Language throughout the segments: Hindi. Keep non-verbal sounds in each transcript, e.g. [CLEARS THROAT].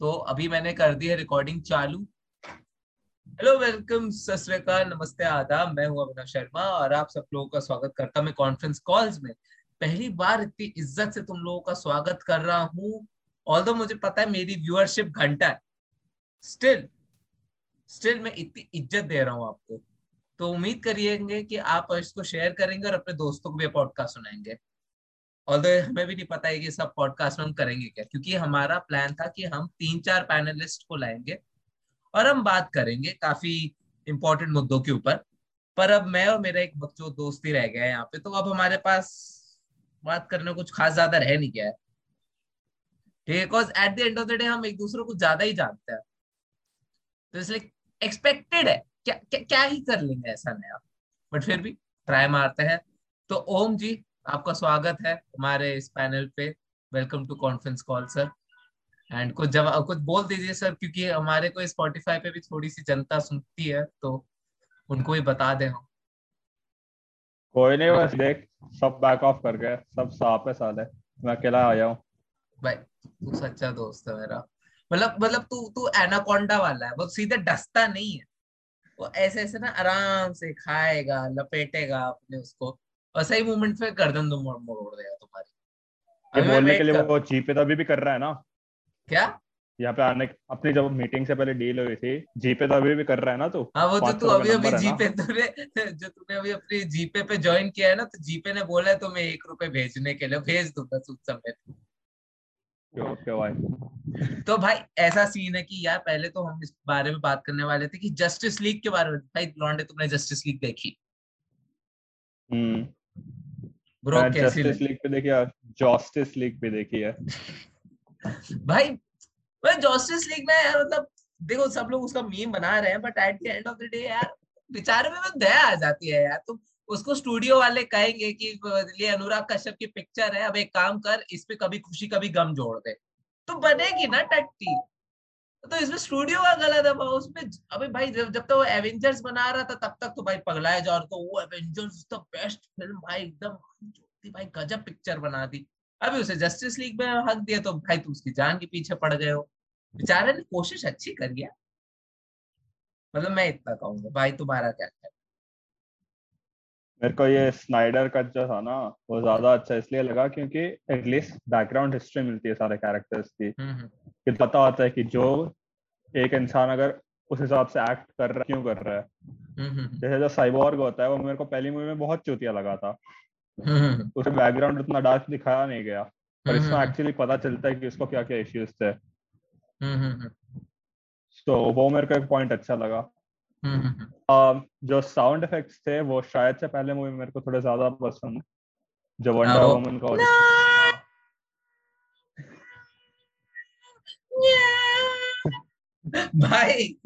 तो अभी मैंने कर दी है रिकॉर्डिंग चालू। हेलो वेलकम सत नमस्ते, आदाब, मैं हूँ अभिनव शर्मा और आप सब लोगों का स्वागत करता मैं कॉन्फ्रेंस कॉल्स में। पहली बार इतनी इज़्ज़त से तुम लोगों का स्वागत कर रहा हूँ। ऑल मुझे पता है मेरी व्यूअरशिप घंटा है। स्टिल स्टिल मैं इतनी इज़्ज़त दे रहा हूँ आपको। तो उम्मीद करिएँगे कि आप इसको शेयर करेंगे और अपने दोस्तों को भी पॉडकास्ट सुनाएँगे। ऑल हमें भी नहीं पता है कि सब पॉडकास्ट में हम करेंगे क्या क्योंकि हमारा प्लान था कि हम तीन चार पैनलिस्ट को लाएँगे और हम बात करेंगे काफ़ी इंपॉर्टेंट मुद्दों के ऊपर। पर अब मैं और मेरा एक बच्चों दोस्त ही रह गया है यहाँ पे तो अब हमारे पास बात करने कुछ खास ज़्यादा रह नहीं गया है। Because at the end of the day हम एक दूसरे को ज़्यादा ही जानते हैं। तो इसलिए एक्सपेक्टेड है। क्या क्या, क्या ही कर लेंगे ऐसा नया। बट फिर भी ट्राई मारते हैं। तो ओम जी आपका स्वागत है हमारे इस पैनल पे। Welcome to conference call sir and कुछ जवाब कुछ बोल दीजिए सर क्योंकि हमारे को स्पॉटिफाई पे भी थोड़ी सी जनता सुनती है तो उनको भी बता दे हम। कोई नहीं बस देख सब बैक ऑफ़ कर गए सब साफ़ है। साले मैं अकेला आया हूँ। भाई तू सच्चा दोस्त है मेरा। मतलब मतलब तू तू एनाकोंडा वाला है वो सीधे डसता नहीं है। वो ऐसे ऐसे ना आराम से खाएगा लपेटेगा अपने उसको। और सही मोमेंट पे गर्दन तो मोड़ मोड़ देगा तुम्हारी। ये बोलने के लिए वो जीपे तो अभी भी कर रहा है ना? क्या? यहाँ पे आने अपनी जब मीटिंग से पहले डील हुई थी जीपे तो अभी भी कर रहा है ना तू? हाँ वो तो तू अभी अभी जीपे तूने [LAUGHS] जो तूने अभी अपनी जीपे पे ज्वाइन किया है ना तो जीपे ने बोला है तो मैं एक रुपए भेजने के लिए भेज दूँगा उस समय तो भाई ऐसा सीन है कि यार पहले तो हम इस बारे में बात करने वाले थे कि जस्टिस लीग के बारे में। भाई लॉन्डे तुमने जस्टिस लीग देखी? हम्म। ब्रो जस्टिस लीग पे देखी यार जस्टिस लीग पे देखी है। [LAUGHS] भाई भाई जस्टिस लीग में मतलब देखो सब लोग उसका मीम बना रहे हैं but at the end of the day यार बेचारे में दया आ जाती है यार। तुम उसको स्टूडियो वाले कहेंगे कि ये अनुराग कश्यप की पिक्चर है अब एक काम कर इस पे कभी खुशी कभी गम जोड़ दे। तो बनेगी ना टट्टी। तो इसमें स्टूडियो का गलत है उसमें अभी भाई, जब तक तो वो एवेंजर्स बना रहा था, तब तक तो भाई पगलाया जा रहा वो एवेंजर्स द बेस्ट फ़िल्म भाई, एकदम भाई, गजब पिक्चर बना दी। अभी उसे जस्टिस लीग में हक दिया तो भाई, तुम उसकी जान के पीछे पड़ गए हो। बेचारे ने कोशिश अच्छी करी है। मतलब मैं इतना कहूँगा, भाई, तुम्हारा क्या है? मेरे को ये स्नाइडर का जो था ना वो ज़्यादा अच्छा इसलिए लगा क्योंकि एटलीस्ट बैकग्राउंड हिस्ट्री मिलती है सारे कैरेक्टर्स की। हम्म, हम्म। कि पता होता है कि जो एक इंसान अगर उस हिसाब से एक्ट कर रहा है क्यों कर रहा है। हम्म, जैसे जो साइबोर्ग होता है वो मेरे को पहली मूवी में बहुत चूतिया लगा था। उसे बैकग्राउंड उतना डार्क दिखाया नहीं गया पर इसमें एक्चुअली पता चलता है कि उसको क्या क्या इश्यूज़ थे तो वो मेरे को एक पॉइंट अच्छा लगा। जो साउंड इफेक्ट्स थे वो शायद से पहले मूवी मेरे को थोड़े ज़्यादा पसंद जो वंडर वुमन का [LAUGHS] भाई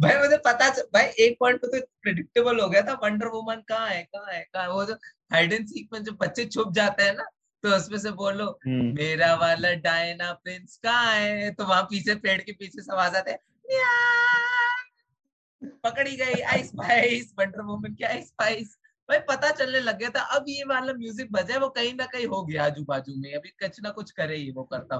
भाई मुझे पता भाई एक पॉइंट तो प्रिडिक्टेबल हो गया था वंडर वुमन कहाँ है कहाँ है कहाँ वो जो हाइड एंड सीक में जो बच्चे छुप जाते हैं ना तो उसमें से बोलो हम्म। मेरा वाला डायना प्रिंस कहाँ है? तो वहाँ पीछे पेड़ के पीछे सब आ जाते हैं पकड़ी गई आइस स्पाइस, वंडर वुमन की आइस स्पाइस। भाई पता चलने लग गया था, अब ये वाला म्यूज़िक बजा वो कहीं ना कहीं हो गया आजू बाजू में, अभी कुछ ना कुछ करे ही वो करता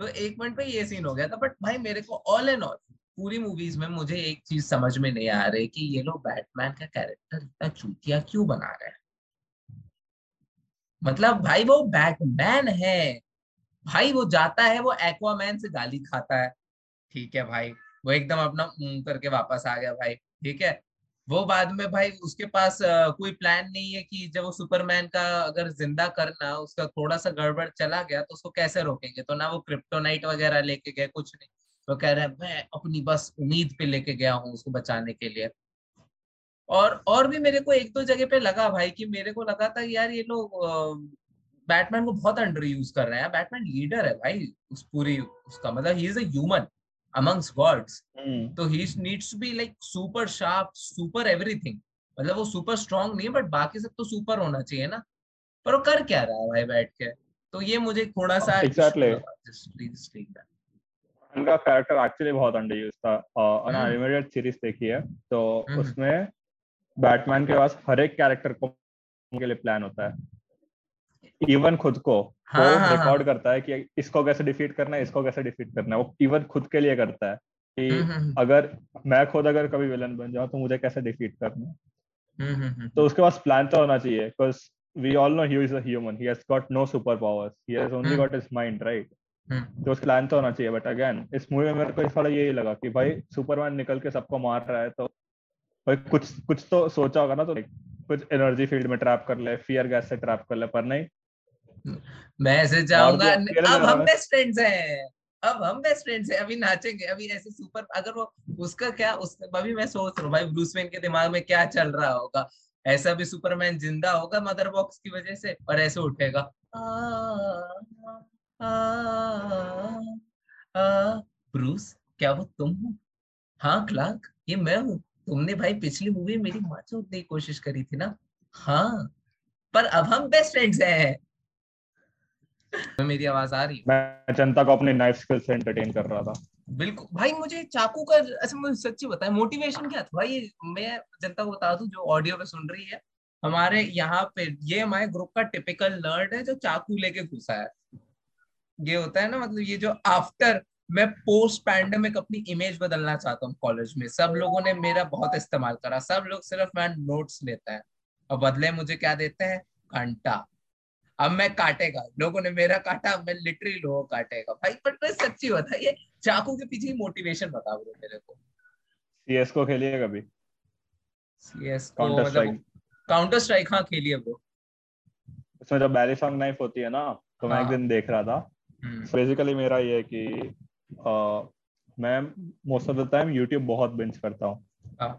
तो एक मिनट पे ये सीन हो गया था बट भाई मेरे को ऑल एंड ऑल पूरी मूवीज़ में मुझे एक चीज़ समझ में नहीं आ रही कि ये लोग बैटमैन का कैरेक्टर इतना चूतिया क्यों बना रहे हैं? मतलब भाई वो बैटमैन है। भाई वो जाता है, वो एक्वामैन से गाली खाता है। ठीक है भाई। वो एकदम अपना करके वापस आ गया भाई, ठीक है? वो बाद में भाई उसके पास कोई प्लान नहीं है कि जब वो सुपरमैन का अगर ज़िंदा करना, उसका थोड़ा सा गड़बड़ चला गया तो उसको कैसे रोकेंगे? तो ना वो क्रिप्टोनाइट वगैरह लेके गए, कुछ नहीं। तो कह रहे मैं अपनी बस उम्मीद पे लेके गया हूँ उसको बचाने के लिए। और और भी मेरे को एक दो जगह पे लगा भाई कि मेरे को लगा था यार ये लोग बैटमैन को बहुत अंडर यूज़ कर रहे हैं। बैटमैन लीडर है भाई, उस पूरी, उसका मतलब ही is a human amongst gods mm. तो he needs to be like super sharp super everything. मतलब वो सुपर स्ट्रांग नहीं है बट बाकी सब तो सुपर होना चाहिए ना। पर वो कर क्या रहा है भाई बैठ के? तो ये मुझे थोड़ा सा एग्जैक्टली उनका कैरेक्टर एक्चुअली बहुत अंडर यूज़ था और एनिमेटेड सीरीज़ देखी है तो mm-hmm. उसमें बैटमैन के पास हर एक कैरेक्टर को के लिए प्लान होता है। इवन खुद को हाँ, वो हाँ, रिकॉर्ड हाँ. करता है कि इसको कैसे डिफीट करना है इसको कैसे डिफीट करना है। वो इवन खुद के लिए करता है कि हम्म, हम्म, हम्म। अगर मैं खुद अगर कभी विलन बन जाऊँ तो मुझे कैसे डिफीट करना है? तो उसके पास प्लान तो होना चाहिए because we all know he is a human he has got no super powers he has only got his mind right तो प्लान तो होना चाहिए बट अगेन इस मूवी में मेरे को थोड़ा यही लगा कि भाई सुपरमैन निकल के सबको मार रहा है तो भाई कुछ कुछ तो सोचा होगा ना तो कुछ एनर्जी फ़ील्ड में ट्रैप कर ले फियर गैस से ट्रैप कर ले पर नहीं मैं ऐसे जाऊँगा अब हम बेस्ट फ्रेंड्स हैं। अब हम बेस्ट फ्रेंड्स हैं अभी नाचेंगे अभी ऐसे सुपर अगर वो उसका क्या उस अभी मैं सोच रहा हूँ भाई ब्रूस वेन के दिमाग में क्या चल रहा होगा? ऐसा भी सुपरमैन ज़िंदा होगा मदर बॉक्स की वजह से और ऐसे उठेगा। ब्रूस क्या वो तुम हो? हाँ क्लार्क ये मैं हूँ। तुमने भाई पिछली मूवी मेरी माँ चोटने की कोशिश करी थी ना? हाँ पर अब हम बेस्ट फ्रेंड्स हैं। [LAUGHS] मेरी आवाज़ आ रही मैं जनता को अपने नाइफ स्किल से एंटरटेन कर रहा था। बिल्कुल। भाई मुझे चाकू का अच्छा मुझे सच्ची बताया मोटिवेशन क्या था? भाई मैं जनता को बता दूँ जो ऑडियो पे सुन रही है हमारे यहाँ पे ये हमारे ग्रुप का टिपिकल लर्ड है जो चाकू लेके घुसा है। ये होता है ना मतलब ये जो आफ्टर मैं पोस्ट पैंडमिक अपनी इमेज बदलना चाहता हूँ कॉलेज में। सब लोगों ने मेरा बहुत इस्तेमाल करा। सब लोग सिर्फ़ मैं नोट्स लेते हैं। और बदले मुझे क्या देते हैं? घंटा। अब मैं काटेगा लोगों ने मेरा काटा मैं लिटरली लोगों काटेगा। भाई पर मैं सच्ची बता ये चाकू के पीछे मोटिवेशन बता ब्रो मेरे को। सीएस को खेलिए कभी। सीएस को मतलब काउंटर स्ट्राइक हाँ खेलिए ब्रो उसमें जब बैली सॉन्ग नाइफ होती है ना तो मैं एक हाँ। दिन देख रहा था। Basically hmm. मेरा ये है कि मैं most of the time YouTube बहुत बिंच करता हूँ। हाँ।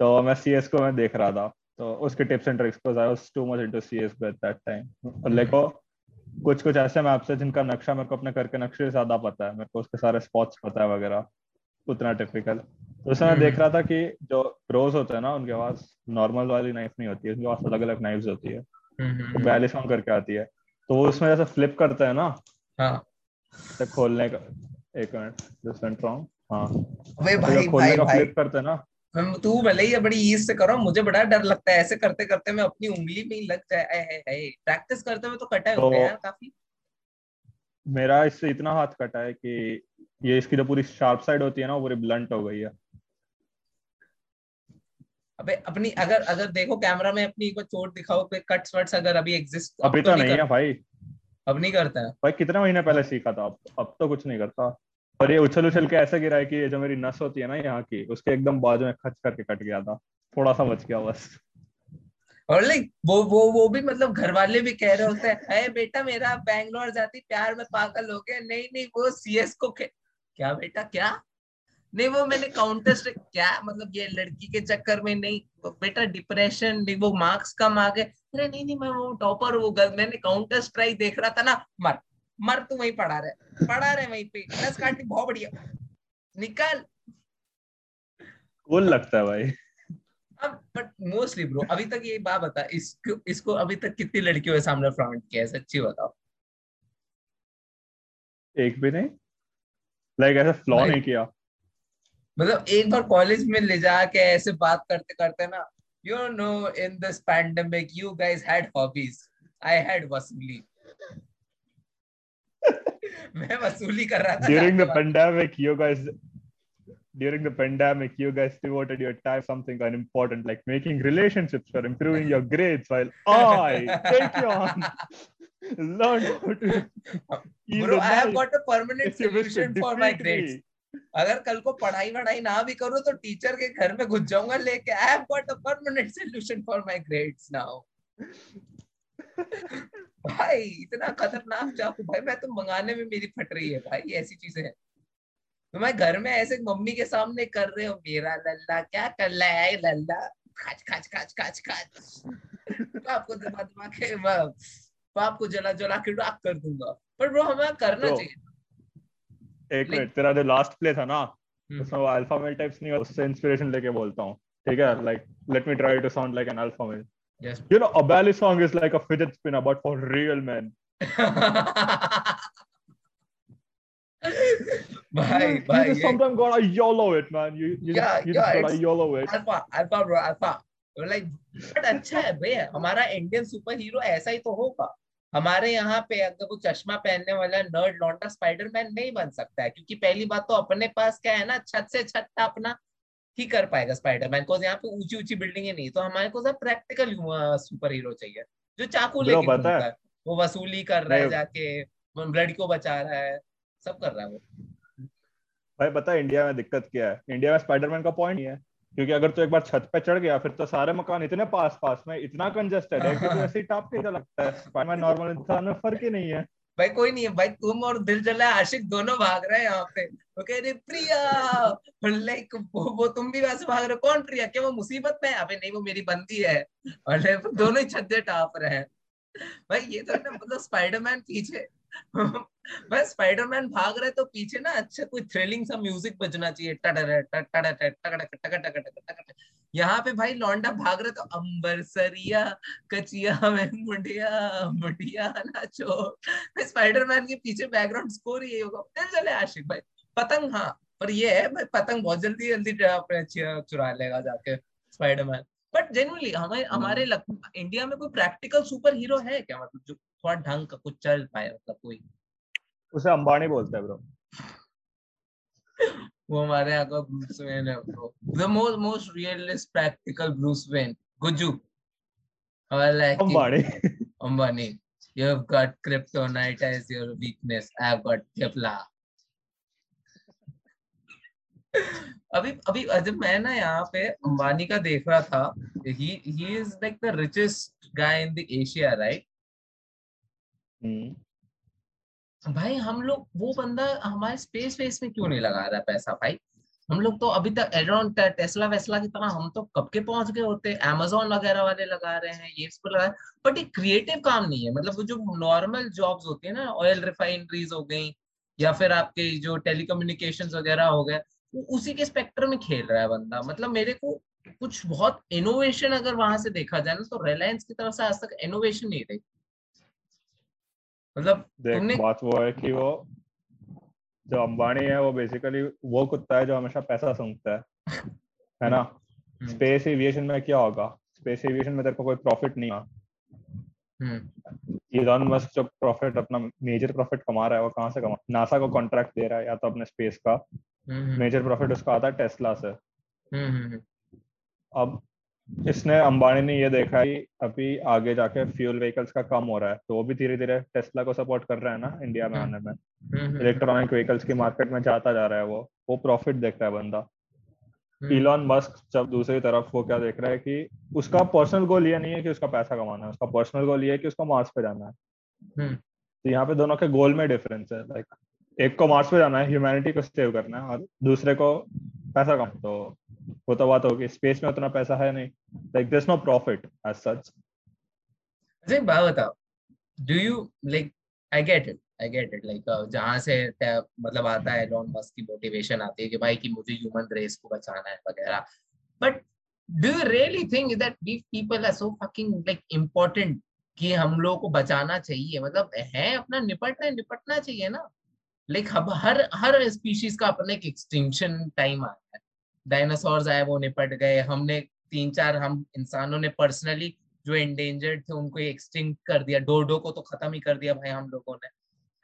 तो मैं सीएस को मैं देख रहा था। तो उसके टिप्स एंड ट्रिक्स को I was too much into CS at that time और देखो कुछ कुछ ऐसे मैप्स है जिनका नक्शा मेरे को अपने घर के नक्शे से ज़्यादा पता है मेरे को उसके सारे स्पॉट्स पता है वगैरह उतना टिपिकल तो उसमें मैं देख रहा था कि जो प्रोज होते हैं ना उनके पास नॉर्मल वाली नाइफ नहीं होती है उनके पास अलग अलग नाइफ्स होती है। तो बैलिस करके आती है। तो वो उसमें जैसे फ्लिप करते हैं ना हाँ। तो खोलने का एक मिनट जस्ट वेंट रॉन्ग हाँ। भाई भाई भाई। फ्लिप करते ना हम तू भले ही बड़ी ईज से करो मुझे बड़ा डर लगता है। ऐसे करते करते मैं अपनी उंगली में ही लग जाए। है है प्रैक्टिस करते हुए तो कटा तो, है यार काफ़ी। मेरा इससे इतना हाथ कटा है कि ये इसकी जो पूरी शार्प साइड होती है ना वो पूरी ब्लंट हो गई है। अबे अपनी अगर अगर देखो कैमरा में अपनी एक बार चोट दिखाओ कोई कट्स वट्स अगर अभी एग्जिस्ट अभी तो, तो नहीं है भाई। अब नहीं करता। है भाई कितने महीने पहले सीखा था? अब अब तो कुछ नहीं करता। और ये उछल उछल के ऐसे गिरा है कि ये जो मेरी नस होती है ना यहाँ की, उसके एकदम बाजू में खच करके कट गया था। थोड़ा सा बच गया बस। और लाइक वो वो वो भी मतलब घर वाले भी कह रहे होते हैं, अरे बेटा, मेरा बैंगलोर जाती प्यार में पागल हो गया। नहीं नहीं, वो सीएस को क्या बेटा, क्या? नहीं, वो मैंने काउंटर स्ट्राइक क्या? मतलब ये लड़की के चक्कर में नहीं, बेटा डिप्रेशन नहीं, वो मार्क्स कम आ गए। अरे नहीं नहीं, मैं वो टॉपर वो गल मैंने काउंटर स्ट्राइक देख रहा था ना, मर। मर तू वहीं पढ़ा रहे पढ़ा रहे वहीं पे दस काटी बहुत बढ़िया निकल कूल लगता है भाई. अब बट मोस्टली ब्रो अभी तक ये बात बता इसको इसको अभी तक कितनी लड़कियों के सामने फ्रॉन्ट किया है? सच्ची बताओ। एक भी नहीं? लाइक like, ऐसा फ्लॉ नहीं। किया। मतलब एक बार कॉलेज में ले जाके ऐसे बात करते करते ना you know in this pandemic you guys had hobbies I had वसूली मैं वसूली कर रहा था during the pandemic you guys during the pandemic you guys devoted your time something on important like making relationships for improving your grades while I take you on learn to bro I have got a permanent solution for my grades अगर कल को पढ़ाई वढ़ाई ना भी करो तो टीचर के घर में घुस जाऊँगा लेके। I have got a permanent solution for my grades now भाई इतना खतरनाक चाकू भाई मैं तो मंगाने में मेरी फट रही है भाई ऐसी चीज़ें हैं। तो मैं घर में ऐसे मम्मी के सामने कर रहे हो मेरा लल्ला क्या कर रहा है लल्ला? खाच खाच खाच खाच खाच। तो आपको दिमाग दिमाग के पाप को जला जला के राख कर दूँगा। पर ब्रो हमें करना तो, चाहिए। एक मिनट तेरा जो लास्ट प्ले था ना हम्म। उसमें वो अल्फ़ा मेल टाइप्स नहीं उससे इंस्पिरेशन लेके बोलता हूँ। ठीक है? Like let me try to sound like an alpha male Yes. You know, a ballet song is like a fidget spinner, but for real men. you, bhai, you just sometimes gotta YOLO it, man. You, you, yeah, you yeah, just gotta YOLO it. Alpha, alpha, bro, alpha. Like, but अच्छा है भैया हमारा इंडियन सुपर हीरो ऐसा ही तो होगा हमारे यहाँ पे अगर वो चश्मा पहनने वाला नर्ड लौंडा स्पाइडरमैन नहीं बन सकता है क्योंकि पहली बात तो अपने पास क्या है ना छत से छत अपना ही कर पाएगा स्पाइडरमैन को। यहाँ पे ऊँची ऊँची बिल्डिंगे नहीं तो हमारे को प्रैक्टिकल सुपर हीरो चाहिए जो चाकू लेके है। वो वसूली कर रहा है जाके ब्लड को बचा रहा है सब कर रहा है वो। भाई पता है इंडिया में दिक्कत क्या है? इंडिया में स्पाइडरमैन का पॉइंट नहीं है क्योंकि अगर तो एक बार छत पे चढ़ गया फिर तो सारे मकान इतने पास पास में इतना कंजेस्टेड है कि तो ऐसे ही टाप के लगता है। स्पाइडरमैन नॉर्मल इंसान में फ़र्क ही नहीं है। भाई कोई नहीं है भाई तुम और दिल जला आशिक दोनों भाग रहे हैं यहाँ पे। वो कह रहे प्रिया! लाइक वो, वो तुम भी वैसे भाग रहे हो। कौन प्रिया? क्या वो मुसीबत में है? अबे नहीं वो मेरी बंदी है। और दोनों ही छत टाप रहे हैं। भाई ये तो ना मतलब स्पाइडरमैन पीछे। बस स्पाइडरमैन भाग रहे तो पीछे ना अच्छा कोई थ्रिलिंग सा म्यूज़िक बजना चाहिए। यहाँ पे भाई लौंडा भाग रहे तो अंबर सरिया कचिया में मुंडिया मुंडिया नाचो स्पाइडरमैन के पीछे बैकग्राउंड स्कोर ये होगा। चल चले आशिक भाई। पतंग हाँ पर ये है भाई पतंग बहुत जल्दी जल्दी चुरा लेगा जाके स्पाइडरमैन बट जेनुअली हमें हमारे इंडिया में कोई प्रैक्टिकल सुपर हीरो है क्या? मतलब जो थोड़ा ढंग का कुछ चल पाए मतलब कोई? उसे अंबानी बोलते हैं ब्रो [LAUGHS] वो हमारे यहाँ का ब्रूस वेन है bro the most most realist practical Bruce Wayne Gujju like Ambani. Ambani. You have got kryptonite as your weakness. I have got kepler अभी अभी जब मैं ना यहाँ पे अंबानी का देख रहा था। He he is like the richest guy in the Asia right भाई, हम लोग, वो बंदा हमारे स्पेस वेस में क्यों नहीं लगा रहा पैसा भाई? हम लोग तो अभी तक एलोन टेस्ला वेस्ला की तरह हम तो कब के पहुँच गए होते? अमेजोन वगैरह वाले लगा रहे हैं, ये लगा बट ये क्रिएटिव काम नहीं है। मतलब वो जो नॉर्मल जॉब्स होती है ना ऑयल रिफाइनरीज हो गई, या फिर आपके जो टेलीकम्युनिकेशन वगैरह हो गए, वो उसी के स्पेक्टर में खेल रहा है बंदा। मतलब मेरे को कुछ बहुत इनोवेशन अगर वहाँ से देखा जाए ना तो रिलायंस की तरफ़ से आज तक इनोवेशन नहीं रही। मतलब तुमने बात वो है कि वो जो अंबानी है वो बेसिकली वो कुत्ता है जो हमेशा पैसा सूंघता है है ना? स्पेस हम्म। एविएशन में क्या होगा? स्पेस एविएशन में तेरे को कोई प्रॉफिट नहीं आ इलॉन मस्क जो प्रॉफिट अपना मेजर प्रॉफिट कमा रहा है वो कहाँ से कमा? नासा को कॉन्ट्रैक्ट दे रहा है या तो अपने स्पेस का। Major hmm, profit hmm. उसका आता है टेस्ला से। अब इसने अंबानी ने ये देखा कि अभी आगे जाके फ्यूल व्हीकल्स का कम हो रहा है तो वो भी धीरे धीरे टेस्ला को सपोर्ट कर रहा है ना इंडिया में आने में। इलेक्ट्रॉनिक व्हीकल्स की मार्केट में जाता जा रहा है वो वो प्रॉफिट देख रहा है बंदा। इलॉन मस्क जब दूसरी तरफ़ वो क्या देख रहा है कि उसका पर्सनल गोल ये नहीं है कि उसका पैसा कमाना है उसका पर्सनल गोल ये है कि उसको मार्स पे जाना है। हम्म। तो यहाँ पे दोनों के गोल में डिफरेंस है लाइक एक को मार्स पे जाना है ह्यूमैनिटी को सेव करना है और दूसरे को पैसा कम तो वो तो बात होगी। स्पेस में उतना पैसा है नहीं। Like this no profit as such अरे बात बताओ। Do you like I get it I get it like जहाँ से मतलब आता है एलोन मस्क की मोटिवेशन आती है कि भाई कि मुझे ह्यूमन रेस को बचाना है वगैरह। But do you really think that we people are so fucking like important कि हम लोगों को बचाना चाहिए? मतलब है, अपना निपटना निपटना चाहिए ना? लाइक like, हर हर स्पीशीज का अपना एक एक्सटिंक्शन टाइम आता है। डायनासोर्स आए वो निपट गए। हमने तीन चार हम इंसानों ने पर्सनली जो एंडेंजर्ड थे उनको एक्सटिंक्ट कर दिया। डोडो को तो खत्म ही कर दिया भाई हम लोगों ने।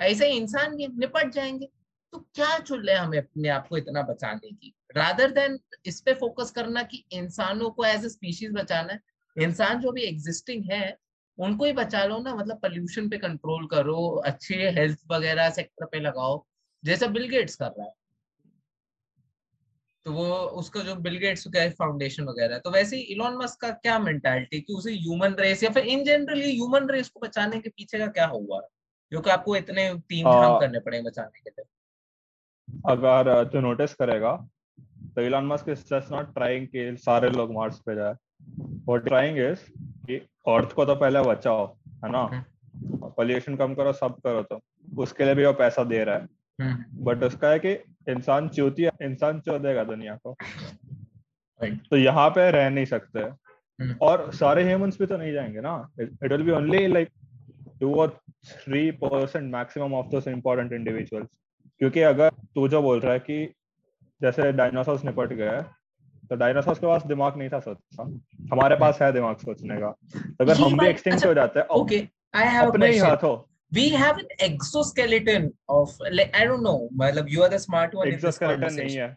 ऐसे इंसान भी निपट जाएँगे। तो क्या चुन रहे हमें अपने आप को इतना बचाने की? रादर देन इस पे फोकस करना कि इंसानों को एज ए स्पीशीज बचाना है। इंसान जो भी एग्जिस्टिंग है उनको ही बचा लो ना मतलब पोल्यूशन पे कंट्रोल करो अच्छे हेल्थ वगैरह सेक्टर पे लगाओ जैसा बिल गेट्स कर रहा है। तो वो उसका जो बिल गेट्स का फाउंडेशन वगैरह तो वैसे ही इलॉन मस्क का क्या मेंटालिटी कि उसे ह्यूमन रेस या फिर इन जनरली ह्यूमन रेस को बचाने के पीछे का क्या हुआ? जो कि आपको इतने तीन काम करने पड़ेंगे बचाने के लिए। अगर तू नोटिस करेगा तो Elon Musk is just not trying कि सारे लोग मार्स पे जाए। व्हाट ट्राइंग इज़ कि अर्थ को तो पहले बचाओ है ना? पॉल्यूशन। कम करो सब करो तो। उसके लिए भी वो पैसा दे रहा है। But hmm. उसका है कि इंसान चौथी इंसान चौधेगा दुनिया को। तो यहाँ पे रह नहीं सकते। हम्म। और सारे ह्यूमंस भी तो नहीं जाएँगे ना? It will be only like two और three percent maximum of those important individuals क्योंकि अगर तू जो बोल रहा है कि जैसे डायनासोर्स निपट गए तो डायनासोर्स के पास दिमाग नहीं था सोचना हमारे पास है दिमाग सोचने का। तो अगर हम भी एक्सटिंक्ट अच्छा, हो जाते हैं ओके I have अपने ही हाथों। We have an exoskeleton of like I don't know मतलब you are the smart one exoskeleton नहीं है।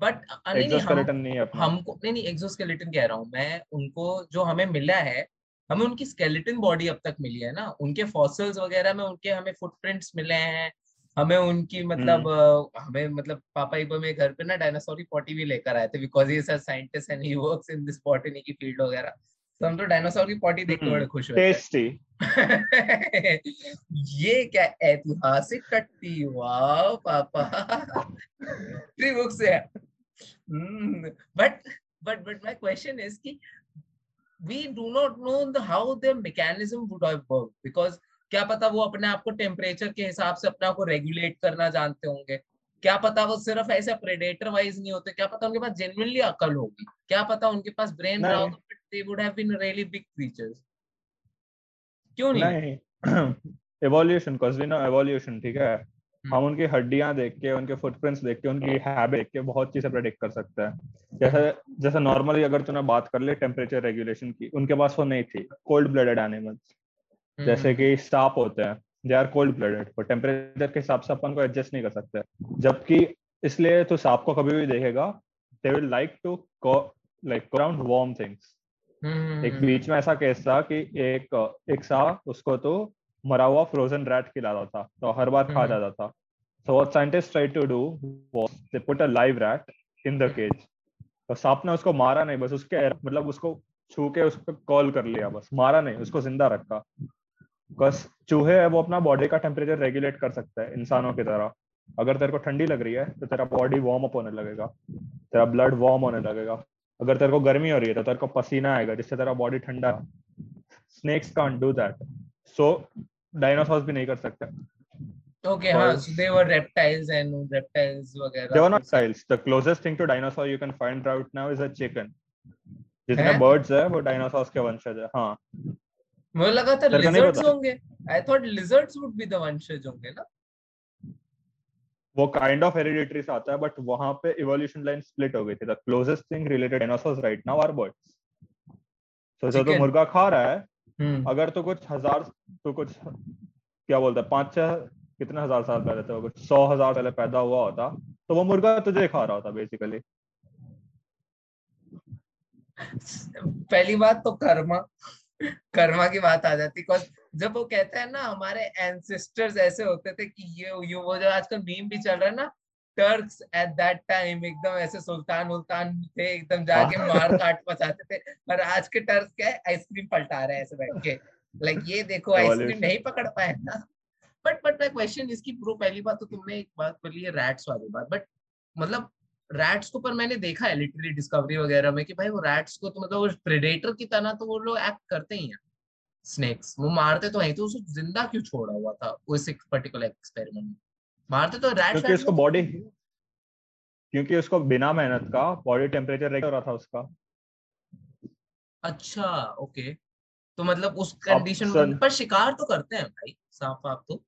बट नहीं नहीं है हमको नहीं नहीं एक्सोस्केलेटन कह रहा हूँ मैं। उनको जो हमें मिला है हमें उनकी स्केलेटन बॉडी अब तक मिली है ना। उनके फॉसिल्स वगैरह में उनके हमें फुटप्रिंट्स मिले हैं। हमें उनकी मतलब हम्म। हमें मतलब पापा एक बार मेरे घर पे ना डायनासोर की पॉटी भी लेकर आए थे because he sir scientist and he works in this botany की फ़ील्ड वगैरह। तो हम तो डायनासोर की पॉटी देख के बड़े हम्म। खुश हुए टेस्टी [LAUGHS] ये क्या ऐतिहासिक कट्टी? वाह पापा। थ्री बुक्स है। But but but my question is कि we do not know the how the mechanism would have worked because क्या पता वो अपने आप को टेम्परेचर के हिसाब से अपने आप को रेगुलेट करना जानते होंगे। क्या पता वो सिर्फ़ ऐसे प्रेडेटर वाइज नहीं होते क्या पता उनके पास जेन्युइनली अकल होगी। क्या पता उनके पास ब्रेन रहा हो तो they would have been really big creatures क्यों नहीं? Evolution cause we know evolution ठीक है? हम्म। हम उनकी हड्डियाँ देख के उनके फुटप्रिंट्स देख के उनकी हैबिट देख के बहुत चीज़ें प्रेडिक्ट कर सकते हैं। जैसे जैसे नॉर्मली अगर तूने बात कर ले टेम्परेचर रेगुलेशन की उनके पास वो नहीं थी कोल्ड ब्लडेड एनिमल्स जैसे हम्म। कि सांप होते हैं दे आर कोल्ड ब्लडेड और टेम्परेचर के हिसाब से अपन को एडजस्ट नहीं कर सकते। जबकि इसलिए तो सांप को कभी भी देखेगा they will like to like around warm things एक बीच में ऐसा केस था कि एक एक सांप उसको तो मरा हुआ फ्रोजन रैट खिलाता था तो हर बार खा हम्म। जाता था। So what scientists tried to do was they put a live rat in the cage तो सांप ने उसको मारा नहीं बस उसके मतलब उसको छू के उसको कॉल कर लिया बस मारा नहीं उसको ज़िंदा रखा। बस चूहे है वो अपना बॉडी का टेम्परेचर रेगुलेट कर सकता है इंसानों की तरह। अगर तेरे को ठंडी लग रही है तो तेरा बॉडी वार्म अप होने लगेगा। तेरा ब्लड वार्म होने लगेगा। अगर तेरे को गर्मी हो रही है तो तेरे को पसीना आएगा जिससे तेरा बॉडी ठंडा snakes can't do that so dinosaurs भी नहीं कर सकते। Okay, huh, so they were reptiles and reptiles वगैरह. They were not reptiles. The closest thing to dinosaur you can find right now is a chicken. जितने birds है वो dinosaurs के वंशज है। हाँ। मुझे लगा था lizards होंगे। I thought lizards would be the वंशज होंगे ना? वो काइंड ऑफ़ हेरिडिटरी से आता है बट वहाँ पे इवोल्यूशन लाइन स्प्लिट हो गई थी। The closest thing related dinosaurs right now are birds so जो तो मुर्गा खा रहा है। हम्म। अगर तो कुछ हज़ार तो कुछ क्या बोलते हैं पाँच छह कितने हज़ार साल पहले तो कुछ सौ हज़ार पहले पैदा हुआ होता। तो वो मुर्गा तुझे खा रहा होता बेसिकली पहली बात तो कर्मा। कर्मा की बात आ जाती। बिकॉज़ जब वो कहते हैं ना हमारे एंसेस्टर्स ऐसे होते थे कि ये ये वो जो आजकल मीम भी चल रहा है ना टर्क्स एट दैट टाइम एकदम ऐसे सुल्तान उल्तान थे एकदम जाके मार काट पचाते थे। और आज के टर्क्स क्या है आइसक्रीम पलटा रहे हैं ऐसे बैठ के। लाइक ये देखो आइसक्रीम नहीं पकड़ पाए ना। बट बट माय क्वेश्चन इसकी प्रो पहली बात तो तुमने एक बात बोली है रैट्स वाली बात। बट मतलब रैट्स को पर मैंने देखा है लिटरली डिस्कवरी वगैरह में कि भाई वो रैट्स को तो मतलब प्रेडेटर की तरह तो वो लोग एक्ट करते ही हैं। स्नेक्स वो मारते तो है तो उसको ज़िंदा क्यों छोड़ा हुआ था उस एक पर्टिकुलर एक्सपेरिमेंट में? मारते तो रैट क्योंकि उसको बॉडी क्योंकि उसको बिना मेहनत का बॉडी टेम्परेचर रेगुलर रहा था उसका। अच्छा ओके तो मतलब उस कंडीशन में पर शिकार तो करते हैं भाई सांप आप तो।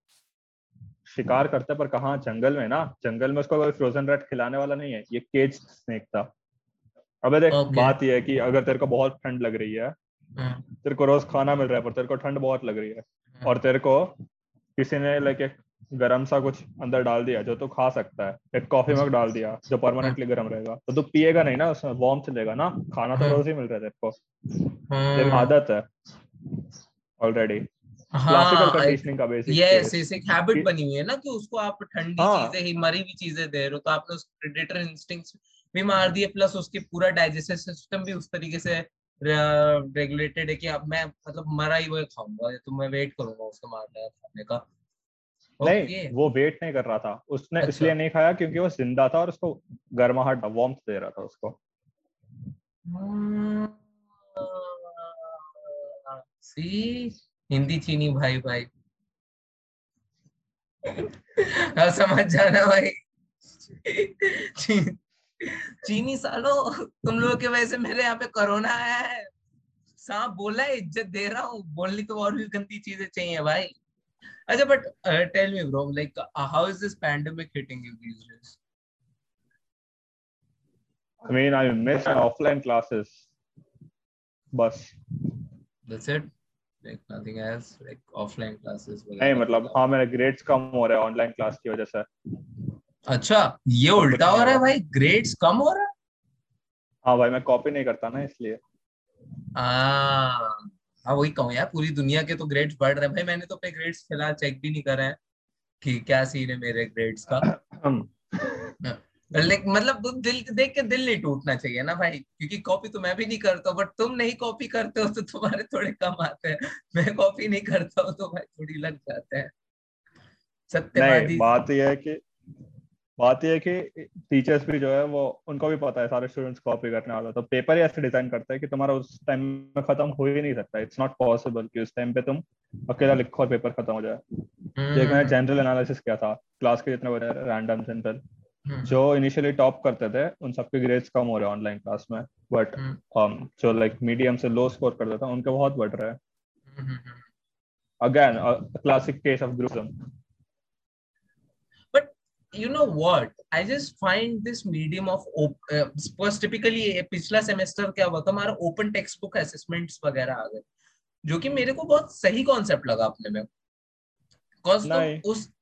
शिकार करते हैं पर कहा? जंगल में ना? जंगल में उसको कोई फ्रोजन रेट खिलाने वाला नहीं है। ये केज स्नेक था। अबे देख okay. बात ये है कि अगर तेरे को बहुत ठंड लग रही है हाँ। तेरे को रोज खाना मिल रहा है पर तेरे को ठंड बहुत लग रही है हाँ। और तेरे को किसी ने लाइक एक गरम सा कुछ अंदर डाल दिया जो तू खा सकता है एक कॉफ़ी मग डाल दिया जो परमानेंटली गर्म रहेगा तो तू पिएगा नहीं ना उसमें वार्म चलेगा ना? खाना तो रोज ही मिल रहा है तेरे को। तेरी आदत है। ऑलरेडी क्लासिकल कंडीशनिंग का बेसिक यस यस एक हैबिट बनी हुई है ना कि उसको आप ठंडी हाँ. चीज़ें ही मरी हुई चीज़ें दे रहे हो तो आपने उस प्रेडेटर इंस्टिंक्ट्स भी मार दिए प्लस उसकी पूरा डाइजेस्टिव सिस्टम भी उस तरीके से रेगुलेटेड है कि अब मैं मतलब मरा ही वो खाऊँगा तो मैं वेट करूँगा उसको मारने खाने का। नहीं वो वेट नहीं कर रहा था। उसने अच्छा। इसलिए नहीं खाया क्योंकि वो ज़िंदा था और उसको गर्माहट वार्म दे रहा था उसको। सी हिंदी चीनी भाई भाई। हाँ, समझ जाना भाई। ची, चीनी सालो तुम लोग के वैसे मेरे यहाँ पे कोरोना आया है। सांप बोला है इज़्ज़त दे रहा हूँ। बोलनी तो और भी गंदी चीज़ें चाहिए भाई। अच्छा but tell me bro like how is this pandemic hitting you these days I mean I miss offline classes बस that's like nothing else like offline classes नहीं मतलब हाँ। मेरे ग्रेड्स कम हो रहे हैं ऑनलाइन क्लास की वजह से। अच्छा ये उल्टा हो रहा है भाई? ग्रेड्स कम हो रहा है? हाँ भाई मैं कॉपी नहीं करता ना इसलिए। हाँ वही कहूँ यार पूरी दुनिया के तो ग्रेड्स बढ़ रहे हैं। भाई मैंने तो अपने ग्रेड्स फ़िलहाल चेक भी नहीं करे हैं कि क्या सीन है मेरे ग्रेड्स का। लाइक [CLEARS THROAT] मतलब तुम दिल देख के दिल नहीं टूटना चाहिए ना भाई क्योंकि कॉपी तो मैं भी नहीं करता बट तुम नहीं कॉपी करते हो तो तुम्हारे थोड़े कम आते हैं। मैं कॉपी नहीं करता हूँ तो भाई थोड़ी लग जाते हैं। सत्यवादी बात यह है कि बात यह है कि टीचर्स भी जो है वो उनको भी पता है सारे स्टूडेंट्स कॉपी करने वाला। तो पेपर ही ऐसे डिज़ाइन करते हैं कि तुम्हारा उस टाइम में खत्म हो ही नहीं सकता। इट्स नॉट पॉसिबल कि उस टाइम पे तुम अकेला लिखो और पेपर खत्म हो जाए। एक मैंने जनरल एनालिसिस किया था क्लास के जितने बजे रैंडम जनरल जो इनिशियली टॉप करते थे उन सबके ग्रेड्स कम हो रहे हैं ऑनलाइन क्लास में बट um, जो लाइक मीडियम से लो स्कोर करते थे उनके बहुत बढ़ रहे हैं। Again classic case of groupism you know what? I just find this medium of uh, first typically पिछला सेमेस्टर क्या हुआ था? हमारा ओपन टेक्स्ट बुक असेसमेंट्स वगैरह आ गए। जो कि मेरे को बहुत सही कॉन्सेप्ट लगा अपने में। तो उस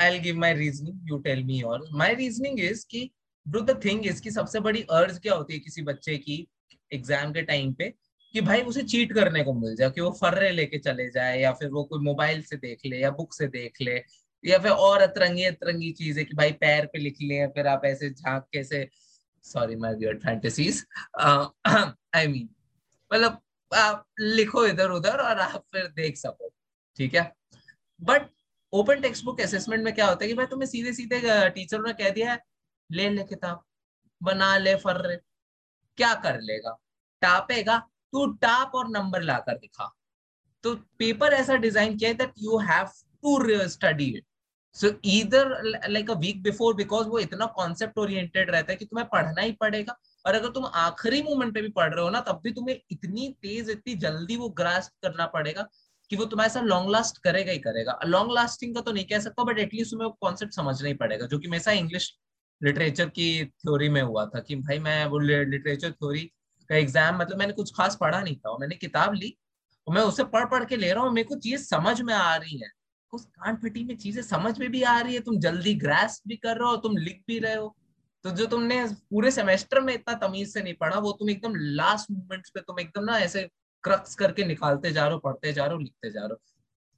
I give my reasoning you tell me your my reasoning is कि ब्रो द थिंग इज़ कि सबसे बड़ी अर्ज़ क्या होती है किसी बच्चे की एग्ज़ाम के टाइम पे? कि भाई उसे चीट करने को मिल जाए, कि वो फर्रे लेके चले जाए, या फिर वो कोई मोबाइल से देख ले, या बुक से देख ले, या फिर और अतरंगी अतरंगी चीज़ है कि भाई पैर पे लिख लिए फिर आप ऐसे झाँक कैसे sorry my weird fantasies I mean मतलब आप लिखो इधर उधर और आप फिर देख सको, ठीक है? But open textbook assessment में क्या होता है कि भाई तुम्हें सीधे सीधे टीचर ने कह दिया है, ले ले किताब, बना ले फर क्या कर लेगा? टापेगा, तू टाप और नंबर लाकर दिखा। तो पेपर ऐसा डिज़ाइन किया that you have to study it so इधर like a week before because वो इतना कॉन्सेप्ट ओरिएंटेड रहता है कि तुम्हें पढ़ना ही पड़ेगा। और अगर तुम आखिरी मोमेंट पे भी पढ़ रहे हो ना, तब भी तुम्हें इतनी तेज, इतनी जल्दी वो ग्रास्प करना पड़ेगा कि वो तुम्हारे साथ लॉन्ग लास्ट करेगा ही करेगा। लॉन्ग लास्टिंग का तो नहीं कह सकता बट एटलीस्ट तुम्हें कॉन्सेप्ट समझना ही पड़ेगा, जो कि मेरे साथ इंग्लिश लिटरेचर की थ्योरी में हुआ था कि भाई मैं वो लिटरेचर थ्योरी का एग्ज़ाम मतलब मैंने कुछ खास पढ़ा नहीं था, मैंने किताब ली, और मैं उसे पढ़ पढ़ के ले रहा हूँ, मेरे को चीज़ समझ में आ रही है। उस कान फटी में चीज़ें समझ में भी आ रही है, तुम जल्दी ग्रास भी कर रहे हो, तुम लिख भी रहे हो। तो जो तुमने पूरे सेमेस्टर में इतना तमीज से नहीं पढ़ा, वो तुम एकदम लास्ट मोमेंट्स पे तुम एकदम ना ऐसे क्रक्स करके निकालते जा रहे हो पढ़ते जा रहे हो लिखते जा रहे हो।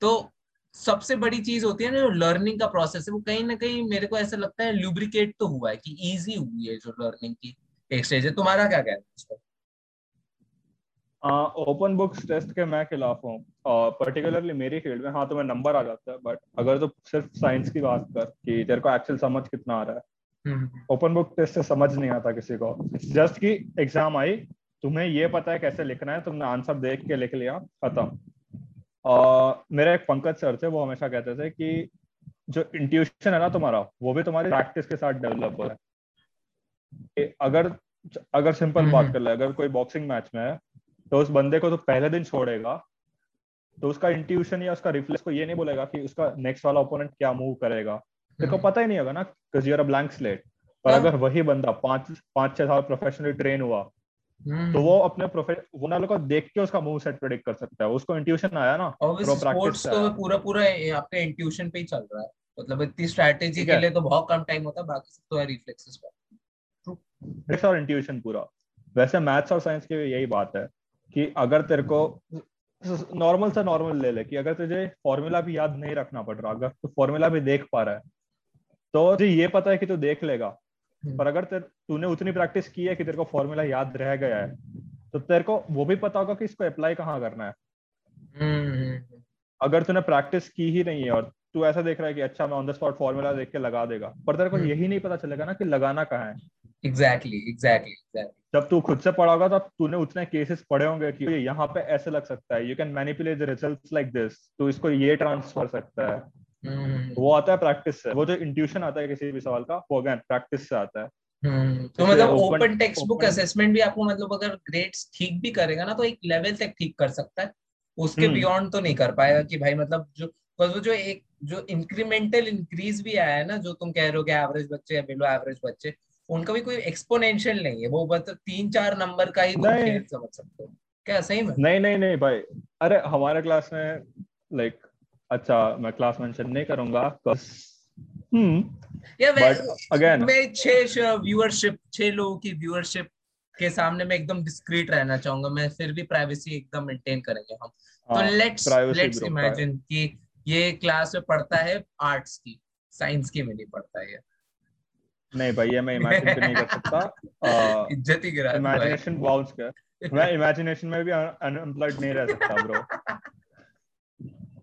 तो सबसे बड़ी चीज़ होती है ना जो लर्निंग का प्रोसेस है वो कहीं ना कहीं मेरे को ऐसा लगता है ल्यूब्रिकेट तो हुआ है कि इजी हुई है जो लर्निंग की एक स्टेज है। तुम्हारा क्या कहना है इस पर? ओपन बुक्स टेस्ट के मैं खिलाफ हूँ। पर्टिकुलरली मेरी फ़ील्ड में हाँ तुम्हें नंबर आ जाता है बट अगर तो सिर्फ़ साइंस की बात कर कि तेरे को एक्चुअल समझ कितना आ रहा है। ओपन बुक टेस्ट से समझ नहीं आता किसी को। जस्ट कि एग्ज़ाम आई तुम्हें ये पता है कैसे लिखना है? तुमने आंसर देख के लिख लिया। खत्म। मेरे एक पंकज सर थे वो हमेशा कहते थे कि जो इंट्यूशन है ना तुम्हारा वो भी तुम्हारी प्रैक्टिस के साथ डेवलप हो रहा है। अगर अगर सिंपल बात कर ले अगर कोई बॉक्सिंग मैच में है तो उस बंदे को तो पहले दिन छोड़ेगा तो उसका इंट्यूशन या उसका रिफ्लेक्स को ये नहीं बोलेगा कि उसका नेक्स्ट वाला ओपोनेंट क्या मूव करेगा। देखो हम्म। पता ही नहीं होगा ना because you're a blank slate पर अगर वही बंदा पाँच पाँच छह साल प्रोफेशनली ट्रेन हुआ हम्म। तो वो अपने प्रोफेशन वो ना को देख के उसका मूव सेट प्रेडिक्ट कर सकता है। उसको इंट्यूशन आया ना प्रो प्रैक्टिस तो पूरा पूरा आपके इंट्यूशन पे ही चल रहा है। मतलब इतनी स्ट्रेटजी के लिए तो बहुत कम टाइम होता है बाकी सब तो है रिफ्लेक्सेस पर। और इंट्यूशन पूरा। वैसे मैथ्स और साइंस की यही बात है कि अगर तेरे को नॉर्मल से नॉर्मल ले ले कि अगर तुझे फॉर्मूला भी याद नहीं रखना पड़ रहा अगर तू फॉर्मूला भी देख पा रहा है तो तुझे ये पता है कि तू देख लेगा। हम्म। पर अगर तूने उतनी प्रैक्टिस की है कि तेरे को फॉर्मूला याद रह गया है तो तेरे को वो भी पता होगा कि इसको अप्लाई कहाँ करना है हम्म। अगर तूने प्रैक्टिस की ही नहीं है और तू ऐसा देख रहा है कि अच्छा मैं ऑन द स्पॉट फॉर्मूला देख के लगा देगा पर तेरे को हम्म। यही नहीं पता चलेगा ना कि लगाना कहाँ है एग्जैक्टली एग्जैक्टली जब तू खुद से पढ़ा होगा तो तूने उतने केसेस पढ़े होंगे कि यहाँ पे ऐसे लग सकता है you can manipulate the results like this तो इसको ये ट्रांसफ़र सकता है. वो आता है प्रैक्टिस से। वो जो इंट्यूशन आता है किसी भी सवाल का वो अगेन प्रैक्टिस से आता है। hmm. तो मतलब ओपन टेक्स्ट बुक असेसमेंट भी आपको मतलब अगर ग्रेड्स ठीक भी करेगा ना तो एक लेवल तक ठीक कर सकता है। उसके बियॉन्ड hmm. तो नहीं कर पाएगा कि भाई मतलब जो वो जो एक जो इंक्रीमेंटल इंक्रीज भी आया है ना जो तुम कह रहे हो कि एवरेज बच्चे या बिलो एवरेज बच्चे उनका भी कोई एक्सपोनेंशियल नहीं है। वो बस तीन चार नंबर का ही समझ सकते हो। क्या सही में? नहीं नहीं नहीं भाई। अरे हमारे क्लास में लाइक अच्छा मैं क्लास मेंशन नहीं करूँगा हम्म या अगेन छह व्यूअरशिप छह लोगों की व्यूअरशिप के सामने मैं एकदम डिस्क्रीट रहना चाहूँगा। मैं फिर भी प्राइवेसी एकदम मेंटेन करेंगे हम। तो लेट्स लेट्स इमेजिन कि ये क्लास में पढ़ता है आर्ट्स की साइंस की में नहीं पढ़ता है नहीं भाई ये मैं इमेजिन नहीं कर सकता। [LAUGHS] इज़्ज़त ही गिरा इमेजिनेशन बाउंस कर। मैं इमेजिनेशन में भी अनएम्प्लॉयड नहीं रह सकता ब्रो [LAUGHS]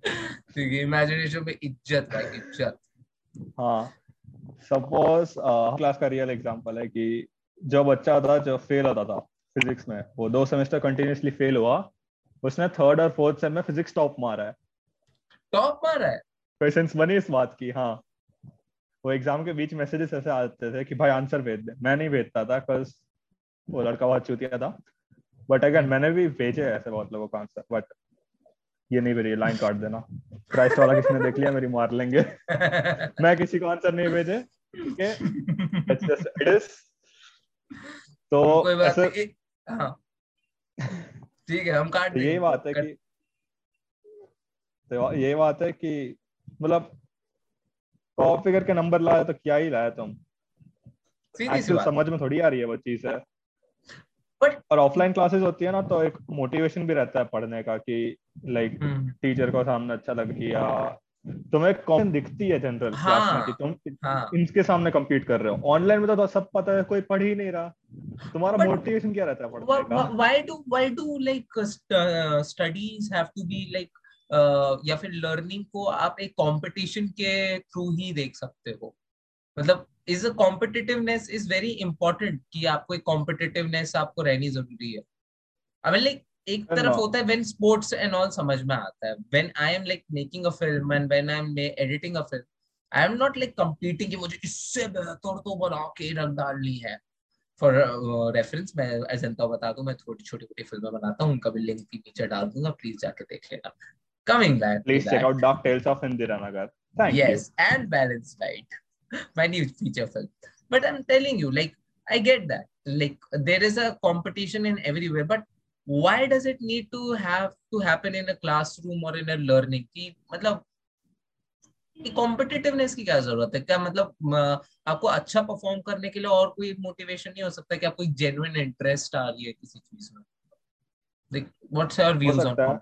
ठीक है इमेजिनेशन में इज़्ज़त भाई इज़्ज़त। हाँ सपोज़ क्लास का रियल एग्जांपल है कि जो बच्चा था जो फेल होता था फिजिक्स में वो दो सेमेस्टर कंटिन्यूसली फेल हुआ उसने थर्ड और फोर्थ सेम में फिजिक्स टॉप मारा है। टॉप मारा है? सेंस बनी इस बात की? हाँ। वो एग्ज़ाम के बीच मैसेजेस ऐसे आते थे कि भाई आंसर भेज दे। मैं नहीं भेजता था बिकॉज़ वो लड़का बहुत चूतिया था बट अगर मैंने भी भेजे ऐसे बहुत लोगों का आंसर बट ये नहीं मेरी लाइन काट देना। क्राइस्ट वाला किसी ने देख लिया मेरी मार लेंगे। [LAUGHS] मैं किसी को आंसर नहीं भेजे ठीक है? इट इज़ [LAUGHS] तो ऐसे हाँ। ठीक है हम काट तो यही बात है कि तो यही बात है कि मतलब टॉप फिगर के नंबर लाया तो क्या ही लाया तुम? समझ में थोड़ी आ रही है वो चीज़ है। But, और ऑफलाइन क्लासेस होती है ना तो एक मोटिवेशन भी रहता है पढ़ने का कि लाइक टीचर हम्म। को सामने अच्छा लग गया। तुम्हें कॉमन दिखती है जनरल हाँ, क्लास में कि तुम हाँ. इनके सामने कम्पीट कर रहे हो। ऑनलाइन में तो, तो सब पता है कोई पढ़ ही नहीं रहा। तुम्हारा मोटिवेशन क्या रहता है पढ़ने का? Why do why do like studies have to be like या फिर लर्निंग को आप एक कंपटीशन के थ्रू ही देख सकते हो? मतलब is a competitiveness is very important कि आपको एक कॉम्पिटिटिवनेस आपको रहनी ज़रूरी है। आई मीन लाइक एक तरफ़ होता है व्हेन स्पोर्ट्स एंड ऑल समझ में आता है। When I am like making a film and when I am editing a film I am not like completing कि मुझे इससे बेहतर तो बना के रंग डालनी है। फॉर रेफरेंस uh, मैं अजंता बता दूँ मैं थोड़ी छोटी छोटी फ़िल्में बनाता हूँ उनका भी लिंक भी नीचे डाल दूँगा प्लीज़ जाके देख लेना। Coming back please check out dog tales of Indira Nagar thank you yes and balance diet new feature film but i'm telling you like i get that like there is a competition in everywhere but why does it need to have to happen in a classroom or in a learning ki matlab कि कॉम्पिटिटिवनेस की क्या ज़रूरत है क्या मतलब आपको अच्छा परफॉर्म करने के लिए और कोई मोटिवेशन नहीं हो सकता कि आपको जेन्युइन इंटरेस्ट आ रही है किसी चीज़ में like what's your views on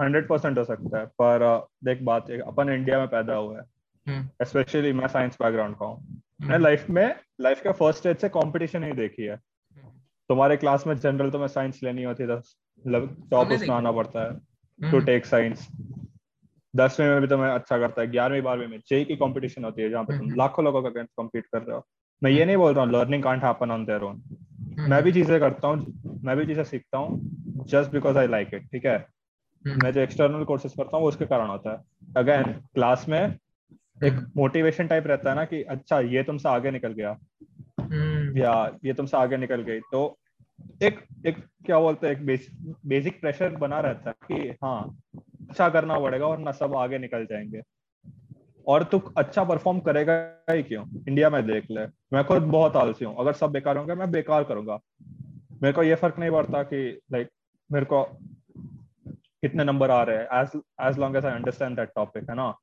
hundred percent हो सकता है पर देख बात है अपन इंडिया में पैदा हुआ है स्पेशली हम्म। मैं साइंस बैकग्राउंड का हूँ मैं लाइफ में लाइफ का फ़र्स्ट स्टेज से कंपटीशन ही देखी है। हम्म। तुम्हारे क्लास में जनरल तो मैं साइंस लेनी होती है टॉप उसमें आना पड़ता है। टू टेक साइंस दसवीं में भी तुम्हें अच्छा करता है ग्यारहवीं बारहवीं में जेई की कंपटीशन होती है जहाँ पे तुम। लाखों लोगों का अगेंस्ट कम्पीट कर रहे हो। मैं ये नहीं बोल रहा हूँ learning can't happen on their own मैं भी चीज़ें करता हूँ मैं भी चीज़ें सीखता हूँ just because I like it ठीक है? मैं जो एक्सटर्नल कोर्सेज करता हूँ उसके कारण होता है। अगेन क्लास में एक मोटिवेशन टाइप रहता है ना कि अच्छा ये तुमसे आगे निकल गया। हम्म। या ये तुमसे आगे निकल गई। तो एक एक क्या बोलते हैं एक बेसिक बेसिक प्रेशर बना रहता है कि हाँ अच्छा करना पड़ेगा और ना सब आगे निकल जाएँगे। और तू अच्छा परफॉर्म करेगा ही क्यों? इंडिया में देख ले। मैं खुद बहुत आलसी हूँ। अगर सब बेकार होंगे मैं बेकार करूँगा। मेरे को ये फ़र्क नहीं पड़ता कि लाइक मेरे को कितने नंबर आ रहे हैं। As as long as I understand that topic है ना?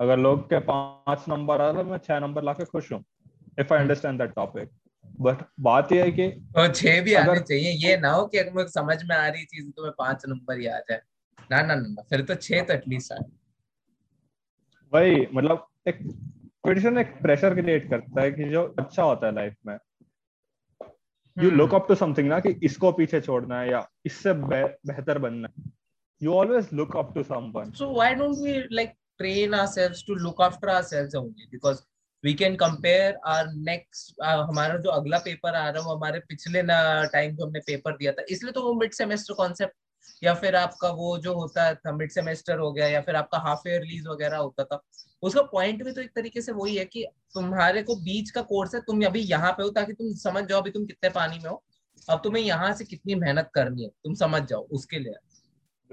अगर लोग के पाँच नंबर आ रहा मैं छह नंबर लाके खुश हूँ if I understand that topic but बात यह है कि तो छह भी अगर, आने चाहिए ये ना हो कि अगर मुझे समझ में आ रही चीज़ तो मैं पाँच नंबर ही आ जाए। ना ना ना फिर तो छह तो एटलीस्ट आए। वही मतलब एक कंपटीशन एक प्रेशर क्रिएट करता है कि जो अच्छा होता है लाइफ में। You look up to something ना कि इसको पीछे छोड़ना है या इससे बेहतर बनना है। You always look up to someone so why don't we like train ourselves to look after ourselves only because we can compare our next uh, हमारा जो अगला पेपर आ रहा है वो हमारे पिछले ना टाइम जो हमने पेपर दिया था इसलिए तो वो मिड सेमेस्टर कॉन्सेप्ट या फिर आपका वो जो होता था मिड सेमेस्टर हो गया या फिर आपका हाफ़ ईयर रिलीज़ वगैरह होता था उसका पॉइंट भी तो एक तरीके से वही है कि तुम्हारे को बीच का कोर्स है तुम अभी यहाँ पे हो ताकि तुम समझ जाओ अभी तुम कितने पानी में हो अब तुम्हें यहाँ से कितनी मेहनत करनी है तुम समझ जाओ उसके लिए।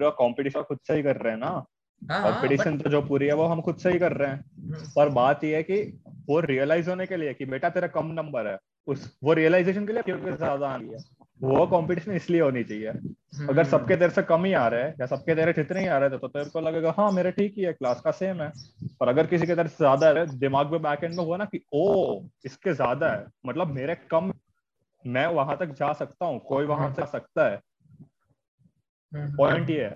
कॉम्पिटिशन खुद से ही कर रहे हैं ना। कंपटीशन हाँ, हाँ, तो जो पूरी है वो हम खुद से ही कर रहे हैं। हम्म। पर बात ये है कि वो रियलाइज़ होने के लिए कि बेटा तेरा कम नंबर है उस वो रियलाइजेशन के लिए क्योंकि ज़्यादा आ रही है। वो कंपटीशन इसलिए होनी चाहिए। अगर हम्म। सबके देर से कम ही आ रहे हैं या सबके देर जितने ही आ रहे थे तो तेरे को लगेगा हाँ मेरे ठीक ही है क्लास का सेम है। और अगर किसी के देर से ज़्यादा है दिमाग में बैक एंड में हुआ ना कि ओ इसके ज़्यादा है मतलब मेरे कम मैं वहाँ तक जा सकता हूँ कोई वहाँ से सकता है। पॉइंट ये है।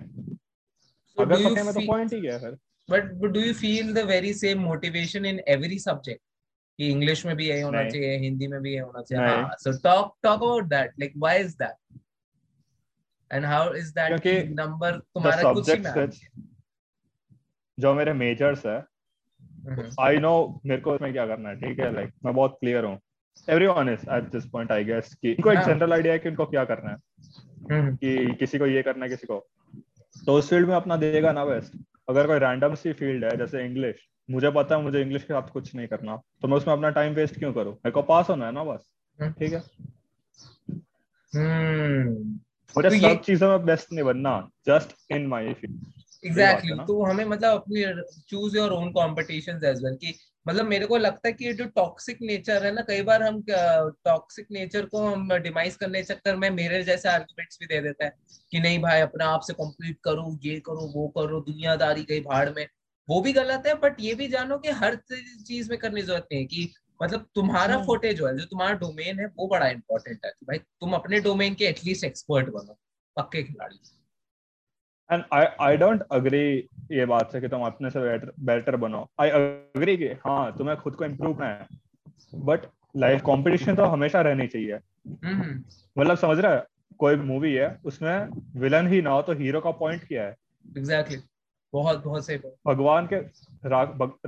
अगर पते में तो पॉइंट ही है फिर। But do you feel the very same motivation in every subject कि इंग्लिश में भी यही होना चाहिए हिंदी में भी यही होना चाहिए। So talk talk about that like why is that and how is that number तुम्हारा कुछ ही में जो मेरे मेजर्स है आई नो मेरे को इसमें क्या करना है ठीक है? लाइक मैं बहुत क्लियर हूँ। Everyone is at this point I guess कि इनको एक जनरल हाँ। आइडिया है कि उनको क्या करना है। हम्म। कि किसी को ये करना है किसी को। तो उस फ़ील्ड में अपना देगा ना बेस्ट अगर कोई रैंडम सी फ़ील्ड है जैसे इंग्लिश मुझे पता है मुझे इंग्लिश के साथ कुछ नहीं करना। तो मैं उसमें अपना टाइम वेस्ट क्यों करूँ? मेरे को पास होना है ना बस। ठीक है? हम्म। मुझे तो सब चीज़ों में बेस्ट नहीं बनना just in my field exactly तो हमें मतलब अपनी choose your own competition as well कि मतलब मेरे को लगता है कि ये जो टॉक्सिक नेचर है ना कई बार हम टॉक्सिक नेचर को हम डिमाइस करने चक्कर में मेरे जैसे आर्गुमेंट्स भी दे देता है कि नहीं भाई अपने आप से कंप्लीट करो ये करो वो करो दुनियादारी कहीं भाड़ में वो भी गलत है बट ये भी जानो कि हर चीज़ में करने ज़रूरत नहीं है कि मतलब तुम्हारा फोटे हाँ। जो है जो तुम्हारा डोमेन है वो बड़ा इंपॉर्टेंट है तो भाई तुम अपने डोमेन के एटलीस्ट एक्सपर्ट बनो पक्के खिलाड़ी and I I don't agree ये बात से कि तुम अपने से बेटर बेटर बनो। आई अग्री कि हाँ तुम्हें खुद को इम्प्रूव करना है। बट लाइफ कंपटीशन तो हमेशा रहनी चाहिए। हम्म। मतलब समझ रहा है? कोई मूवी है उसमें विलन ही ना हो तो हीरो का पॉइंट क्या है? Exactly exactly. बहुत बहुत सही भगवान के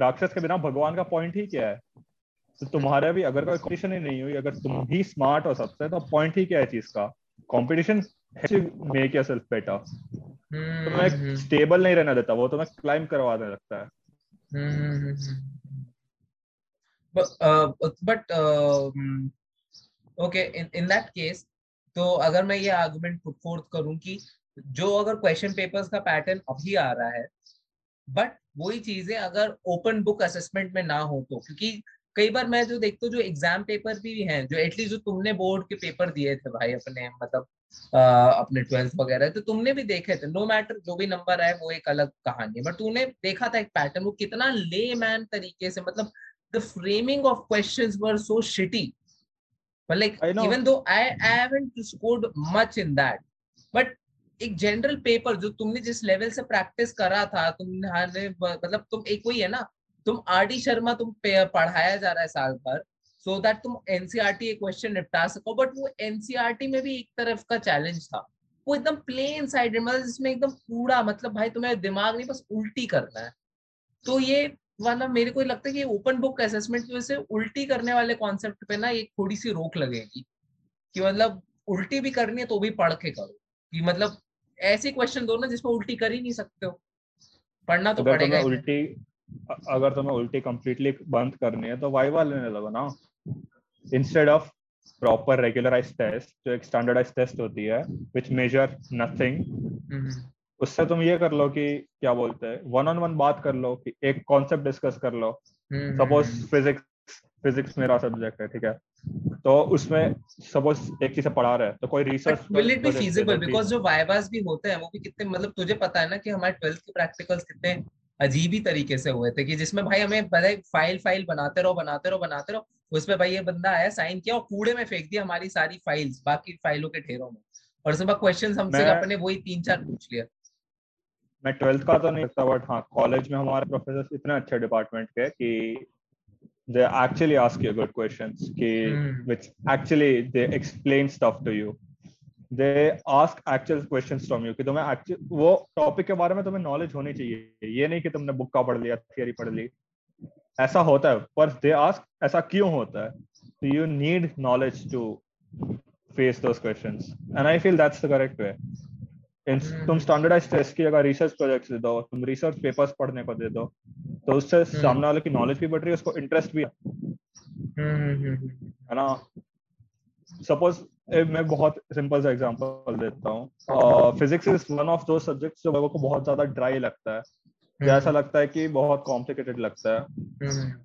राक्षस के बिना भगवान का पॉइंट ही क्या है? तो तुम्हारे भी अगर कोई कंपटीशन ही नहीं हुई अगर तुम ही स्मार्ट हो सबसे तो पॉइंट ही क्या है चीज़ का? Competition make yourself better तुम्हें स्टेबल नहीं रहना देता वो तुम्हें क्लाइंब करवाने लगता है। But okay in that case तो अगर मैं ये आर्गुमेंट पुट फोर्थ करूँ कि जो अगर क्वेश्चन पेपर्स का पैटर्न अभी आ रहा है बट वही चीज़ें अगर ओपन बुक असेसमेंट में ना हो तो क्योंकि कई बार मैं जो देखता हूँ जो एग्ज़ाम पेपर भी हैं जो एटलीस्ट जो तुमने बोर्ड के पेपर दिए थे भाई अपने मतलब आ, अपने ट्वेल्थ वगैरह तो तुमने भी देखे थे। नो no मैटर जो भी नंबर आए वो एक अलग कहानी है। बट तूने देखा था एक पैटर्न वो कितना ले मैन तरीके से मतलब the framing of questions were so shitty but like even though I, I haven't scored much in that but एक जनरल पेपर जो तुमने जिस लेवल से प्रैक्टिस करा था तुमने मतलब तुम एक वही है ना तुम आर डी शर्मा तुम पढ़ाया जा रहा है साल भर सो so दैट तुम एनसीआरटी एक क्वेश्चन निपटा सको बट वो एनसीआरटी में भी एक तरफ़ का चैलेंज था। वो एकदम प्लेन साइड मतलब जिसमें एकदम पूरा मतलब भाई तुम्हें दिमाग नहीं बस उल्टी करना है। तो ये वाला मेरे को लगता है कि ओपन बुक असेसमेंट की वजह से उल्टी करने वाले कॉन्सेप्ट पे ना एक थोड़ी सी रोक लगेगी। कि मतलब उल्टी भी करनी है तो भी पढ़ के करो। कि मतलब ऐसे क्वेश्चन दो ना जिसमें उल्टी कर ही नहीं सकते हो। पढ़ना तो पड़ेगा उल्टी अगर तुम्हें उल्टी कंप्लीटली बंद करनी है तो वाइवा लेने लगो ना। Instead of proper regularise test जो एक स्टैंडर्डाइज टेस्ट होती है विच मेजर नथिंग उससे तुम ये कर लो कि क्या बोलते हैं वन ऑन वन बात कर लो कि एक कॉन्सेप्ट डिस्कस कर लो। सपोज़ फिजिक्स फिजिक्स मेरा सब्जेक्ट है ठीक है? तो उसमें सपोज़ एक चीज़ पढ़ा रहा है तो कोई research will it be feasible because जो वाइवास भी होते हैं वो भी कितने मतलब तुझे पता है ना कि हमारे 12th के प्रैक्टिकल्स कितने अजीब ही तरीके से हुए थे कि जिसमें भाई हमें भाई फ़ाइल फ़ाइल बनाते रहो बनाते रहो बनाते रहो उसमें भाई ये बंदा आया साइन किया और कूड़े में फेंक दिया हमारी सारी फाइल्स बाकी फाइलों के ढेरों में। और उसमें क्वेश्चन हमसे अपने वही तीन चार पूछ लिया मैं ट्वेल्थ का तो नहीं लगता बट हाँ कॉलेज में हमारे प्रोफेसर इतने अच्छे डिपार्टमेंट के कि they actually ask you good questions ki, mm. which actually they explain stuff to you they ask actual questions from you कि तुम्हें actual वो टॉपिक के बारे में तुम्हें नॉलेज होनी चाहिए। ये नहीं कि तुमने बुक का पढ़ लिया थियरी पढ़ ली। ऐसा होता है। पर दे आस्क ऐसा क्यों होता है? तो you need knowledge to face those questions and I feel that's the correct way तुम स्टैंडर्डाइज टेस्ट की अगर रिसर्च प्रोजेक्ट्स दे दो तुम रिसर्च पेपर्स पढ़ने को दे दो तो उससे हम्म। सामने वाले की नॉलेज भी बढ़ रही है उसको इंटरेस्ट भी हम्म, हम्म, है ना? सपोज़ मैं बहुत सिंपल सा एग्जांपल देता हूँ। Physics is one of those subjects जो मेरे को बहुत ज़्यादा ड्राई लगता है। जैसा लगता है कि बहुत कॉम्प्लिकेटेड लगता है।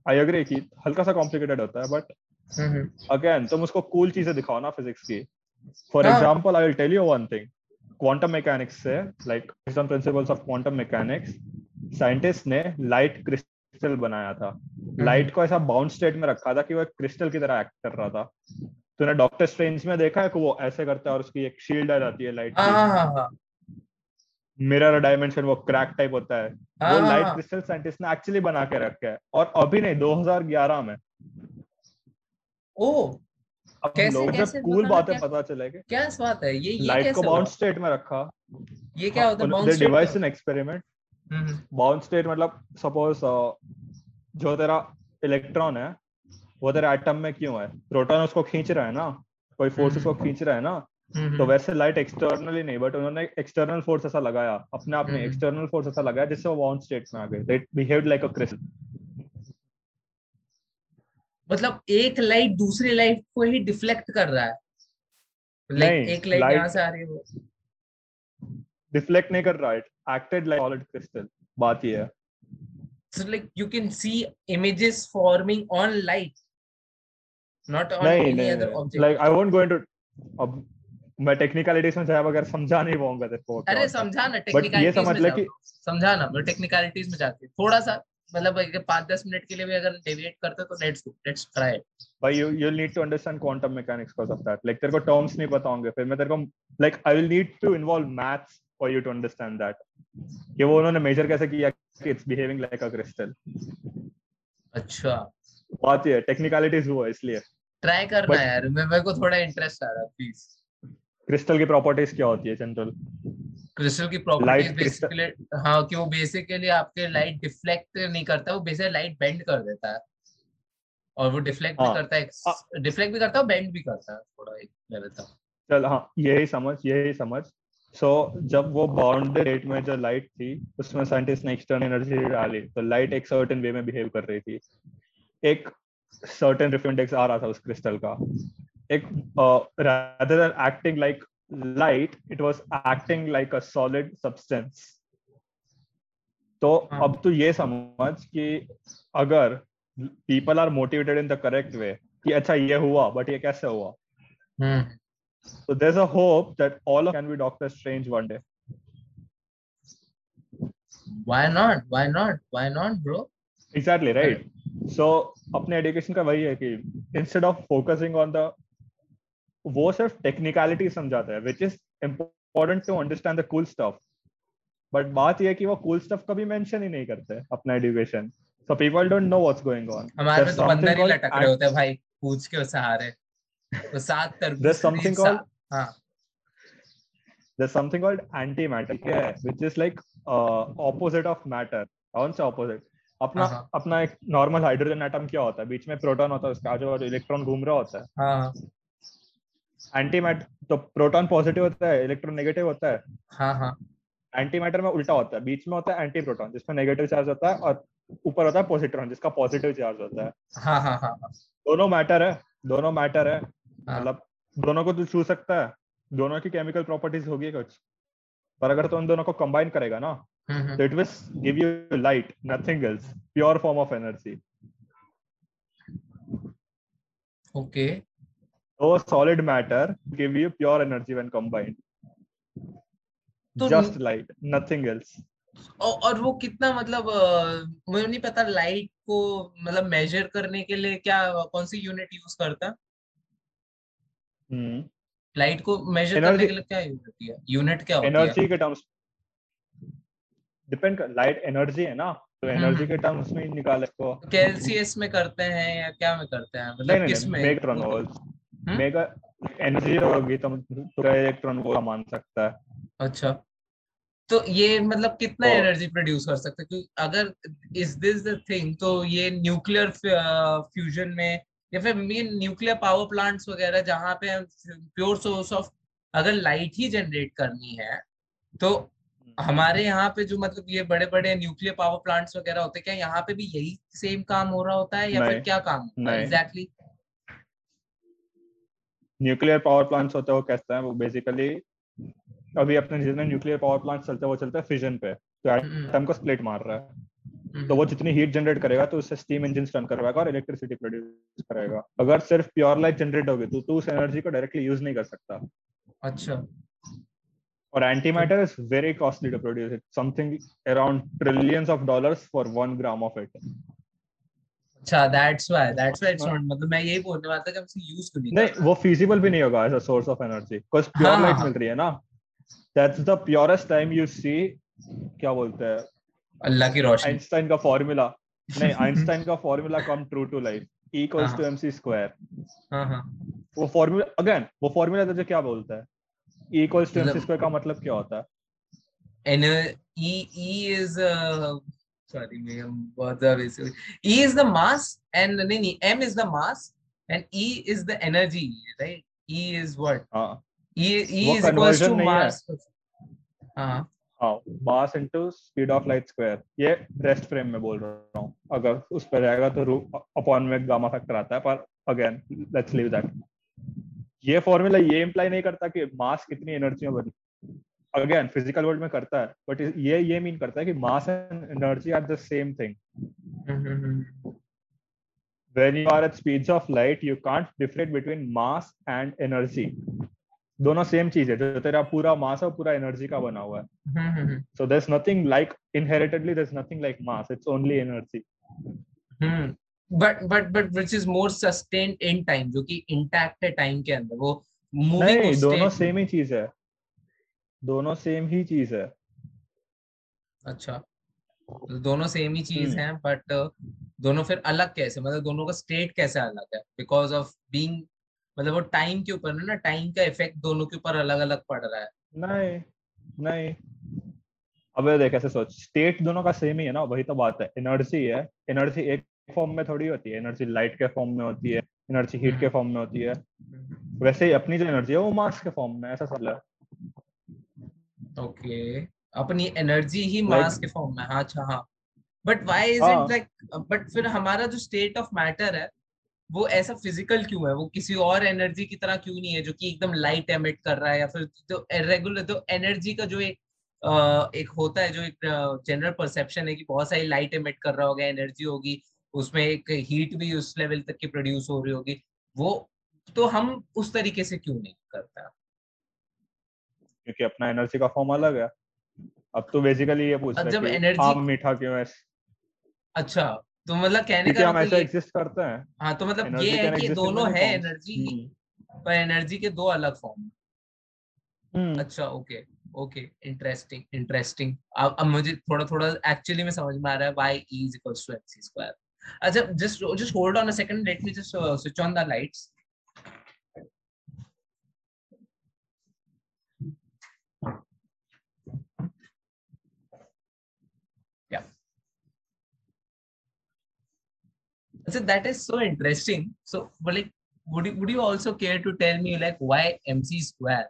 आई अग्री कि हल्का सा कॉम्प्लिकेटेड होता है बट अगेन तुम उसको कूल चीज़ें दिखाओ ना फिजिक्स की। For example I will tell you one thing quantum mechanics से like some principles of quantum mechanics scientist ने लाइट क्रिस्टल बनाया था। लाइट हम्म। को ऐसा बाउंड स्टेट में रखा था कि वो एक क्रिस्टल की तरह एक्ट कर रहा था। तूने डॉक्टर स्ट्रेंज में देखा है कि वो ऐसे करता है और उसकी एक शील्ड आ जाती है लाइट मिरर डायमेंशन वो क्रैक टाइप होता है। हाँ, वो लाइट क्रिस्टल साइंटिस्ट ने एक्चुअली बना के रखा है। और अभी नहीं 2011 में। ओ अब कैसे, लोग जब कूल बातें पता चलेगी क्या बात है? ये, ये लाइट को बाउंड स्टेट में रखा। ये क्या होता है? Bound state device in experiment bound state मतलब सपोज़ जो तेरा इलेक्ट्रॉन है वो तेरे एटम में क्यों है? प्रोटॉन उसको खींच रहा है ना? कोई फोर्स उसको हम्म। खींच रहा है ना? तो। वैसे लाइट एक्सटर्नली नहीं बट उन्होंने एक्सटर्नल फोर्स ऐसा लगाया अपने आप में एक्सटर्नल फोर्स ऐसा लगाया जिससे वो बाउंड स्टेट में आ गए। It behaved like a crystal मतलब एक लाइट दूसरी लाइट को ही डिफ्लेक्ट कर रहा है। लाइक एक लाइट यहाँ से आ रही है। डिफ्लेक्ट नहीं कर रहा है एक्टेड लाइक सॉलिड क्रिस्टल बात ये है। So like you can see images forming on light not on नहीं, any नहीं, other object. Like i won't go into अब मैं टेक्निकलिटीज में जाए अगर समझा नहीं पाऊँगा तेरे को अरे समझा ना टेक्निकलिटीज में समझ ले कि समझा ना मैं टेक्निकलिटीज में जाके थोड़ा सा मतलब पाँच दस मिनट के लिए भी अगर डेविएट करते तो लेट्स लेट्स ट्राई भाई you you need to understand quantum mechanics because of that like तेरे को टर्म्स नहीं पता होंगे फिर मैं तेरे को like I will need to involve maths for you to understand that कि वो उन्होंने मेजर कैसे किया कि it's behaving like a crystal अच्छा। बात ये टेक्निकलिटीज वो है इसलिए। ट्राई करना यार मैं मेरे को थोड़ा इंटरेस्ट आ रहा है प्लीज़ क्रिस्टल की प्रॉपर्टीज़ क्या होती है जनरल क्रिस्टल की प्रॉपर्टीज़ बेसिकली हाँ कि वो बेसिकली आपके लाइट डिफ्लेक्ट नहीं करता वो बेसिकली लाइट बेंड कर देता है। और वो डिफ्लेक्ट हाँ, भी करता है डिफ्लेक्ट भी करता है बेंड भी करता है थोड़ा एक लेवल तक। चल हाँ यही समझ यही समझ। सो so, जब वो बाउंडेड रेट में जो लाइट थी उसमें साइंटिस्ट ने एक्सटर्नल एनर्जी डाली तो लाइट एक सर्टेन वे में बिहेव कर रही थी। एक सर्टेन रिफ्लेक्ट आ रहा था उस क्रिस्टल का एक rather than acting like light it was acting like a solid substance तो हाँ. अब तो ये समझ कि अगर people are motivated in the correct way कि अच्छा ये हुआ बट ये कैसे हुआ so there's a hope that all of can be Doctor Strange one day. Why not? Why not? Why not, bro? Exactly right. So अपने एजुकेशन का वही है कि instead of focusing on the वो सिर्फ़ टेक्निकलिटी समझाता है which is important to understand the cool stuff but बात यह है कि वो कूल स्टफ़ कभी मेंशन ही नहीं करते अपना education so people don't know what's going on हमारे में तो बंदर ही लटक रहे होते हैं भाई पूछ के सहारे। तो सात तरबूज there's something called हाँ। There's something called antimatter yeah, which is like uh, opposite of matter. कौन सा opposite? अपना हाँ, हाँ। अपना एक नॉर्मल हाइड्रोजन एटम क्या होता है? बीच में प्रोटॉन होता है उसका आजू बाजू इलेक्ट्रॉन घूम रहा होता है। हाँ, एंटी मैटर तो प्रोटॉन पॉजिटिव होता है इलेक्ट्रॉन नेगेटिव होता है। हाँ हाँ। एंटी मैटर में उल्टा होता है बीच में होता है एंटी प्रोटॉन जिसमें नेगेटिव चार्ज होता है और ऊपर होता है पॉजिट्रॉन जिसका पॉजिटिव चार्ज होता है। हाँ हाँ हाँ, हाँ। दोनों मैटर है दोनों मैटर है। हाँ। मतलब दोनों को तू छू सकता है दोनों की केमिकल प्रॉपर्टीज़ होगी कुछ। पर अगर तो उन दोनों को कंबाइन करेगा ना तो it will give you light nothing else pure form of energy okay no solid matter give you pure energy when combined. तो just light nothing else. और वो कितना मतलब मुझे नहीं पता लाइट को मतलब मेजर करने के लिए क्या कौन सी यूनिट यूज़ करता? हम्म लाइट को मेजर करने के लिए क्या यूज़ होती है? यूनिट क्या होती है? एनर्जी के टर्म्स डिपेंड कर लाइट एनर्जी है ना तो एनर्जी के टर्म्स में ही निकाले को कैलसीएस में करते हैं या क्या में करते हैं? मतलब किसमें? इलेक्ट्रॉन होल्स मेगा एनर्जी होगी तो पूरा इलेक्ट्रॉन को मान सकता है? अच्छा। तो ये मतलब कितना एनर्जी प्रोड्यूस कर सकते हैं? अगर इज़ दिस द थिंग तो ये न्यूक्लियर फ्यूजन में या फिर मेन न्यूक्लियर पावर प्लांट्स वगैरह जहाँ पे प्योर सोर्स ऑफ़ अगर लाइट ही जनरेट करनी है तो हमारे यहाँ पे जो मतलब ये बड़े बड़े न्यूक्लियर पावर प्लांट्स वगैरह होते हैं क्या यहाँ पे भी यही सेम काम हो रहा होता है या फिर क्या काम एग्जैक्टली न्यूक्लियर पावर प्लांट्स होते हैं वो कैसे हैं? वो बेसिकली अभी अपने जितने न्यूक्लियर पावर प्लांट चलते हैं वो चलते हैं फिजन पे तो एटम हम्म। को स्प्लिट मार रहा है। तो वो जितनी हीट जनरेट करेगा तो उससे स्टीम इंजन रन करवाएगा और इलेक्ट्रिसिटी प्रोड्यूस करेगा। अगर सिर्फ़ प्योर लाइट जनरेट होगी तो तू उस एनर्जी को डायरेक्टली यूज़ नहीं कर सकता। अच्छा। और antimatter is very costly to produce it something around trillions of dollars for one gram of it अच्छा that's why that's why it's not मतलब मैं यही बोलने वाला था कि हम इसे यूज़ क्यों नहीं नहीं वो फीजिबल भी नहीं होगा as a source of energy because pure light मिल रही है ना। That's the purest time you see क्या बोलते हैं? अल्लाह की रोशनी। आइंस्टाइन का फार्मूला नहीं [LAUGHS] आइंस्टाइन का formula come true to life E equals to mc square. हाँ हाँ। वो फार्मूला अगेन वो फार्मूला तुझे क्या बोलता है? E equals to mc square का मतलब क्या होता है an E E is uh, sorry मैं बहुत ज़्यादा E is the mass and नहीं नहीं M is the mass and E is the energy right E is what हाँ E E is equals to mass हाँ हाँ mass into speed of light square ये रेस्ट फ्रेम में बोल रहा हूँ अगर उस पर जाएगा तो अपॉन में गामा फैक्टर आता है पर अगेन लेट्स लीव दैट ये फॉर्मूला ये इंप्लाई नहीं करता कि मास कितनी एनर्जी में बनी। अगेन फ़िज़िकल वर्ल्ड में करता है बट ये ये मीन करता है कि mass and energy are the same thing when you are at speeds of light, you can't differentiate between mass and energy. दोनों सेम चीज़ है, जो तेरा पूरा मास और पूरा एनर्जी का बना हुआ है। So there is nothing like inheritedly there is nothing like mass it's only energy but but but which is more sustained in time जो कि इंटैक्ट है टाइम के अंदर वो मूविंग नहीं दोनों सेम ही चीज़ है। दोनों सेम ही चीज़ है। अच्छा तो दोनों सेम ही चीज़ है बट दोनों फिर अलग कैसे मतलब दोनों का स्टेट कैसे अलग है? बिकॉज़ ऑफ़ बीइंग मतलब वो टाइम के ऊपर ना टाइम का इफ़ेक्ट दोनों के ऊपर अलग अलग पड़ रहा है। नहीं नहीं। अब देख ऐसे सोच स्टेट दोनों का सेम ही है ना वही तो बात है एनर्जी है एनर्जी एक फॉर्म में थोड़ी होती है एनर्जी लाइट के फॉर्म में होती है एनर्जी हीट के फॉर्म में होती है। वैसे ही अपनी जो एनर्जी है वो मास के फॉर्म में ऐसा सब है। ओके अपनी एनर्जी ही मास के फॉर्म में हाँ अच्छा हाँ। But why is it like but फिर हमारा जो स्टेट ऑफ़ मैटर है वो ऐसा फ़िज़िकल क्यों है? वो किसी और एनर्जी की तरह क्यों नहीं है जो कि एकदम लाइट एमिट कर रहा है या फिर तो रेगुलर तो एनर्जी का जो एक एक होता है जो एक जनरल परसेप्शन है कि बहुत सारी लाइट एमिट कर रहा होगा एनर्जी होगी उसमें एक हीट भी उस लेवल तक की प्रोड्यूस हो रही होगी। वो तो हम उस तरीके से क्यों नहीं करता? क्योंकि अपना एनर्जी का फॉर्म अलग है। अब तो बेसिकली ये पूछ रहा है कि एनर्जी मीठा क्यों है? अच्छा तो मतलब कहने का हम मतलब ऐसा एग्जिस्ट करते हैं। हाँ तो मतलब ये है कि दोनों है एनर्जी हम्म। पर एनर्जी के दो अलग फॉर्म हम्म। अच्छा ओके ओके इंटरेस्टिंग इंटरेस्टिंग अब अब मुझे थोड़ा थोड़ा एक्चुअली में समझ में आ रहा है why E is equals to mc square अच्छा just just hold on a second let me just switch on the lights so that is so interesting so but like would you would you also care to tell me like why mc square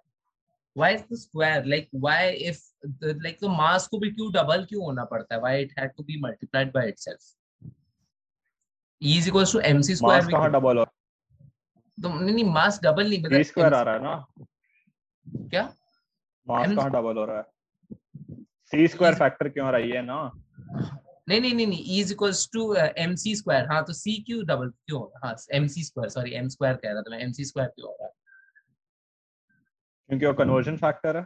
why is the square like why if the like the mass को भी क्यों double क्यों होना पड़ता है why it had to be multiplied by itself E is equals to mc square कहाँ हो? तो नहीं नहीं नहीं square आ रहा है ना? क्या? कहाँ double हो रहा है? C square factor क्यों आ रही है ना? नहीं नहीं नहीं नहीं E is equals to M C square हाँ तो सी क्यू डबल क्यों होगा? हाँ M C square sorry M square कह रहा था मैं। एम सी स्क्वायर क्यों होगा क्योंकि वो कन्वर्जन फैक्टर है।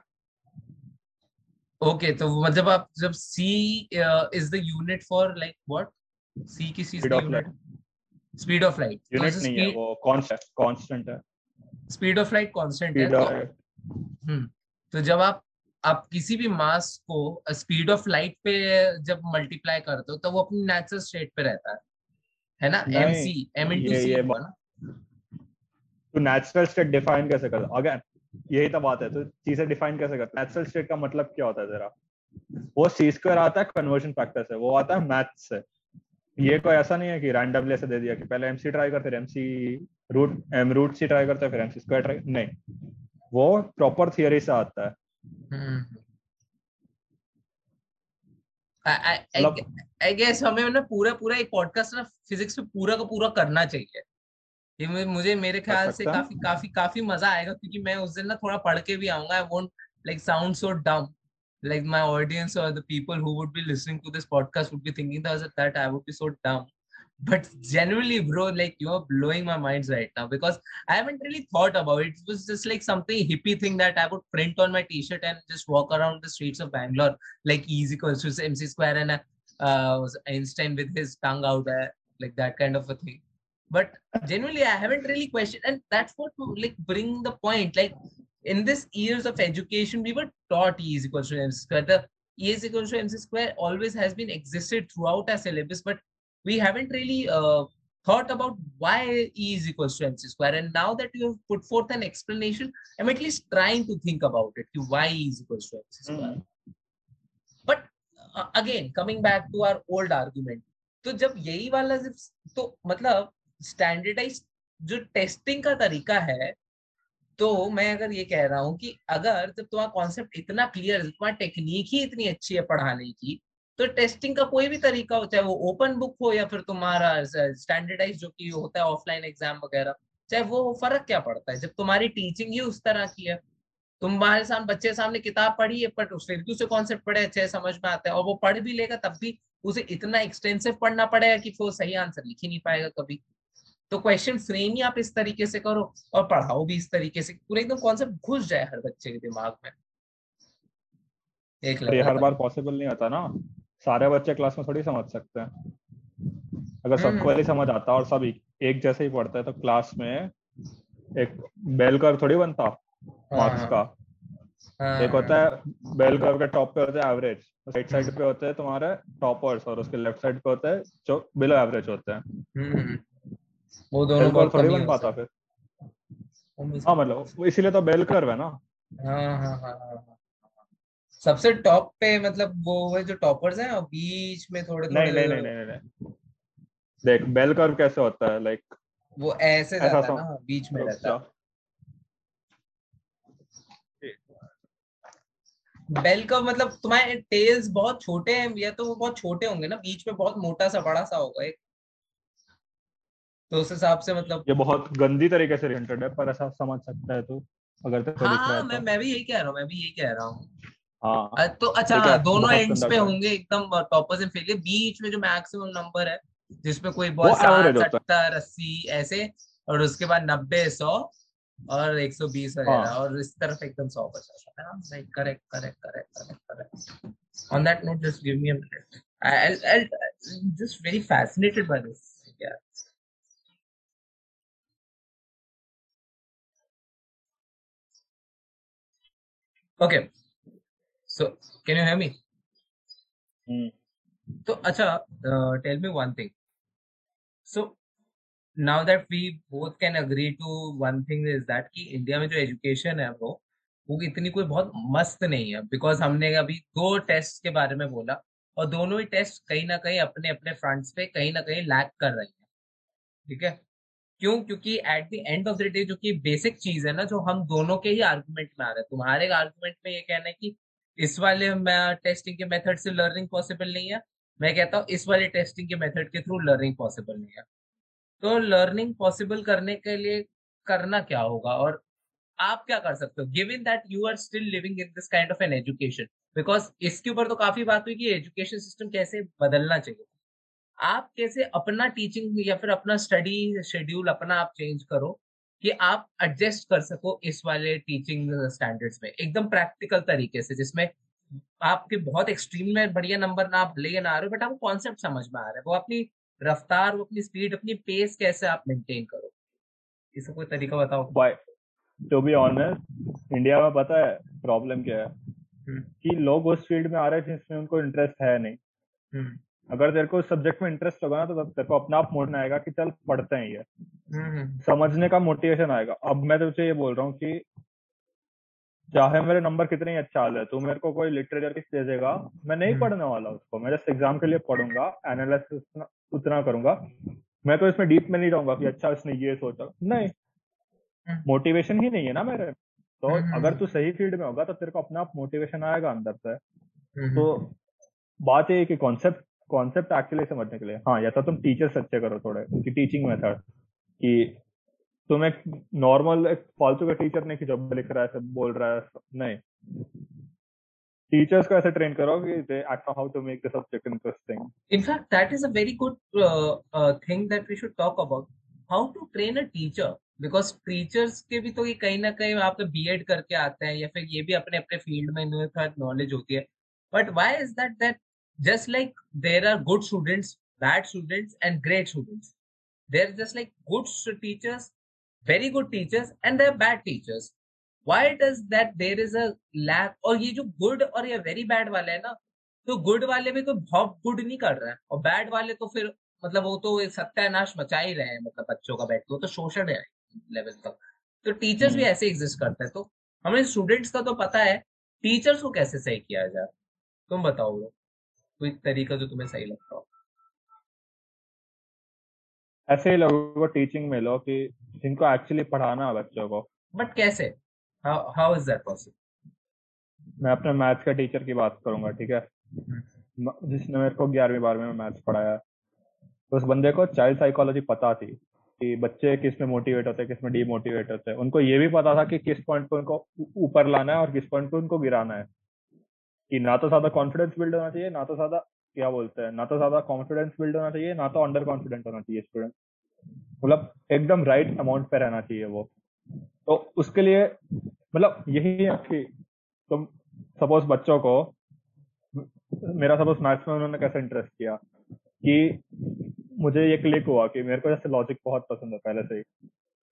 ओके तो मतलब आप जब C is the unit for like what C की C unit speed of light unit नहीं है वो कांस्टेंट कांस्टेंट है। स्पीड ऑफ़ लाइट कांस्टेंट है। हम्म। तो जब आप आप किसी भी मास को स्पीड ऑफ़ लाइट पे जब मल्टीप्लाई करते हो तो वो अपनी नेचुरल स्टेट पे रहता है। है ना? M C M into C तो नेचुरल स्टेट डिफाइन कैसे कर अगेन यही तो बात है तो चीज़ें डिफाइन कैसे करते नेचुरल स्टेट का मतलब क्या होता है तेरा वो सी स्क्वायर आता है कन्वर्जन फैक्टर से वो आता है मैथ से। ये कोई ऐसा नहीं है कि रैंडमली ऐसे दे दिया कि पहले एमसी ट्राई करते M C root M root C try करते फिर एमसी स्क्वायर ट्राई नहीं। वो प्रॉपर थियरी से आता है। आई गेस हमें ना पूरा पूरा एक पॉडकास्ट ना फिजिक्स पे पूरा का पूरा करना चाहिए। ये मुझे मेरे ख्याल से काफ़ी काफ़ी काफ़ी मज़ा आएगा क्योंकि मैं उस दिन ना थोड़ा पढ़ के भी आऊँगा I won't like sound so dumb like my audience or the people who would be listening to this podcast would be thinking that, that I would be so dumb. But generally, bro, like you're blowing my minds right now because I haven't really thought about it. It was just like something hippie thing that I would print on my t-shirt and just walk around the streets of Bangalore like easy equals to MC square and uh, Einstein with his tongue out like that kind of a thing. But generally, I haven't really questioned, and that's what like bring the point. Like in this years of education, we were taught E is equals to MC square. The E is equals to MC square always has been existed throughout our syllabus, but we haven't really uh, thought about why E is equals to MC square. And now that you have put forth an explanation, I'm at least trying to think about it. Why E is equals to MC square. Mm. But uh, again, coming back to our old argument, तो जब यही वाला तो मतलब स्टैंडर्डाइज जो टेस्टिंग का तरीका है तो मैं अगर ये कह रहा हूँ कि अगर जब तुम्हारा कॉन्सेप्ट इतना क्लियर तुम्हारी टेक्निक ही इतनी अच्छी है पढ़ाने की तो टेस्टिंग का कोई भी तरीका हो, चाहे वो ओपन बुक हो या फिर तुम्हारा स्टैंडर्डाइज जो कि होता है ऑफलाइन एग्ज़ाम वगैरह, चाहे वो फ़र्क क्या पड़ता है? जब तुम्हारी टीचिंग ही उस तरह की है तुम्हारे सामने बच्चे सामने किताब पढ़ी है बट फिर भी उसे कॉन्सेप्ट पढ़े, अच्छे समझ में आता है, और वो पढ़ भी लेगा, तब भी उसे इतना एक्सटेंसिव पढ़ना पड़ेगा कि वो सही आंसर लिख ही नहीं पाएगा कभी। तो क्वेश्चन फ्रेम ही आप इस तरीके से करो और पढ़ाओ भी इस तरीके से। पूरा एकदम कॉन्सेप्ट घुस जाए हर बच्चे के दिमाग में। एक हर बार पॉसिबल नहीं होता ना। सारे बच्चे क्लास में थोड़ी समझ सकते हैं। अगर सबको हम्म। ही समझ आता और सब एक जैसे ही पढ़ते हैं तो क्लास में एक बेल कर्व थोड़ी बनता मार्क्स हाँ। का। हाँ, एक होता है बेल कर्व के टॉप पे होते हैं एवरेज राइट साइड पे होते हैं तुम्हारे टॉपर्स और उसके लेफ़्ट साइड पे होते हैं जो बिलो एवरेज होते हैं। हम्म। वो दोनों बहुत थोड़ी बन पाता फिर। हाँ मतलब इसीलिए तो बेल कर्व है ना। हाँ हाँ हाँ हाँ सबसे टॉप पे मतलब वो है जो टॉपर्स हैं और बीच में थोड़े नहीं नहीं नहीं नहीं नहीं देख बेल कर्व कैसे होता है लाइक वो ऐसे जाता है ना बीच में रहता है। बेल कर्व मतलब तुम्हारे टेल्स बहुत छोटे हैं या तो वो बहुत छोटे होंगे ना बीच में बहुत मोटा सा बड़ा सा होगा एक। तो उस हिसाब से मतलब ये बहुत गंदी तरीके से रिलेटेड है पर ऐसा समझ सकता है तो अगर तो हाँ, मैं तो। मैं भी यही कह रहा हूँ मैं भी यही कह रहा हूँ हाँ तो अच्छा हाँ, दोनों एंड्स पे होंगे एकदम टॉपर्स एंड फेलियर बीच में जो मैक्सिमम नंबर है जिसमें कोई बहुत साठ सत्तर अस्सी ऐसे और उसके बाद नब्बे सौ और एक सौ बीस वगैरह हाँ। और इस तरफ़ एकदम सौ पचास correct correct correct correct correct on that note just give me a minute I'll, I'll just very fascinated by this. Yeah. Okay. So, can you hear me? Hmm. So, acha, uh, tell me one thing. So, now that we both can agree to one thing is that कि इंडिया में जो एजुकेशन है वो वो इतनी कोई बहुत मस्त नहीं है बिकॉज़ हमने अभी दो टेस्ट के बारे में बोला और दोनों ही टेस्ट कहीं ना कहीं अपने अपने फ्रंट्स पे कहीं ना कहीं लैक कर रही है ठीक है क्यों? क्योंकि at the end of the day जो कि बेसिक चीज़ है ना, जो हम दोनों के ही आर्गुमेंट में आ रहे हैं। तुम्हारे आर्गुमेंट में ये कहना है कि इस वाले टेस्टिंग के मेथड से लर्निंग पॉसिबल नहीं है। मैं कहता हूँ इस वाले टेस्टिंग के मेथड के थ्रू लर्निंग पॉसिबल नहीं है। तो लर्निंग पॉसिबल करने के लिए करना क्या होगा? और आप क्या कर सकते हो? Given that you are still living in this kind of an education because इसके ऊपर तो काफ़ी बात हुई कि एजुकेशन सिस्टम कैसे बदलना चाहिए। आप कैसे अपना टीचिंग या फिर अपना स्टडी शेड्यूल अपना आप चेंज करो कि आप एडजस्ट कर सको इस वाले टीचिंग स्टैंडर्ड्स में। एकदम प्रैक्टिकल तरीके से जिसमें आपके बहुत एक्सट्रीम में बढ़िया नंबर ना आप ले ना आ रहे बट आपको कॉन्सेप्ट समझ में आ रहा है। वो अपनी रफ्तार वो अपनी स्पीड अपनी पेस कैसे आप मेंटेन करो? इसका कोई तरीका बताओ। टू बी ऑनेस्ट इंडिया में पता है प्रॉब्लम क्या है? हम्म। कि लोग उस फ़ील्ड में आ रहे हैं जिसमें उनको इंटरेस्ट है नहीं। हम्म। अगर तेरे को सब्जेक्ट में इंटरेस्ट होगा ना तो तेरे को अपना आप मोड़ना आएगा कि चल पढ़ते हैं ये। हम्म। समझने का मोटिवेशन आएगा। अब मैं तुझे ये बोल रहा हूँ कि चाहे मेरे नंबर कितने ही अच्छा आ जाए तू मेरे को कोई लिटरेचर किस दे देगा? मैं नहीं हम्म। पढ़ने वाला उसको। मैं जस्ट एग्ज़ाम के लिए पढ़ूँगा एनालिसिस उतना करूँगा। मैं तो इसमें डीप में नहीं रहूँगा कि अच्छा इसने ये सोचा। नहीं। मोटिवेशन हम्म। ही नहीं है ना मेरे। तो अगर तू सही फ़ील्ड में होगा तो तेरे को अपना आप मोटिवेशन आएगा अंदर से। तो बात ये कि कॉन्सेप्ट कॉन्सेप्ट एक्चुअली समझने के लिए। हाँ या तो तुम टीचर्स अच्छे करो थोड़े, उनकी टीचिंग मेथड कि तुम एक नॉर्मल एक फालतू का टीचर नहीं कि जब लिख रहा है, सब बोल रहा है नहीं। टीचर्स को ऐसे ट्रेन करो कि they act how to make the subject interesting in fact that is a very good thing that we should talk about how to train a teacher because teachers के भी तो ये कहीं ना कहीं आप बी एड करके आते हैं, या फिर ये भी अपने अपने फ़ील्ड में इन्हें नॉलेज होती है। But why is that that just like there are good students, bad students, and great students. They're just like good teachers, very good teachers, and they're bad teachers. Why does that there is a lack? और ये जो good और ये very bad वाले है ना तो good वाले भी कोई बहुत good नहीं कर रहा है और bad वाले तो फिर मतलब वो तो सत्यानाश मचा ही रहे हैं मतलब बच्चों का बैठ के वो तो शोषण है लेवल तक तो टीचर्स भी ऐसे एग्जिस्ट करते हैं तो हमें स्टूडेंट्स का तो पता है टीचर्स को कैसे सही किया जाए तुम बताओ लोग कोई तरीका जो तुम्हें सही लगता हो। ऐसे ही लोगों को टीचिंग में लो कि जिनको एक्चुअली पढ़ाना है बच्चों को। बट कैसे? हाउ इज़ दैट पॉसिबल मैं अपने मैथ्स का टीचर की बात करूँगा ठीक है? हम्म। जिसने मेरे को ग्यारहवीं बारहवीं में मैथ्स पढ़ाया। तो उस बंदे को चाइल्ड साइकोलॉजी पता थी कि बच्चे किसमें मोटिवेट होते हैं किसमें डीमोटिवेट होते। हैं उनको ये भी पता था कि किस पॉइंट पे उनको ऊपर लाना है और किस पॉइंट पे उनको गिराना है। कि ना तो ज़्यादा कॉन्फिडेंस बिल्ड होना चाहिए, ना तो ज़्यादा, क्या बोलते हैं, ना तो ज़्यादा कॉन्फिडेंस बिल्ड होना चाहिए, ना तो अंडर कॉन्फिडेंट होना चाहिए स्टूडेंट मतलब एकदम राइट अमाउंट पे रहना चाहिए वो। तो उसके लिए मतलब यही है कि तुम सपोज़ बच्चों को, मेरा सपोज़ मैथ्स में उन्होंने कैसे इंटरेस्ट किया कि मुझे ये क्लिक हुआ कि मेरे को जैसे लॉजिक बहुत पसंद है पहले से ही।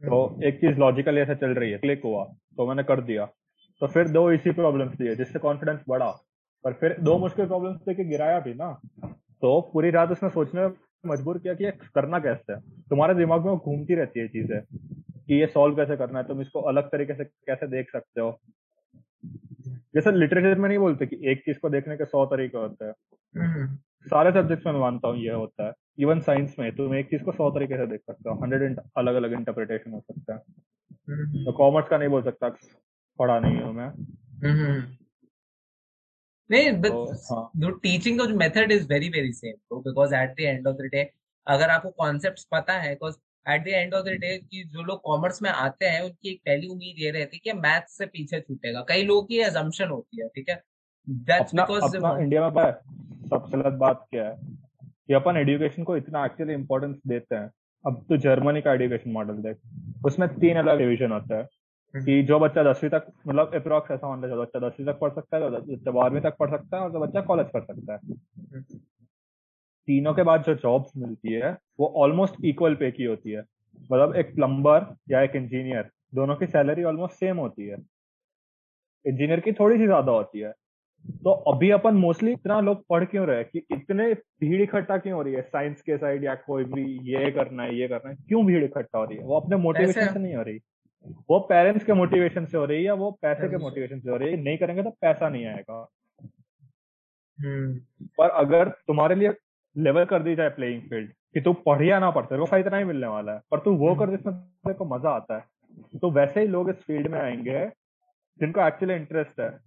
तो। एक चीज़ लॉजिकली ऐसे चल रही है क्लिक हुआ तो मैंने कर दिया। तो फिर दो इसी प्रॉब्लम्स थी जिससे कॉन्फिडेंस बढ़ा। पर फिर दो मुश्किल प्रॉब्लम्स देके गिराया भी ना। तो पूरी रात उसने सोचने मजबूर किया कि करना कैसे? है तुम्हारे दिमाग में घूमती रहती है चीज़ें, कि ये सॉल्व कैसे करना है? तुम इसको अलग तरीके से कैसे देख सकते हो? जैसे लिटरेचर में नहीं बोलते कि एक चीज़ को देखने के सौ तरीके होते हैं। सारे सब्जेक्ट्स में मानता हूँ ये होता है। इवन साइंस में तुम एक चीज़ को सौ तरीके से देख सकते हो। हंड्रेड अलग अलग इंटरप्रिटेशन हो सकता है। तो कॉमर्स का नहीं बोल सकता। पढ़ा नहीं हूँ मैं। हम्म। नहीं बट टीचिंग का जो method is very very same because at the end of the day अगर आपको कॉन्सेप्ट्स पता है because at the end of the day कि जो लोग कॉमर्स में आते हैं उनकी एक पहली उम्मीद ये रहती है कि मैथ्स से पीछे छूटेगा। कई लोगों की एजम्पशन होती है ठीक है? दैट्स बिकॉज़ इंडिया में सबसे गलत बात क्या है? कि अपन एजुकेशन को इतना एक्चुअली इंपॉर्टेंस देते हैं। अब तो जर्मनी का एजुकेशन मॉडल देख उसमें तीन अलग डिविजन होता है। हम्म। कि जो बच्चा दसवीं तक मतलब अप्रोक्स ऐसा मान लो बच्चा दसवीं तक पढ़ सकता है बच्चा बारहवीं तक पढ़ सकता है और जो बच्चा कॉलेज पढ़ सकता है। हम्म। तीनों के बाद जो जॉब्स मिलती है वो ऑलमोस्ट इक्वल पे की होती है। मतलब एक प्लम्बर या एक इंजीनियर दोनों की सैलरी ऑलमोस्ट सेम होती है। इंजीनियर की थोड़ी सी ज़्यादा होती है। तो अभी अपन मोस्टली इतना लोग पढ़ क्यों रहे कि इतने भीड़ इकट्ठा क्यों हो रही है? साइंस के साइड या कोई भी ये करना है ये करना है क्यों भीड़ इकट्ठा हो रही है? वो अपने मोटिवेशन से नहीं हो रही। वो पेरेंट्स के मोटिवेशन से हो रही है या वो पैसे के मोटिवेशन से। हो रही है? नहीं करेंगे तो पैसा नहीं आएगा। हम्म। पर अगर तुम्हारे लिए लेवल कर दी जाए प्लेइंग फ़ील्ड कि तू पढ़ या ना पढ़ तेरे को फ़ायदा नहीं मिलने वाला है पर तू वो कर जिसमें तेरे को मज़ा आता है। तो वैसे ही लोग इस फ़ील्ड में आएँगे जिनको एक्चुअली इंटरेस्ट है।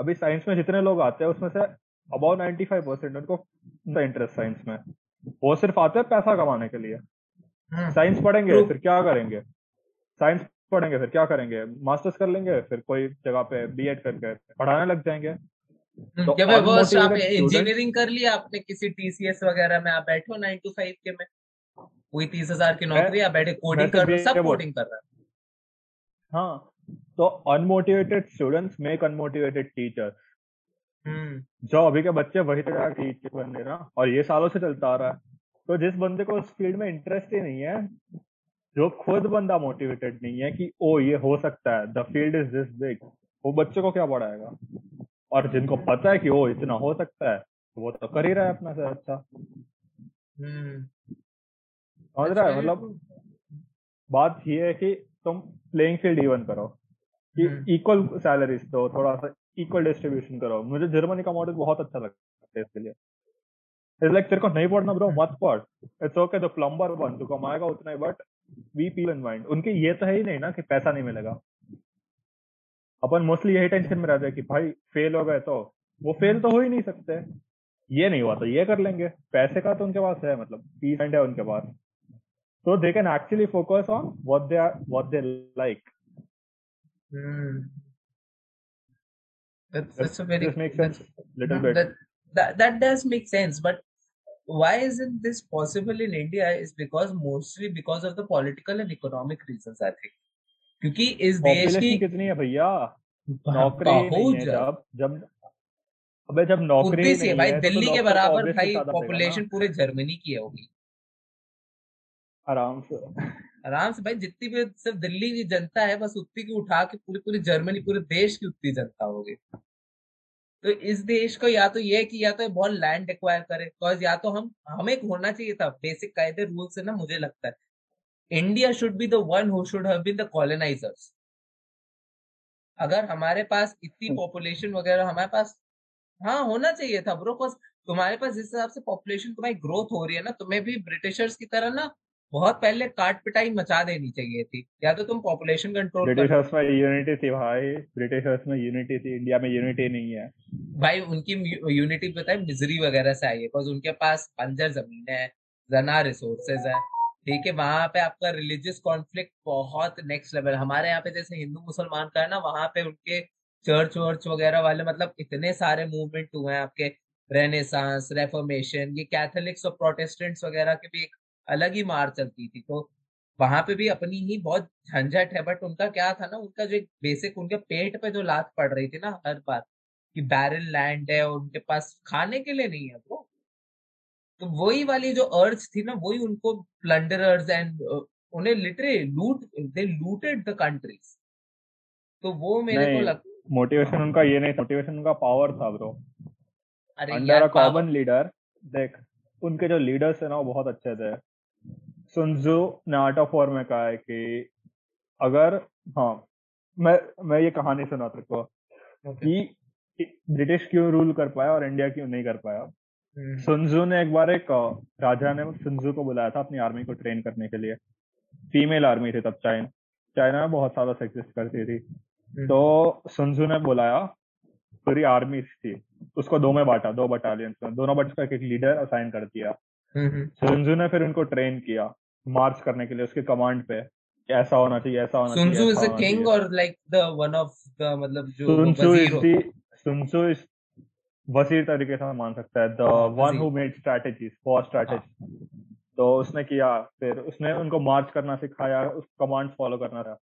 अभी साइंस में जितने लोग आते हैं उसमें से अबाउट नाइन्टी फाइव परसेंट उनको इंटरेस्ट साइंस में। वो सिर्फ़ आते हैं पैसा कमाने के लिए। साइंस हम्म। पढ़ेंगे फिर क्या करेंगे? साइंस पढ़ेंगे फिर क्या करेंगे? मास्टर्स कर लेंगे फिर कोई जगह पे बीएड करके पढ़ाने लग जाएँगे। हम्म, तो इंजीनियरिंग कर लिया आपने किसी टीसीएस वगैरह में आप बैठे हो नाइन टू फाइव के में। कोई तीस हज़ार की नौकरी आप बैठे कोडिंग तो कर सब कोडिंग कर रहा है। हाँ तो unmotivated students make unmotivated teachers जो अभी के बच्चे वही तरह टीचर बनने ना और ये सालों से चलता आ रहा है। तो जिस बंदे को उस फ़ील्ड में इंटरेस्ट ही नहीं है जो खुद बंदा मोटिवेटेड नहीं है कि ओ ये हो सकता है the field is this big वो बच्चे को क्या पढ़ाएगा? और जिनको पता है कि ओ इतना हो सकता है तो वो तो कर ही रहा है अपना से अच्छा। हम्म। समझ रहा है? अच्छा, मतलब बात ये है कि तुम प्लेइंग फ़ील्ड इवन करो। कि इक्वल हम्म। सैलरीज दो थोड़ा सा इक्वल डिस्ट्रीब्यूशन करो। मुझे जर्मनी का मॉडल बहुत अच्छा लगता है इसके लिए। इट्स लाइक तेरे को नहीं पढ़ना ब्रो मत पढ़। इट्स ओके तो प्लम्बर बन तू कमाएगा उतना ही बट वी पील इन माइंड उनके ये तो है ही नहीं ना कि पैसा नहीं मिलेगा। अपन मोस्टली यही टेंशन में रहते हैं कि भाई फेल हो गए तो वो फेल तो हो ही नहीं सकते। ये नहीं हुआ तो ये कर लेंगे। पैसे का तो उनके पास है मतलब पीस माइंड है उनके पास। तो they can actually focus on what they are what they like That's, that's a very this makes sense. Little bit. That, that that does make sense, but why isn't this possible in India? Is because mostly because of the political and economic reasons, I think. क्योंकि इस देश की कितनी है भैया? नौकरी नहीं है जब जब अबे जब नौकरी नहीं है भाई तो दिल्ली के बराबर भाई पॉपुलेशन पूरे जर्मनी की होगी आराम से। आराम से भाई जितनी भी सिर्फ़ दिल्ली की जनता है बस उतनी की उठा के पूरी पूरी जर्मनी पूरे देश की उतनी जनता होगी। तो इस देश को या तो ये कि या तो बहुत लैंड एक्वायर करे। बिकॉज़ या तो हम हमें होना चाहिए था। बेसिक कायदे रूल से ना मुझे लगता है। India should be the one who should have been the colonisers अगर हमारे पास इतनी पॉपुलेशन हम्म। वगैरह हमारे पास हाँ होना चाहिए था। ब्रो तुम्हारे पास जिस हिसाब से पॉपुलेशन तुम्हारी ग्रोथ हो रही है ना तुम्हें भी ब्रिटिशर्स की तरह ना बहुत पहले काट पिटाई मचा देनी चाहिए थी। या तो तुम पॉपुलेशन कंट्रोल ब्रिटिशर्स में यूनिटी थी भाई। ब्रिटिशर्स में यूनिटी थी। इंडिया में यूनिटी नहीं है। भाई उनकी यूनिटी पता है मिजरी वगैरह से आई है। बिकॉज़ उनके पास बंजर ज़मीन है जना रिसोर्सेज है। ठीक है वहाँ पे आपका रिलीजियस कॉन्फ्लिक्ट बहुत नेक्स्ट लेवल हमारे यहाँ पे जैसे हिंदू मुसलमान का है ना वहाँ पे उनके चर्च वर्च वगैरह वाले मतलब इतने सारे मूवमेंट हुए हैं आपके। रेनेसांस रेफॉर्मेशन ये कैथोलिक्स और प्रोटेस्टेंट्स वगैरह के भी एक अलग ही मार चलती थी। तो वहाँ पे भी अपनी ही बहुत झंझट है बट उनका क्या था ना उनका जो एक बेसिक उनके पेट पे जो लात पड़ रही थी ना हर बार कि बैरल लैंड है और उनके पास खाने के लिए नहीं है वो। तो वही वाली जो अर्थ थी ना वही उनको प्लंडरर्स एंड उन्हें लिटरली लूट दे लूटेड द कंट्रीज़ तो वो मेरे को लग मोटिवेशन उनका ये नहीं मोटिवेशन उनका पावर था bro under a common leader देख उनके जो लीडर्स है ना वो बहुत अच्छे थे। सुनजू ने आर्ट ऑफ़ वॉर में कहा है कि अगर हाँ मैं मैं ये कहानी सुना तेरे को कि ब्रिटिश क्यों रूल कर पाया और इंडिया क्यों नहीं कर पाया? सुनजू हम्म। ने एक बार एक राजा ने सुनजू को बुलाया था अपनी आर्मी को ट्रेन करने के लिए। फीमेल आर्मी थी तब चाइना चाइना में बहुत ज़्यादा एग्जिस्ट करती थी। हम्म। तो सुनजू ने बुलाया पूरी आर्मी थी उसको दो में बांटा दो बटालियन में दोनों बट एक लीडर असाइन कर दिया। सुनजू ने फिर उनको ट्रेन किया मार्च करने के लिए उसके कमांड पे ऐसा होना चाहिए ऐसा होना चाहिए Sun Tzu is a king और like the one of the मतलब जो Sun Tzu is the Sun Tzu is वज़ीर तरीके से मान सकता है the one who made strategies for strategy तो उसने किया फिर उसने उनको मार्च करना सिखाया उस कमांड फॉलो करना था।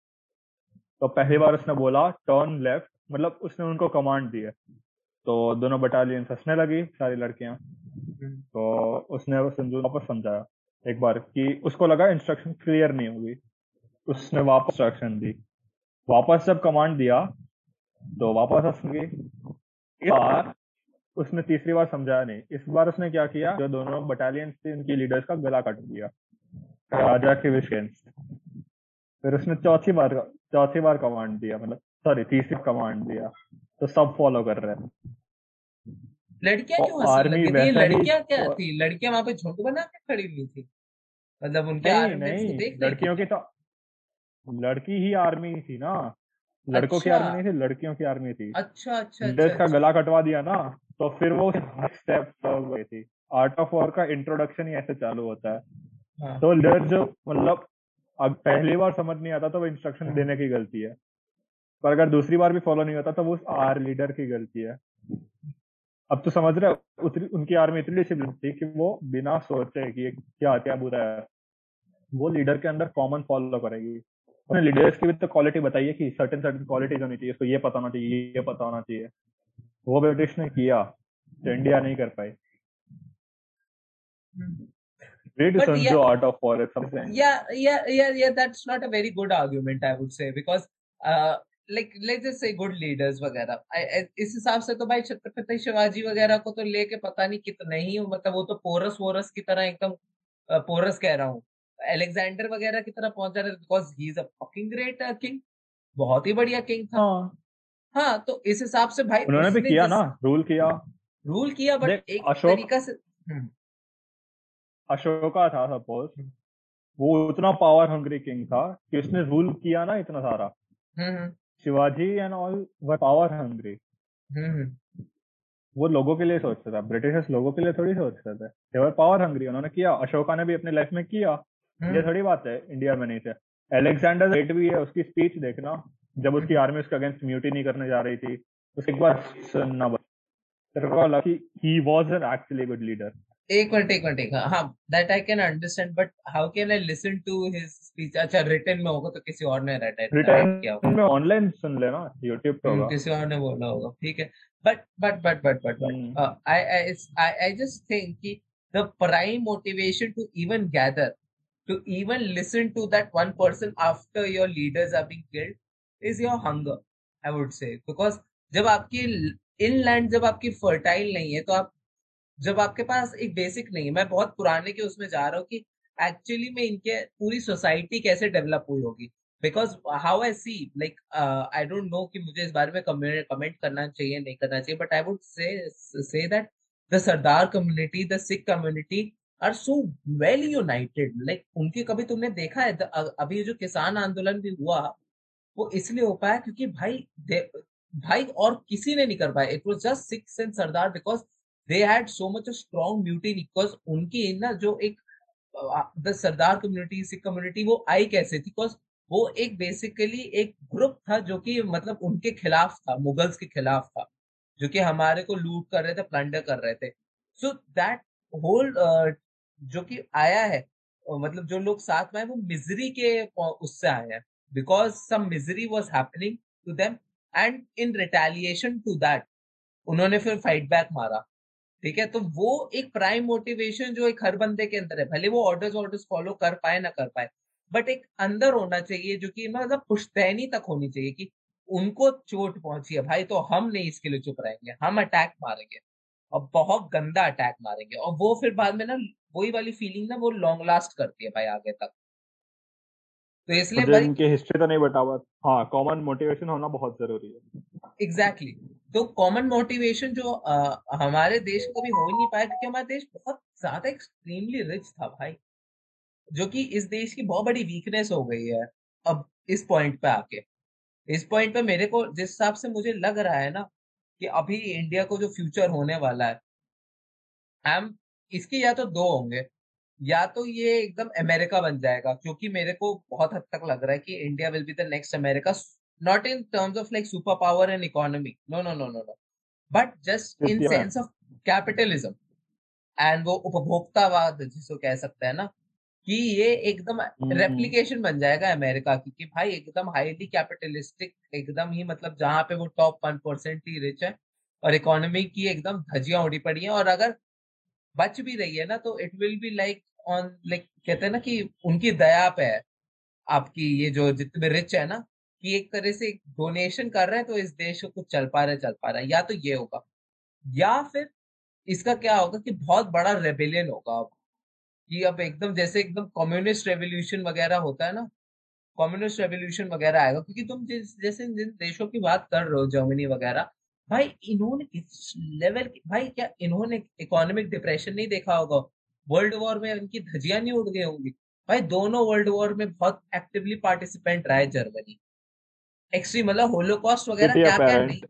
तो पहली बार उसने बोला टर्न लेफ़्ट मतलब उसने उनको कमांड दिया तो दोनों बटालियन हंसने लगी सारी लड़कियाँ। तो उसने संजू वापस समझाया एक बार कि उसको लगा इंस्ट्रक्शन क्लियर नहीं होगी। उसने वापस इंस्ट्रक्शन दी। वापस जब कमांड दिया तो वापस हंस इस बार उसने तीसरी बार समझाया नहीं। इस बार उसने क्या किया, जो दोनों बटालियन थे, उनकी लीडर्स का गला काट दिया, राजा के विशेष फिर उसने चौथी बार चौथी बार कमांड दिया मतलब सॉरी तीसरी कमांड दिया। तो सब फॉलो कर रहे हैं। लड़कियाँ क्यों आर्मी लड़कियाँ क्या थी? लड़कियाँ वहाँ पे झुंड बना के खड़ी हुई थी। मतलब उनके नहीं, लड़कियों की तो लड़की ही आर्मी थी ना। लड़कों की आर्मी अच्छा। नहीं थी लड़कियों की आर्मी थी। अच्छा अच्छा अच्छा, का गला कटवा दिया ना तो फिर वो [LAUGHS] स्टेप हो गई थी। आर्ट ऑफ़ वॉर का इंट्रोडक्शन ही ऐसे चालू होता है। हाँ। तो लीडर जो मतलब अब पहली बार समझ नहीं आता तो वो इंस्ट्रक्शन देने की गलती है। पर अगर दूसरी बार भी फॉलो नहीं होता तो वो उस आर लीडर की गलती है। अब तो समझ रहे उतनी उनकी आर्मी इतनी डिसिप्लिन थी कि वो बिना सोचे कि क्या क्या बुरा है वो लीडर के अंदर कॉमन फॉलो करेगी उसने लीडर्स की भी तो क्वालिटी बताइए कि सर्टेन सर्टेन क्वालिटीज होनी चाहिए उसको ये पता होना चाहिए ये पता होना चाहिए वो ब्रिटिश ने किया तो इंडिया नहीं कर पाई but Sanjo yeah, Art of War. Something. Yeah, yeah, yeah, yeah. That's not a very good argument, I would say, because uh, like let's just say good leaders वगैरह। इस हिसाब से तो भाई छत्रपति शिवाजी वगैरह को तो लेके पता नहीं कितने ही मतलब वो तो पोरस वोरस की तरह एकदम पोरस कह रहा हूँ। अलेक्जेंडर वगैरह की तरह पहुँच जा रहे because he is a fucking great king बहुत ही बढ़िया किंग था। हाँ, हाँ तो इस हिसाब से भाई उन्होंने भी किया ना रूल किया। रूल किया बट एक तरीका से हम्म। अशोका था सपोज़ हम्म। वो उतना पावर हंग्री किंग था कि उसने रूल किया ना इतना सारा। हम्म, Shivaji and all were power hungry वो लोगों के लिए सोचता था ब्रिटिशर्स लोगों के लिए थोड़ी सोचते थे। देवर पावर हंग्री उन्होंने किया अशोका ने भी अपने लाइफ में किया। हम्म। ये थोड़ी बात है इंडिया में नहीं थे। अलेक्जेंडर ग्रेट भी है उसकी स्पीच देखना जब उसकी आर्मी उसके अगेंस्ट म्यूटी नहीं करने जा रही थी बस एक बार सुनना तेरे को लगा कि he was an actually good leader एक मिनट एक मिनट एक हाँ that I can understand but how can I listen to his speech अच्छा रिटन में होगा तो किसी और ने रिटन किया होगा। ऑनलाइन सुन लेना YouTube पे होगा। किसी और ने बोला होगा ठीक है। But but but but but but I I I just think कि the prime motivation to even gather to even listen to that one person after your leaders are being killed is your hunger i would say because जब आपकी इनलैंड जब आपकी फर्टाइल नहीं है तो आप जब आपके पास एक बेसिक नहीं है, मैं बहुत पुराने के उसमें जा रहा हूँ कि एक्चुअली में इनके पूरी सोसाइटी कैसे डेवलप हुई होगी? Because how I see like I don't know कि मुझे इस बारे में कमेंट करना चाहिए, नहीं करना चाहिए but I would say that the Sardar community the Sikh community are so well united like उनके कभी तुमने देखा है अभी जो किसान आंदोलन भी हुआ, वो इसलिए हो पाया क्योंकि भाई भाई और किसी ने नहीं कर पाया। It was just Sikhs and Sardar because they had so much strong unity because उनकी ना जो एक the Sardar community Sikh community वो आई कैसे थी? बिकॉज़ वो एक बेसिकली एक ग्रुप था जो कि मतलब उनके खिलाफ था, मुगल्स के खिलाफ था, जो कि हमारे को लूट कर रहे थे प्लंडर कर रहे थे। सो दैट होल जो कि आया है मतलब जो लोग साथ में आए, वो मिजरी के उससे आए हैं। Because some misery was happening to them and in retaliation to that उन्होंने फिर फाइट बैक मारा। ठीक है? तो वो एक प्राइम मोटिवेशन जो एक हर बंदे के अंदर है। भले वो ऑर्डर्स ऑर्डर्स फॉलो कर पाए, ना कर पाए बट एक अंदर होना चाहिए जो कि मतलब पुश्तैनी तक होनी चाहिए कि उनको चोट पहुँची है, भाई तो हम नहीं इसके लिए चुप रहेंगे, हम अटैक मारेंगे। और बहुत गंदा अटैक मारेंगे। और वो फिर बाद में ना, वही वाली फीलिंग ना वो लॉन्ग लास्ट करती है भाई आगे तक। तो इसलिए भाई इनकी हिस्ट्री तो नहीं बता हुआ हाँ कॉमन मोटिवेशन होना बहुत ज़रूरी है। Exactly exactly. तो कॉमन मोटिवेशन जो आ, हमारे देश को भी हो ही नहीं पाया क्योंकि हमारा देश बहुत ज़्यादा एक्सट्रीमली रिच था भाई। जो कि इस देश की बहुत बड़ी वीकनेस हो गई है अब इस पॉइंट पे आके। इस पॉइंट पे मेरे को जिस हिसाब से मुझे लग रहा है ना कि अभी इंडिया को जो फ्यूचर होने वाला है हम इसके या तो दो होंगे। या तो ये एकदम अमेरिका बन जाएगा क्योंकि मेरे को बहुत हद तक लग रहा है कि India will be the next America not in terms of like super power and economy no no no no no but just in sense of capitalism and वो उपभोक्तावाद जिसको कह सकते हैं ना कि ये एकदम रेप्लीकेशन हम्म। बन जाएगा अमेरिका की कि भाई एकदम हाईली कैपिटलिस्टिक एकदम ही मतलब जहाँ पे वो टॉप वन परसेंट ही रिच है और इकोनॉमी की एकदम धजियाँ उड़ी पड़ी है। और अगर बच भी रही है ना तो it will be like on like कहते हैं ना कि उनकी दया पे है, आपकी ये जो जितने रिच है ना, कि एक तरह से डोनेशन कर रहे हैं तो इस देश को कुछ चल पा रहा है, चल पा रहा है, या तो ये होगा, या फिर इसका क्या होगा कि बहुत बड़ा रेबेलियन होगा अब, कि अब एकदम जैसे एकदम कम्युनिस्ट रेवोल्यूशन वगैरह होता है ना कम्युनिस्ट रेवोल्यूशन वगैरह आएगा, क्योंकि तुम जिस, जैसे जिन देशों की बात कर रहे हो जर्मनी वगैरह भाई इन्होंने इस लेवल भाई क्या इन्होंने इकोनॉमिक डिप्रेशन नहीं देखा होगा? वर्ल्ड वॉर में उनकी धजिया नहीं उड़ गई होंगी। भाई दोनों वर्ल्ड वॉर में बहुत एक्टिवली पार्टिसिपेंट रहा है जर्मनी एक्सट्रीम मतलब होलोकॉस्ट वगैरह क्या क्या नहीं।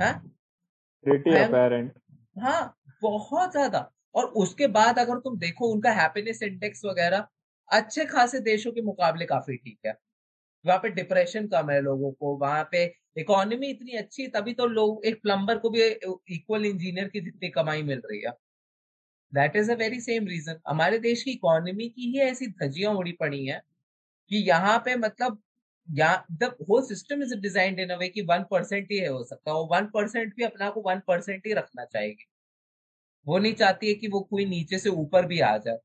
हाँ? हाँ बहुत ज़्यादा। और उसके बाद अगर तुम देखो उनका हैप्पीनेस इंडेक्स वगैरह अच्छे खासे देशों के मुकाबले काफ़ी ठीक है। वहाँ पे डिप्रेशन कम है लोगों को वहाँ पे इकोनॉमी इतनी अच्छी है तभी तो लोग एक प्लम्बर को भी इक्वल इंजीनियर की जितनी कमाई मिल रही है। That is a very same reason हमारे देश की इकोनॉमी की ही ऐसी धजियाँ उड़ी पड़ी हैं कि यहाँ पे मतलब the whole system is designed in a way कि वन परसेंट ही है हो सकता है वो वन परसेंट भी अपना को वन परसेंट ही रखना चाहेगी। वो नहीं चाहती है कि वो कोई नीचे से ऊपर भी आ जाए।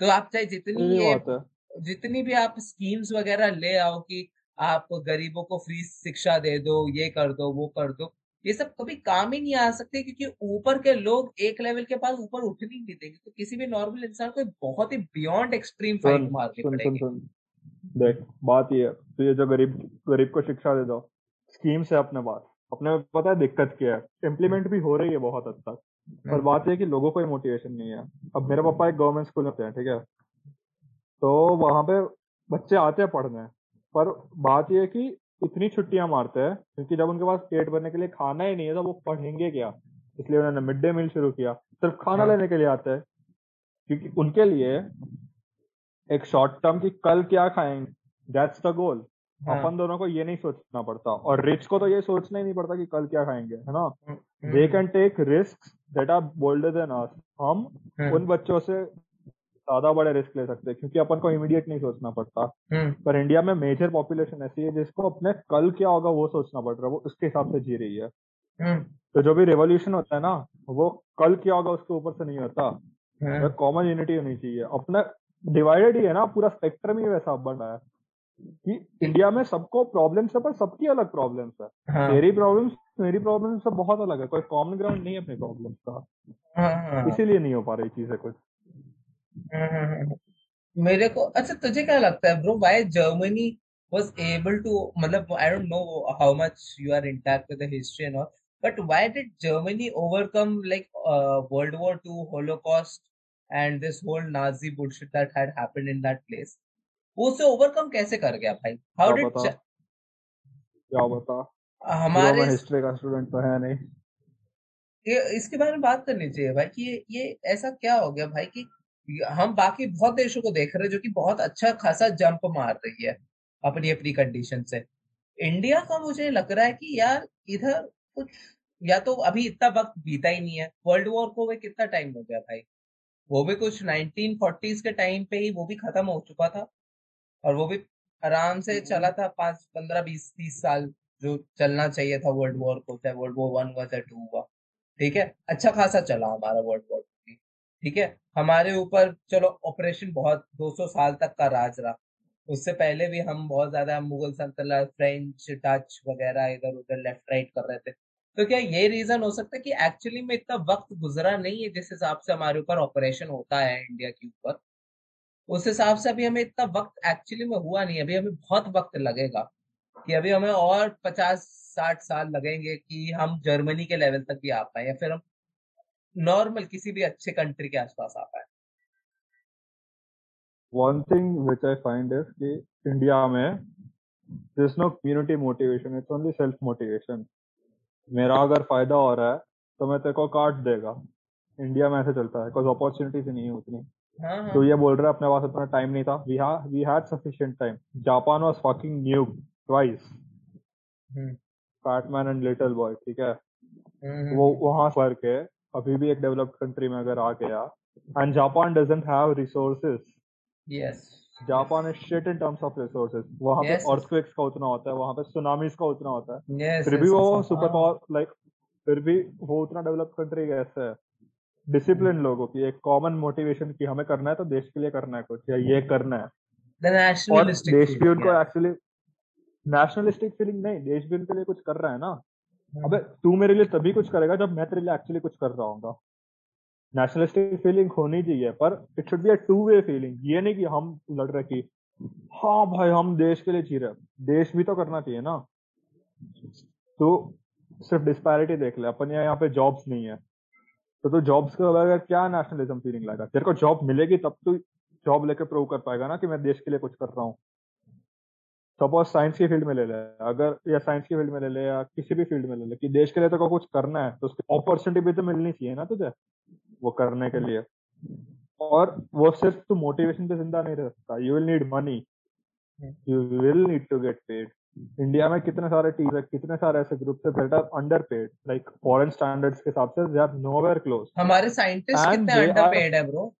तो आप चाहे जितनी ये जितनी भी आप स्कीम्स वगैरह ले आओ कि आप गरीबों को फ्री शिक्षा दे दो ये कर दो वो कर दो। ये सब कभी काम ही नहीं आ सकते क्योंकि ऊपर के लोग एक लेवल के पास ऊपर उठ नहीं देते तो किसी भी नॉर्मल इंसान को बहुत ही बियॉन्ड एक्सट्रीम फाइट मारनी पड़ेगी। देख बात ये है तो ये जो गरीब गरीब को शिक्षा दे दो स्कीम से अपने पास अपने पता है दिक्कत क्या है? इम्प्लीमेंट भी हो रही है बहुत हद तक पर हम्म। बात यह कि लोगों को मोटिवेशन नहीं है। अब मेरे पापा एक गवर्नमेंट स्कूल में हैं ठीक है? तो वहाँ पे बच्चे आते हैं पढ़ने। पर बात यह है कि इतनी छुट्टियाँ मारते हैं क्योंकि जब उनके पास पेट भरने के लिए खाना ही नहीं है तो वो पढ़ेंगे क्या? इसलिए उन्होंने मिड डे मील शुरू किया। सिर्फ़ खाना हाँ। लेने के लिए आते हैं क्योंकि उनके लिए एक शॉर्ट टर्म की कल क्या खाएँगे? दैट्स द गोल हाँ. अपन दोनों को ये नहीं सोचना पड़ता। और रिच को तो ये सोचना ही नहीं पड़ता कि कल क्या खाएँगे है ना? They can take risk that are bolder than us हम हम्म। उन बच्चों से ज़्यादा बड़े रिस्क ले सकते हैं क्योंकि अपन को इमीडिएट नहीं सोचना पड़ता। हम्म। पर इंडिया में मेजर पॉपुलेशन ऐसी है जिसको अपने कल क्या होगा वो सोचना पड़ रहा है वो उसके हिसाब से जी रही है। हम्म। तो जो भी रेवोल्यूशन होता है ना वो कल क्या होगा उसके ऊपर से नहीं होता। कॉमन यूनिटी होनी चाहिए। अपना डिवाइडेड ही है ना पूरा स्पेक्ट्रम ही वैसा बन रहा है कि इंडिया में सबको प्रॉब्लम्स है पर सबकी अलग प्रॉब्लम्स है। हाँ. तेरी प्रॉब्लम्स मेरी प्रॉब्लम्स सब बहुत अलग है। कोई कॉमन ग्राउंड नहीं है अपनी प्रॉब्लम्स का। हाँ, हाँ, इसीलिए नहीं हो पा रही चीज़ें कुछ। हाँ, हाँ, हाँ, मेरे को अच्छा तुझे क्या लगता है bro why Germany was able to मतलब I don't know how much you are intact with the history and all but why did Germany overcome like world war 2 holocaust and this whole Nazi bullshit that had happened in that place वो से ओवरकम कैसे कर गया भाई? हाउ डिड क्या बता हमारे हिस्ट्री का स्टूडेंट तो है नहीं। ये इसके बारे में बात करनी चाहिए भाई कि ये ऐसा क्या हो गया भाई कि हम बाकी बहुत देशों को देख रहे हैं जो कि बहुत अच्छा खासा जंप मार रही है अपनी अपनी कंडीशन से। इंडिया का मुझे लग रहा है कि यार इधर कुछ या तो अभी इतना वक्त बीता ही नहीं है। वर्ल्ड वॉर को भी कितना टाइम हो गया भाई? वो भी कुछ 1940s के टाइम पे ही वो भी खत्म हो चुका था। और वो भी आराम से चला था पाँच, पंद्रह, बीस, तीस साल जो चलना चाहिए था वर्ल्ड वॉर को, चाहे वर्ल्ड वॉर वन हुआ, चाहे टू हुआ। ठीक है? अच्छा खासा चला हमारा वर्ल्ड वॉर ठीक है? हमारे ऊपर, चलो ऑपरेशन बहुत 200 साल तक का राज रहा। उससे पहले भी हम बहुत ज़्यादा मुगल सल्तनत फ्रेंच टच वगैरह इधर उधर लेफ़्ट राइट कर रहे थे। तो क्या ये रीजन हो सकता है कि एक्चुअली में इतना वक्त गुजरा नहीं है जिस हिसाब से हमारे ऊपर ऑपरेशन होता है इंडिया के ऊपर? उस हिसाब से अभी हमें इतना वक्त एक्चुअली में हुआ नहीं अभी हमें बहुत वक्त लगेगा कि अभी हमें और पचास साठ साल लगेंगे कि हम जर्मनी के लेवल तक भी आ पाए या फिर हम नॉर्मल किसी भी अच्छे कंट्री के आसपास आ पाए one thing which I find is कि इंडिया में this no community motivation it's only self motivation मेरा अगर फ़ायदा हो रहा है तो मैं तेरे को काट देगा। इंडिया में ऐसे चलता है बिकॉज़ अपॉर्चुनिटीज़ नहीं है उतनी। हाँ, हाँ। तो ये बोल रहे अपने पास इतना टाइम नहीं था। We we had sufficient time Japan was fucking new twice Fat Man and Little Boy ठीक है? हम्म, वो हम्म। वहाँ फ़र्क है अभी भी एक डेवलप्ड कंट्री में अगर आ गया and Japan doesn't have resources yes Japan is shit in terms of resources वहाँ पे अर्थक्वेक्स का उतना होता है वहाँ पे सुनामीज का उतना होता है. Yes, फिर भी yes, वो सुपर पावर लाइक फिर भी वो उतना डेवलप कंट्री कैसे है. डिसिप्लिन लोगों की एक कॉमन मोटिवेशन की हमें करना है तो देश के लिए करना है कुछ या ये करना है. और देश भी उनको एक्चुअली नेशनलिस्टिक फीलिंग नहीं देश भी उनके लिए कुछ कर रहा है ना. hmm. अबे, तू मेरे लिए तभी कुछ करेगा जब मैं तेरे लिए एक्चुअली कुछ कर रहा हूँ नेशनलिस्टिक फीलिंग होनी चाहिए, पर it should be a two way feeling ये नहीं कि हम लड़ रहे कि हाँ भाई, हम देश के लिए जी रहे देश भी तो करना चाहिए ना। तो सिर्फ़ डिस्पैरिटी देख ले, अपन यहाँ पे जॉब्स नहीं है। तो तू तो जॉब्स के बगैर क्या नेशनलिज्म फीलिंग लाएगा? तेरे को जॉब मिलेगी तब तू जॉब लेके प्रूव कर पाएगा ना कि मैं देश के लिए कुछ कर रहा हूँ। सपोज़ साइंस की फ़ील्ड में ले ले अगर या साइंस की फ़ील्ड में ले ले या किसी भी फ़ील्ड में ले ले कि देश के लिए तो कुछ करना है तो उसकी अपॉर्चुनिटी भी तो मिलनी चाहिए ना तुझे वो करने के लिए। और वो सिर्फ़ तू मोटिवेशन पे ज़िंदा नहीं रह सकता you will need money you will need to get paid India में कितने सारे टीम है कितने सारे ऐसे ग्रुप है that are under paid like foreign standards के हिसाब से दे आर नोवेयर क्लोज हमारे साइंटिस्ट कितने अंडर पेड है ब्रो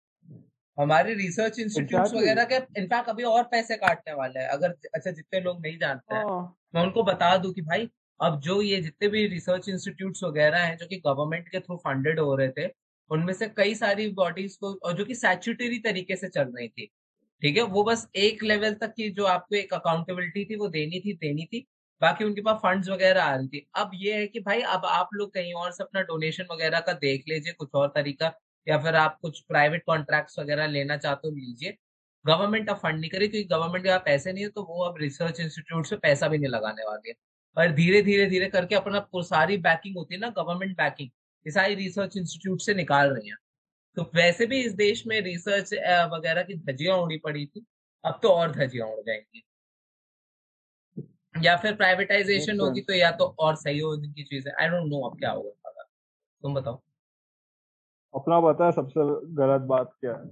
हमारे रिसर्च इंस्टीट्यूट वगैरह के इनफैक्ट अभी और पैसे काटने वाले हैं। अगर अच्छा जितने लोग नहीं जानते हैं हाँ। मैं उनको बता दूँ कि भाई अब जो ये जितने भी रिसर्च इंस्टीट्यूट वगैरह हैं जो कि गवर्नमेंट के थ्रू फंडेड हो रहे थे उनमें से कई सारी बॉडीज को और जो कि सैचुटरी तरीके से चल रही थी। ठीक है? वो बस एक लेवल तक की जो आपको एक अकाउंटेबिलिटी थी वो देनी थी देनी थी। बाकी उनके पास फंड्स वगैरह आ रही थी। अब ये है कि भाई अब आप लोग कहीं और से अपना डोनेशन वगैरह का देख लीजिए कुछ और तरीका। या फिर आप कुछ प्राइवेट कॉन्ट्रैक्ट्स वगैरह लेना चाहते हो लीजिए। गवर्नमेंट अब फंड नहीं करे क्योंकि गवर्नमेंट के पास पैसे नहीं है तो वो अब रिसर्च इंस्टीट्यूट से पैसा भी नहीं लगाने वाले है। और धीरे धीरे धीरे करके अपना सारी बैकिंग होती है ना गवर्नमेंट बैकिंग ये सारी रिसर्च इंस्टीट्यूट से निकाल रही है। तो वैसे भी इस देश में रिसर्च वगैरह की धजियाँ उड़ी पड़ी थी अब तो और धजियाँ उड़ जाएँगी। या फिर प्राइवेटाइजेशन होगी तो या तो और सही होने की चीज़ है आई डोंट नो अब क्या होगा। तुम बताओ। अपना पता है सबसे गलत बात क्या है?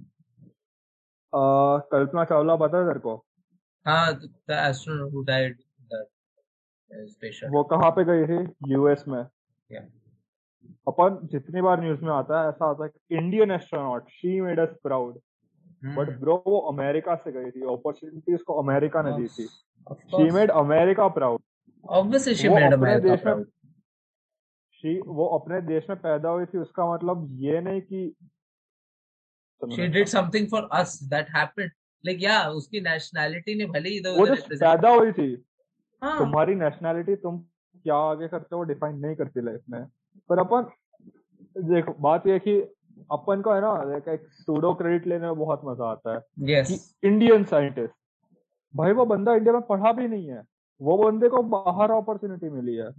आ, कल्पना चावला पता है तेरे को? हाँ the astronaut who died वो कहाँ पे गई थी? यूएस में। Yeah. अपन जितनी बार न्यूज़ में आता है ऐसा आता है Indian astronaut she made us proud but bro वो अमेरिका से गई थी। अपॉर्चुनिटीज़ को अमेरिका ने दी थी। She made America proud obviously she made America proud she वो अपने देश में पैदा हुई थी उसका मतलब ये नहीं कि she did something for us that happened like yeah उसकी नेशनैलिटी ने भले इधर वो पैदा हुई थी हाँ. तुम्हारी नेशनैलिटी तुम क्या आगे करते हो डिफाइन नहीं करती लाइफ में पर अपन देखो बात ये कि अपन को है ना एक सूडो क्रेडिट लेने में बहुत मज़ा आता है yes. कि इंडियन साइंटिस्ट भाई वो बंदा इंडिया में पढ़ा भी नहीं है वो बंदे को बाहर अपॉर्चुनिटी मिली है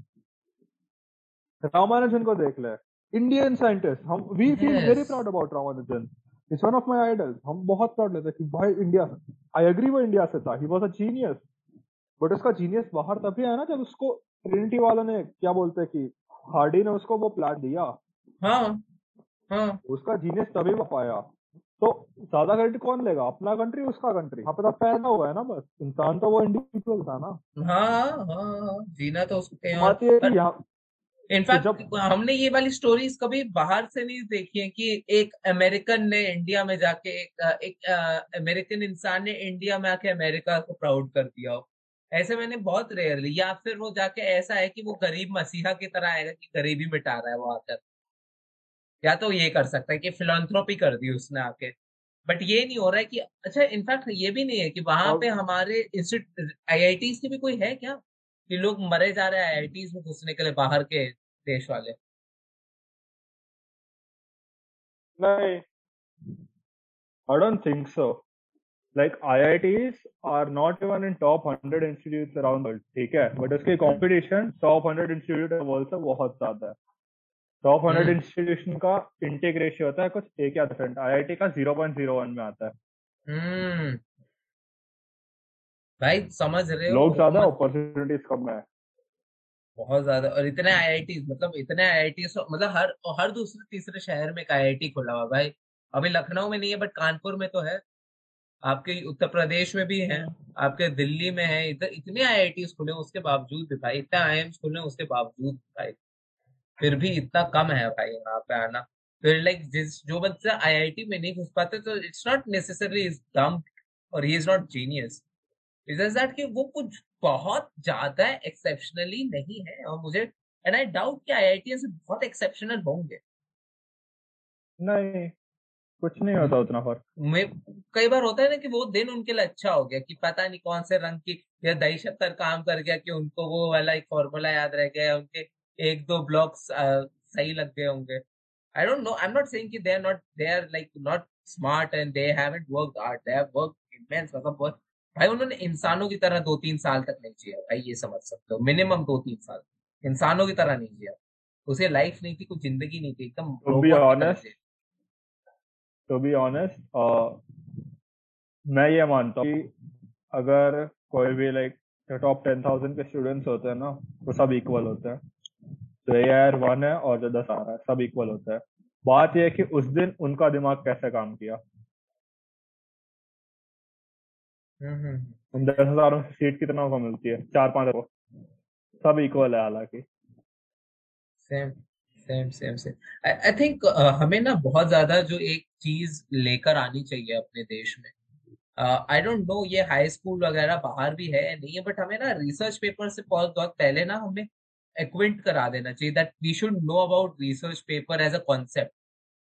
रामानुजन को देख ले। इंडियन साइंटिस्ट हम we feel very proud about Ramanujan it's one of my idols हम बहुत प्राउड लेते हैं कि भाई इंडिया आई एग्री वो इंडिया से था। He was a genius but उसका जीनियस बाहर तभी आया ना जब उसको ट्रिनिटी वालों ने क्या बोलते हैं कि हार्डी ने उसको वो प्लाट दिया। हाँ हाँ। उसका जीनियस तभी वो पाया। तो ज़्यादा क्रेडिट कौन लेगा? अपना कंट्री उसका कंट्री यहाँ पे तो पैदा हुआ है ना बस। इंसान तो वो इंडिविजुअल था ना। हाँ हाँ जीना तो उसको कहीं इनफैक्ट जब हमने ये वाली स्टोरीज कभी बाहर से नहीं देखी है कि एक अमेरिकन ने इंडिया में जाके एक एक अमेरिकन इंसान ने इंडिया में आके अमेरिका को प्राउड कर दिया हो। ऐसे मैंने बहुत रेयरली या फिर वो जाके ऐसा है कि वो गरीब मसीहा की तरह आएगा कि गरीबी मिटा रहा है वो आकर। या तो ये कर सकता है कि फिलोथ्रोपी कर दी उसने आके। बट ये नहीं हो रहा है कि अच्छा इनफैक्ट ये भी नहीं है कि वहाँ पे हमारे इंस्टीट्यूट आई की भी कोई है क्या? कि लोग मरे जा रहे हैं आई में घुसने के लिए बाहर के देश वाले। नहीं। I don't think so. Like IITs are not even in top 100 institutes around the world. ठीक है? बट उसके कंपटीशन टॉप 100 इंस्टीट्यूट वर्ल्ड से बहुत ज़्यादा है। टॉप 100 इंस्टीट्यूशन का इंटेक रेशियो होता है कुछ एक या परसेंट आईआईटी का 0.01 में आता है। हम्म। भाई समझ रहे हो? लोग ज़्यादा अपॉर्चुनिटीज़ कम है। बहुत ज़्यादा, और इतने आईआईटी मतलब इतने आई मतलब हर हर दूसरे, तीसरे शहर में एक आई खुला हुआ भाई। अभी लखनऊ में नहीं है बट कानपुर में तो है। आपके उत्तर प्रदेश में भी है, आपके दिल्ली में है, इधर इतने आई खुले उसके बावजूद भी भाई, इतने आई खुले उसके बावजूद भाई। फिर भी इतना कम है भाई यहाँ पे आना। फिर लाइक जिस, जो बच्चा आईआईटी में नहीं घुस पाते तो it's not necessarily is dumb और he is not genius is that कि वो कुछ बहुत ज़्यादा एक्सेप्शनली नहीं है और मुझे एंड आई डाउट कि आईआईटी से बहुत एक्सेप्शनल होंगे। नहीं कुछ नहीं होता उतना फ़र्क। मैं कई बार होता है ना कि वो दिन उनके लिए अच्छा हो गया कि पता नहीं कौन से रंग की या दही शक्कर काम कर गया कि उनको वो वाला एक फॉर्मूला याद रह गया उनके एक दो ब्लॉक्स सही लग गए होंगे। I don't know I am not saying कि they are not they are like not smart and they haven't worked hard they have worked immense मतलब बहुत भाई उन्होंने इंसानों की तरह दो तीन साल तक नहीं जिया। भाई ये समझ सकते हो। मिनिमम दो तीन साल। इंसानों की तरह नहीं जिया। उसे लाइफ नहीं थी कुछ ज़िंदगी नहीं थी। एकदम to be honest to be honest मैं ये मानता हूँ कि अगर कोई भी लाइक टॉप टेन थाउज़ेंड के स्टूडेंट्स होते हैं ना वो सब इक्वल होते हैं। तो ए आर वन है और जो दस आ रहा है सब इक्वल होता है। बात यह है कि उस दिन उनका दिमाग कैसे काम किया? हम्म, हम्म, हम्म। दस हज़ार में सीट कितना को मिलती है? चार पाँच को सब इक्वल है हालाँकि। Same same same same I think हमें ना बहुत ज़्यादा जो एक चीज़ लेकर आनी चाहिए अपने देश में। आई डोंट नो ये हाई स्कूल वगैरह बाहर भी है नहीं है बट हमें ना रिसर्च पेपर से बहुत बहुत पहले ना हमें एक्विंट करा देना चाहिए that we should know about research paper as a concept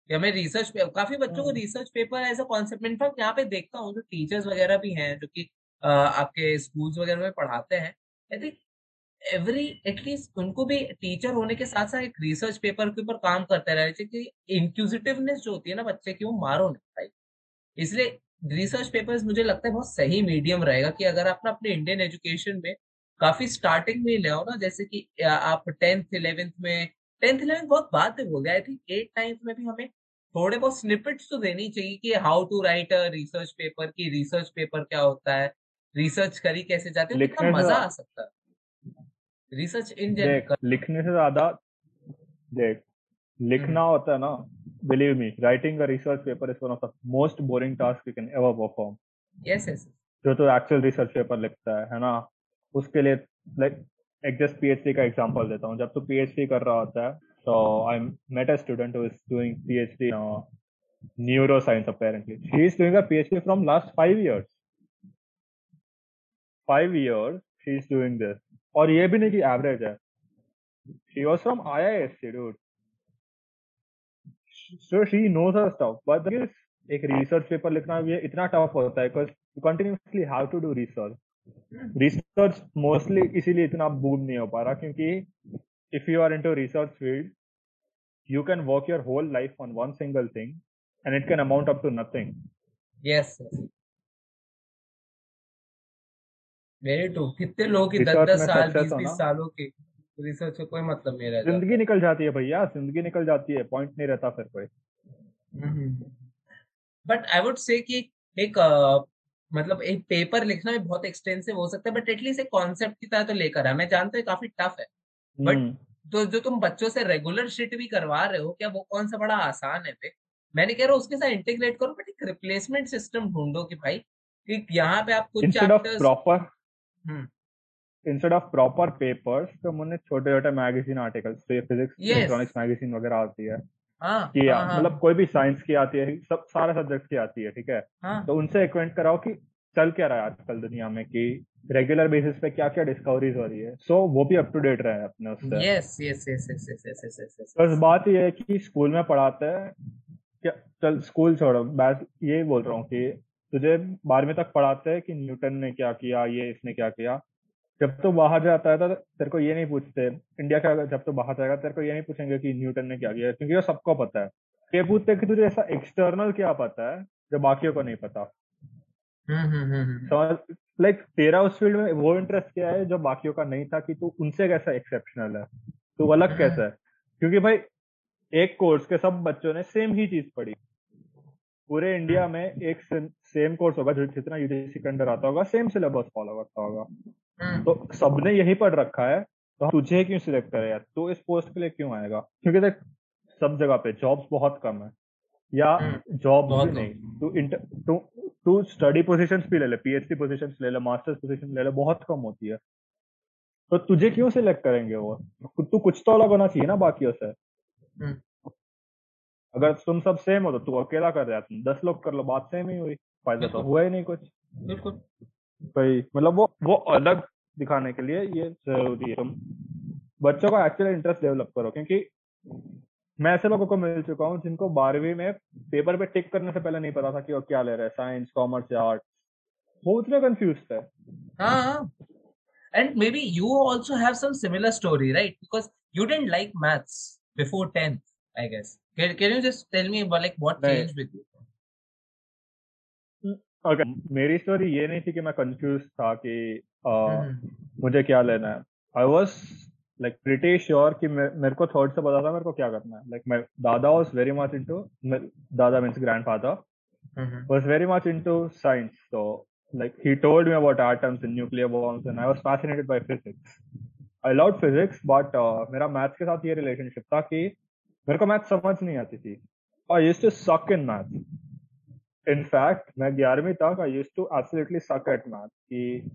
कि हमें रिसर्च काफ़ी बच्चों को research paper as a concept in fact यहाँ पे देखता हूँ जो टीचर्स वगैरह भी हैं जो कि आपके स्कूल्स वगैरह में पढ़ाते हैं आई थिंक एवरी एटलीस्ट उनको भी टीचर होने के साथ साथ एक रिसर्च पेपर के ऊपर काम करते रहना चाहिए कि इंक्यूजिटिवनेस जो होती है ना बच्चे की वो मारो नहीं भाई इसलिए रिसर्च पेपर्स मुझे लगता है बहुत सही मीडियम रहेगा कि अगर आप ना अपने इंडियन एजुकेशन में काफ़ी स्टार्टिंग में ले आओ ना जैसे कि आप टेंथ इलेवेंथ में टेंथ इलेवेंथ बहुत बात है बोल गया। आई थिंक एट नाइन्थ में भी हमें थोड़े बहुत स्निपेट्स तो देनी चाहिए कि how to write a research paper की रिसर्च पेपर क्या होता है रिसर्च करी कैसे जाते हैं कितना मज़ा आ सकता है। रिसर्च इन जनरल लिखने से ज़्यादा देख लिखना हम्म। होता है ना believe me writing a research paper is one of the most boring task you can ever perform yes yes जो तो एक्चुअल रिसर्च पेपर लिखता है है ना? उसके लिए लाइक एक जस्ट पीएचडी का एग्ज़ाम्पल देता हूँ। जब तू पी एच डी कर रहा होता है तो I am met a student who is doing PhD neuro science apparently she is doing a PhD from last five years five years she is doing this और ये भी नहीं कि एवरेज है। She was from I I S C dude so she knows or but एक रिसर्च पेपर लिखना भी इतना टफ होता है because you continuously have to do research research mostly इसीलिए इतना बूम नहीं हो पा रहा क्योंकि if you are into research field you can work your whole life on one single thing and it can amount up to nothing. Yes very true कितने लोग की दस दस साल बीस बीस सालों की रिसर्च कोई मतलब नहीं रहता। ज़िंदगी निकल जाती है भैया ज़िंदगी निकल जाती है पॉइंट नहीं रहता फिर कोई। बट आई वुड से कि एक uh, मतलब एक पेपर लिखना भी बहुत एक्सटेंसिव हो सकता है बट एटलीस्ट एक कॉन्सेप्ट की तरह तो लेकर है मैं जानता हूँ काफ़ी टफ है। But hmm. तो जो तुम बच्चों से रेगुलर शिट भी करवा रहे हो क्या वो कौन सा बड़ा आसान है पे मैंने कह रहा हूँ उसके साथ इंटीग्रेट करो बट एक रिप्लेसमेंट सिस्टम ढूंढो कि भाई कि यहाँ पे आप कुछ proper instead of proper papers तो मैंने छोटे छोटे मैगजीन आर्टिकल्स तो ये फिजिक्स इलेक्ट्रॉनिक्स मैगजीन वगैरह आती हाँ, हाँ, कि हाँ, हाँ। मतलब कोई भी साइंस की आती है सब सारे सब्जेक्ट की आती है ठीक है? तो उनसे एक्वेंट कराओ कि चल क्या रहा है आजकल दुनिया में कि रेगुलर बेसिस पे क्या क्या डिस्कवरीज हो रही है। सो so, वो भी अप टू डेट रहे अपने उससे। Yes yes yes yes yes yes yes बस बात ये है कि स्कूल में पढ़ाते हैं क्या चल स्कूल छोड़ो बैस ये बोल रहा हूँ कि तुझे बारहवीं तक पढ़ाते हैं कि न्यूटन ने क्या किया ये इसने क्या किया। जब तो बाहर जाता है तो तेरे को ये नहीं पूछते इंडिया का जब तो बाहर जाएगा तेरे को ये नहीं पूछेंगे कि न्यूटन ने क्या किया क्योंकि वो सबको पता है। ये पूछते कि तुझे ऐसा एक्सटर्नल क्या पता है जो बाकियों को नहीं पता? समझ लाइक तेरा उस फ़ील्ड में वो इंटरेस्ट क्या है जो बाकियों का नहीं था कि तू उनसे कैसा एक्सेप्शनल है? तू अलग हम्म। कैसा है? क्योंकि भाई एक कोर्स के सब बच्चों ने सेम ही चीज़ पढ़ी। पूरे इंडिया में एक सेम कोर्स होगा जो जितना यूजीसी के अंडर आता होगा सेम सिलेबस फॉलो करता होगा। हम्म। तो सबने यही पढ़ रखा है तो तुझे क्यों सिलेक्ट करे यार? तू इस पोस्ट के लिए क्यों आएगा? क्योंकि देख सब जगह पे जॉब्स बहुत कम है। या जॉब हम्म। नहीं। तू तू स्टडी पोजीशंस भी ले ले पीएचडी पोजीशंस ले ले मास्टर्स पोजीशन ले ले बहुत कम होती है। तो तुझे क्यों सिलेक्ट करेंगे वो? तू कुछ तो अलग होना चाहिए ना बाकियों से। हम्म। अगर तुम सब सेम हो तो तू अकेला कर रहा तुम दस लोग कर लो बात सेम ही हुई। फ़ायदा तो हुआ ही नहीं कुछ। बिल्कुल। भाई मतलब वो वो अलग दिखाने के लिए ये ज़रूरी है। तुम बच्चों का एक्चुअल इंटरेस्ट डेवलप करो क्योंकि मैं ऐसे लोगों को मिल चुका हूँ जिनको बारहवीं में पेपर पे टिक करने से पहले नहीं पता था कि वो क्या ले रहे हैं साइंस कॉमर्स या आर्ट वो उतने कंफ्यूज थे। हाँ and maybe you also have some similar story right? Because you didn't like maths before 10th I guess. Can, can you just tell me about like what changed right. with you? Hmm, okay. मेरी स्टोरी ये नहीं थी कि मैं कंफ्यूज था कि आ, हम्म। मुझे क्या लेना है I was like pretty sure कि मेरे को थर्ड से पता था मेरे को क्या करना है लाइक like, दादा वॉज़ वेरी मच इन दादा means grandfather was very much into science तो like he told me about atoms in nuclear bombs and I was fascinated by physics I love physics but मेरा मैथ्स के साथ ये रिलेशनशिप था कि मेरे को मैथ समझ नहीं आती थी। आई यूज्ड टू सक इन मैथ इनफैक्ट मैं ग्यारहवीं तक I used to absolutely suck at math कि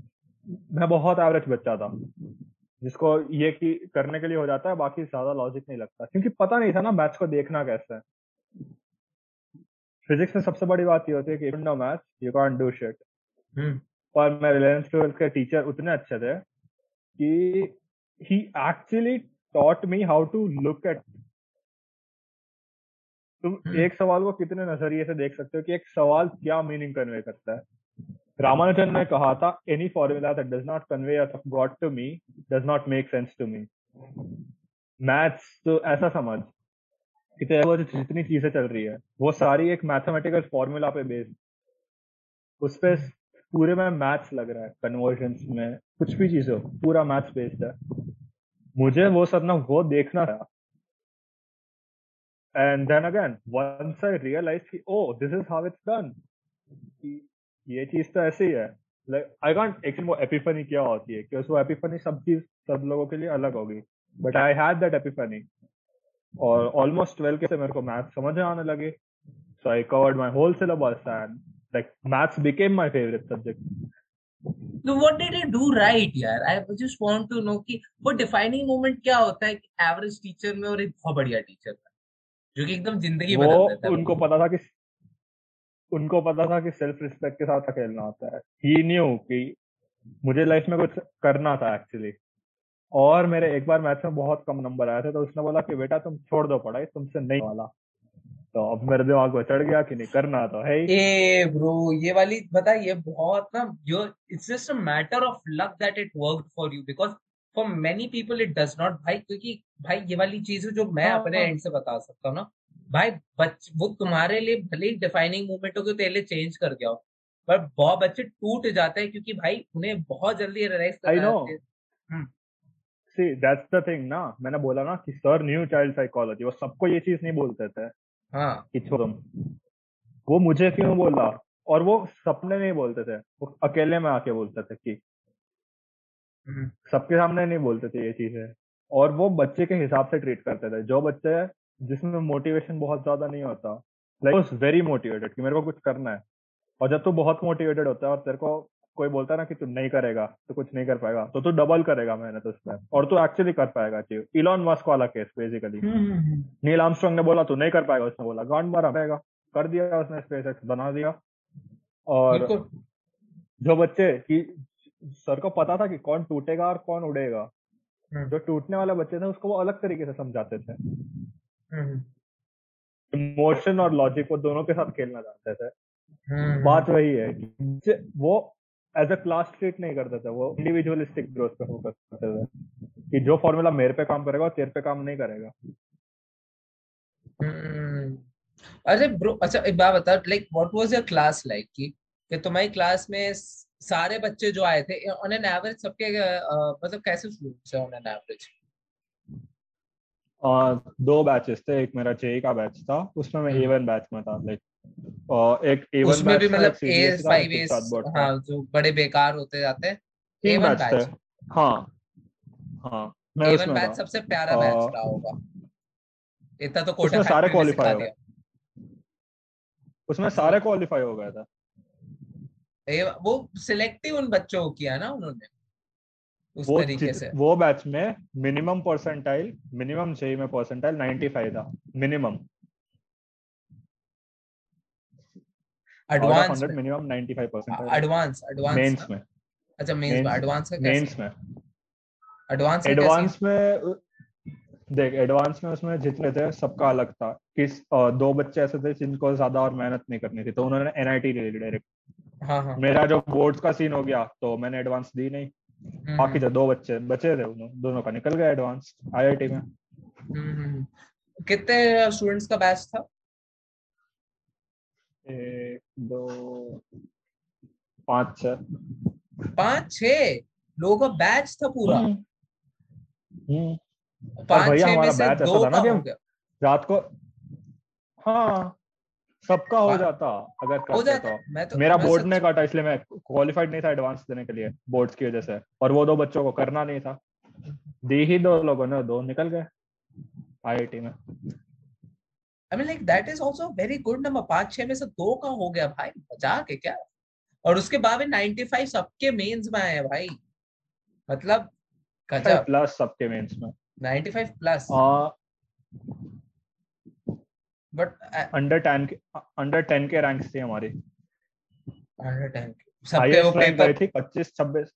मैं बहुत एवरेज बच्चा था जिसको ये की करने के लिए हो जाता है बाकी ज़्यादा लॉजिक नहीं लगता। क्योंकि पता नहीं था ना मैथ्स को देखना कैसे है। फिजिक्स में सबसे बड़ी बात ये होती है कि no maths you can't do shit और मैं रिलायंस ट्वेल्थ के टीचर उतने अच्छे थे कि ही actually taught me how to look at तुम hmm. एक सवाल को कितने नज़रिए से देख सकते हो कि एक सवाल क्या मीनिंग कन्वे करता है? रामानुजन ने कहा था any formula that does not convey God to me does not make sense to me maths तो ऐसा समझ कि वो जितनी चीज़ें चल रही है वो सारी एक मैथमेटिकल फॉर्मूला पे बेस्ड उस पे पूरे में मैथ्स लग रहा है कन्वर्जन में कुछ भी चीज़ हो पूरा मैथ्स बेस्ड है। मुझे वो सब ना वो देखना था। And then again once I realise कि ओ this is how it's done ये चीज़ तो ऐसे ही है लाइक आई कॉन्ट एक्सप्लेन वो एपिफनी क्या होती है क्योंकि वो एपिफनी सब चीज़ सब लोगों के लिए अलग होगी but I had that epiphany और ऑलमोस्ट ट्वेल्व के से मेरे को मैथ समझ में आने लगे so I covered my whole syllabus and like maths became my favorite subject. तो what did he do right यार I just want to know कि वो डिफाइनिंग मोमेंट क्या होता है कि एवरेज टीचर में और एक बहुत बढ़िया टीचर में जो कि एकदम ज़िंदगी बदल देता है उनको पता था कि उनको पता था कि सेल्फ रिस्पेक्ट के साथ खेलना होता है। ही न्यू कि मुझे लाइफ में कुछ करना था एक्चुअली और मेरे एक बार मैथ में बहुत कम नंबर आए थे तो उसने बोला कि बेटा तुम छोड़ दो पढ़ाई तुमसे नहीं वाला। तो अब मेरे दिमाग में चढ़ गया कि नहीं करना तो है ए ब्रो ये वाली बता ये बहुत ना जो it's just a matter of luck that it worked for you because for many people it does not भाई क्योंकि भाई ये वाली चीज़ जो मैं हाँ, अपने एंड हाँ। से बता सकता हूँ ना। भाई बच वो तुम्हारे लिए भले ही डिफाइनिंग मूवमेंट हो गई तो चेंज कर गया हो पर बहुत बच्चे टूट जाते हैं क्योंकि भाई उन्हें बहुत जल्दी realize I know see that's the thing ना। मैंने बोला ना कि सर न्यू चाइल्ड साइकोलॉजी वो सबको ये चीज़ नहीं बोलते थे हाँ। कि छोड़ो। वो मुझे क्यों बोला और वो सपने नहीं बोलते थे। वो अकेले में आके बोलते थे कि हम्म। सबके सामने नहीं बोलते थे ये चीज़ें। और वो बच्चे के हिसाब से ट्रीट करते थे। जो बच्चे जिसमें मोटिवेशन बहुत ज़्यादा नहीं होता लाइक वेरी मोटिवेटेड कि मेरे को कुछ करना है। और जब तू बहुत मोटिवेटेड होता है और तेरे को कोई बोलता है ना कि तू नहीं करेगा तो कुछ नहीं कर पाएगा तो तू डबल करेगा मेहनत उसमें और तू एक्चुअली कर पाएगा चीज़ इलॉन मस्क वाला केस बेसिकली नील आर्मस्ट्रॉन्ग ने बोला तू नहीं कर पाएगा। उसने बोला गांड मारा पाएगा कर दिया उसने स्पेस एक्स बना दिया। और जो बच्चे की सर को पता था कि कौन टूटेगा और कौन उड़ेगा। जो टूटने वाले बच्चे थे उसको वो अलग तरीके से समझाते थे इमोशन हम्म। और लॉजिक वो दोनों के साथ खेलना चाहते थे हम्म। बात वही है कि वो एज अ क्लास ट्रीट नहीं करते थे वो इंडिविजुअलिस्टिक ग्रोथ पे फोकस करते थे कि जो फॉर्मूला मेरे पे काम करेगा तेरे पे काम नहीं करेगा हम्म। अरे ब्रो अच्छा एक बात बता like what was your class like कि कि तुम्हारी क्लास में सारे बच्चे जो आए थे ऑन एन एवरेज सबके मतलब कैसे स्टूडेंट्स हैं ऑन एन एवरेज दो बैचेस थे एक मेरा जेई का बैच था उसमें मैं ए वन बैच में था लाइक और एक ए वन उसमें भी मतलब ए फाइव ए हाँ जो बड़े बेकार होते जाते हैं ए वन बैच हाँ हाँ मैं उसमें बैच सबसे प्यारा बैच रहा होगा। इतना तो कोटा सारे क्वालिफाई हो गए। उसमें सारे क्वालिफाई हो गया था। वो सिलेक्टिव उन बच्चों को किया ना उन्होंने। उस वो तरीके से। वो बैच में मिनिमम परसेंटाइल मिनिमम चाहिए में परसेंटाइल 95 था minimum advance minimum 95 percent advance advance mains में। अच्छा मेंस में। एडवांस का मेंस में। एडवांस एडवांस में देख एडवांस में उसमें जितने थे सबका अलग था। किस दो बच्चे ऐसे थे जिनको ज़्यादा और मेहनत नहीं करनी थी तो उन्होंने एनआईटी ले ली डायरेक्ट हाँ हाँ। मेरा जो बोर्ड्स का सीन हो गया तो मैंने एडवांस दी नहीं। हम्म, बाकी जो हम्म। दो बच्चे बचे थे उन्होंने दोनों का निकल गया एडवांस आईआईटी में। हम्म, कितने स्टूडेंट्स का बैच था? एक दो पाँच छ पाँच छ लोगों का बैच था पूरा? पाँच भैया हमारा बैच ऐसा था ना कि रात को हाँ। सबका हो जाता अगर हो जाता। तो मैं तो मेरा बोर्ड ने काटा इसलिए मैं क्वालिफाइड नहीं था एडवांस देने के लिए बोर्ड्स की वजह से। और वो दो बच्चों को करना नहीं था। दी ही दो लोगों ने दो निकल गए आईआईटी में। I mean like that is also very good number पाँच छह में से दो का हो गया भाई मज़ाक है क्या? और उसके बाद में 95 सबके मेंस में आए भाई। मतलब प्लस सबके मेंस में। 95 प्लस बट अंडर टेन के अंडर टेन के रैंक्स थे हमारे। अंडर टेन सबके वो पेपर थी पच्चीस छब्बीस।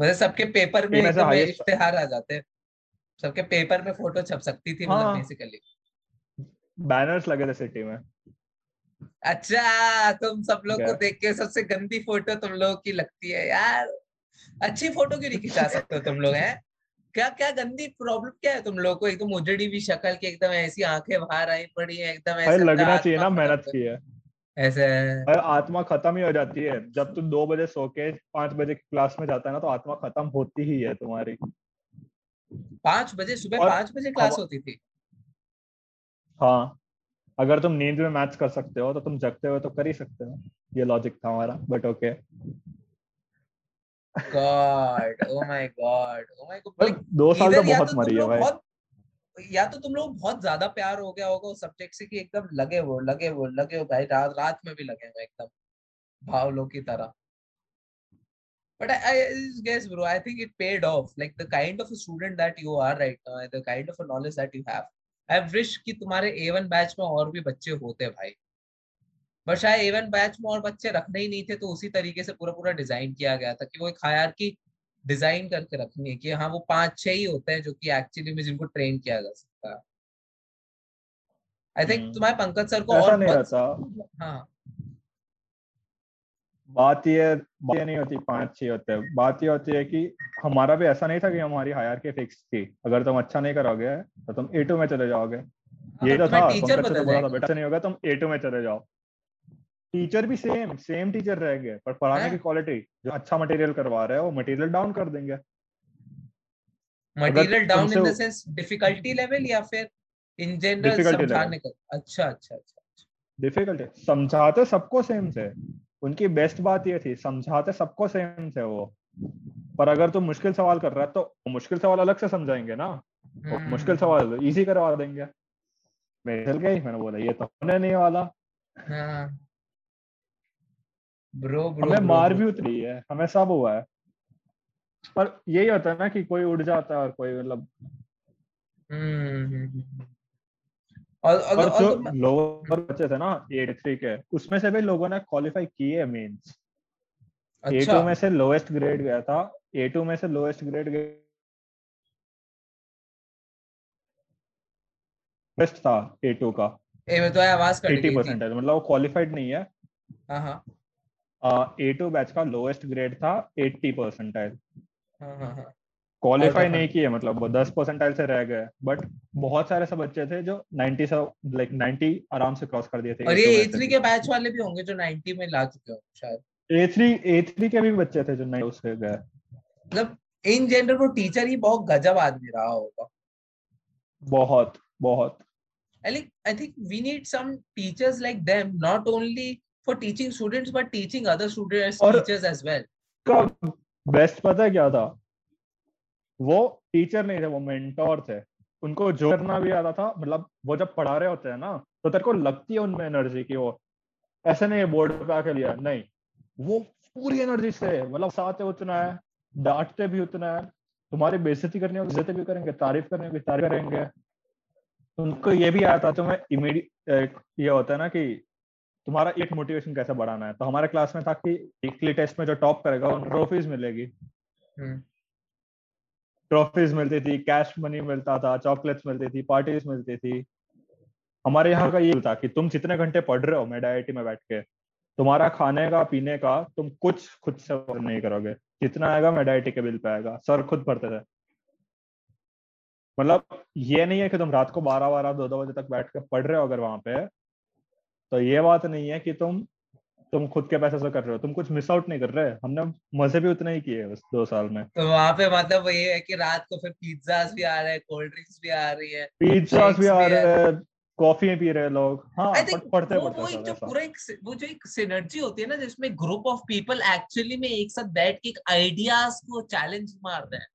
मतलब सबके पेपर में एकदम इश्तेहार आ जाते सबके पेपर में फ़ोटो छप सकती थी हाँ, मतलब बेसिकली। बैनर्स लगे थे सिटी में। अच्छा तुम सब लोग को देख के सबसे गंदी फ़ोटो तुम लोगों की लगती है यार। अच्छी फ़ोटो क्यों नहीं खिंचा सकते हो तुम लोग हैं? क्या क्या गंदी प्रॉब्लम क्या है तुम लोग को? एकदम उजड़ी भी शक्ल की एकदम ऐसी आँखें बाहर आई पड़ी है एकदम ऐसे लगना चाहिए ना मेहनत की है। [LAUGHS] ऐसे आत्मा खत्म ही हो जाती है। जब तुम दो बजे सो के पाँच बजे क्लास में जाता है ना तो आत्मा खत्म होती ही है तुम्हारी। पाँच बजे? सुबह पाँच बजे क्लास होती थी? हाँ। अगर तुम नींद में मैच कर सकते हो तो तुम जगते हो तो कर ही सकते हो। ये लॉजिक था हमारा but okay okay. God oh my God oh my God दो साल तो बहुत तो मरी है भाई। या तो तुम लोग बहुत ज़्यादा प्यार हो गया होगा उस सब्जेक्ट से कि एकदम लगे वो लगे वो लगे वो भाई रात रात में भी लगे हुए एकदम भाव लोग की तरह। But I, I guess bro i think it paid off like the kind of a student that you are right now the kind of a knowledge that you have i wish कि तुम्हारे A1 बैच में और भी बच्चे होते भाई। बट शायद A1 बैच में और बच्चे रखने ही नहीं थे तो उसी तरीके से पूरा पूरा डिज़ाइन किया गया था कि वो एक हायर की डिज़ाइन करके रखनी है कि हाँ वो पाँच छह ही होते हैं जो कि एक्चुअली में जिनको ट्रेन किया जा सकता है। आई थिंक तुम्हारे पंकज सर को और नहीं रहता। हाँ। बात ये बात ये नहीं होती पाँच छह होते हैं। बात ये होती है कि हमारा भी ऐसा नहीं था कि हमारी हायर के फिक्स थी। अगर तुम अच्छा नहीं करोगे तो तुम ए टू में चले जाओगे। ये तो था टीचर तो बोला था बेटा नहीं होगा तुम ए टू में चले जाओ। टीचर भी सेम सेम टीचर रहेंगे पर पढ़ाने की क्वालिटी जो अच्छा मटेरियल करवा रहे हैं वो मटेरियल डाउन कर देंगे। Material down in the sense difficulty level या फिर इन जनरल समझाने का? अच्छा अच्छा अच्छा डिफिकल्टी समझाते सबको सेम से। उनकी बेस्ट बात ये थी समझाते सबको सेम थे वो। पर अगर तुम मुश्किल सवाल कर रहा है तो मुश्किल सवाल अलग से समझाएँगे ना। तो मुश्किल सवाल इजी करवा देंगे। मैं चल गई मैंने बोला ये तो होने नहीं वाला। हाँ। ब्रो ब्रो हमें मार भी उतरी है हमें सब हुआ है। पर यही होता है ना कि कोई उड़ जाता है और कोई मतलब हम्म, हम्म, हम्म, और, और, और जो लोअर बच्चे थे ना एट थ्री के उसमें से भी लोगों ने क्वालिफाई किए मेंस ए टू में से लोएस्ट ग्रेड गया था ए टू में से लोएस्ट ग्रेड बेस्ट था ए टू का। ए में तो आवाज़ कट गई है मतलब वो क्वालिफाइड नहीं है हाँ। ए टू बैच का लोएस्ट ग्रेड था एट्टी परसेंटाइल क्वालिफाई नहीं किए मतलब वो दस परसेंटाइल से रह गए। बट बहुत सारे सब बच्चे थे जो 90 से लाइक 90 आराम से क्रॉस कर दिए थे और ये A3 के बैच वाले भी होंगे जो 90 में ला चुके हो शायद। A3 A3 के भी बच्चे थे जो 90 से गए। मतलब इन जनरल वो टीचर ही बहुत गजब आदमी रहा होगा। बहुत बहुत। I think we need some teachers like them not only for teaching students but teaching other students teachers as well. Best पता है क्या था? वो टीचर नहीं थे वो मेंटोर थे। उनको जो करना भी आता था मतलब वो जब पढ़ा रहे होते हैं ना तो तेरे को लगती है उनमें एनर्जी की वो ऐसे नहीं बोर्ड पे आके लिया। नहीं वो पूरी एनर्जी से मतलब साथ उतना है डांटते भी उतना है। तुम्हारी बेइज्जती करनी होगी इज़्ज़त भी करेंगे तारीफ़ करने की तारीफ़ करेंगे। उनको ये भी आता तुम्हें इमीडिएट ये होता है ना कि तुम्हारा एक मोटिवेशन कैसे बढ़ाना है? तो हमारे क्लास में था कि वीकली टेस्ट में जो टॉप करेगा उन ट्रॉफीज मिलेगी। हम्म। ट्रॉफीज मिलती थी कैश मनी मिलता था चॉकलेट्स मिलती थी पार्टीज़ मिलती थी। हमारे यहाँ का ये था कि तुम जितने घंटे पढ़ रहे हो मेड आई में बैठ के तुम्हारा खाने का पीने का तुम कुछ खुद से नहीं करोगे। जितना आएगा मेड आई के बिल पे आएगा सर खुद भरते थे। मतलब ये नहीं है कि तुम रात को बारह बारह दो दो बजे तक बैठ के पढ़ रहे हो अगर वहाँ पे तो ये बात नहीं है कि तुम तुम खुद के पैसे से कर रहे हो। तुम कुछ मिस आउट नहीं कर रहे। हमने मज़े भी उतने ही किए उस दो साल में। तो वहाँ पे मतलब ये है कि रात को फिर पिज्जास भी आ रहे हैं कोल्ड ड्रिंक्स भी आ रही है पिज्जास भी आ रहे हैं कॉफ़ी पी रहे लोग। हाँ पढ़ते पढ़ते वो, वो एक जो पूरा एक वो जो एक सिनर्जी होती है ना जिसमें ग्रुप ऑफ़ पीपल एक्चुअली में एक साथ बैठ के आइडियाज़ को चैलेंज मारते हैं।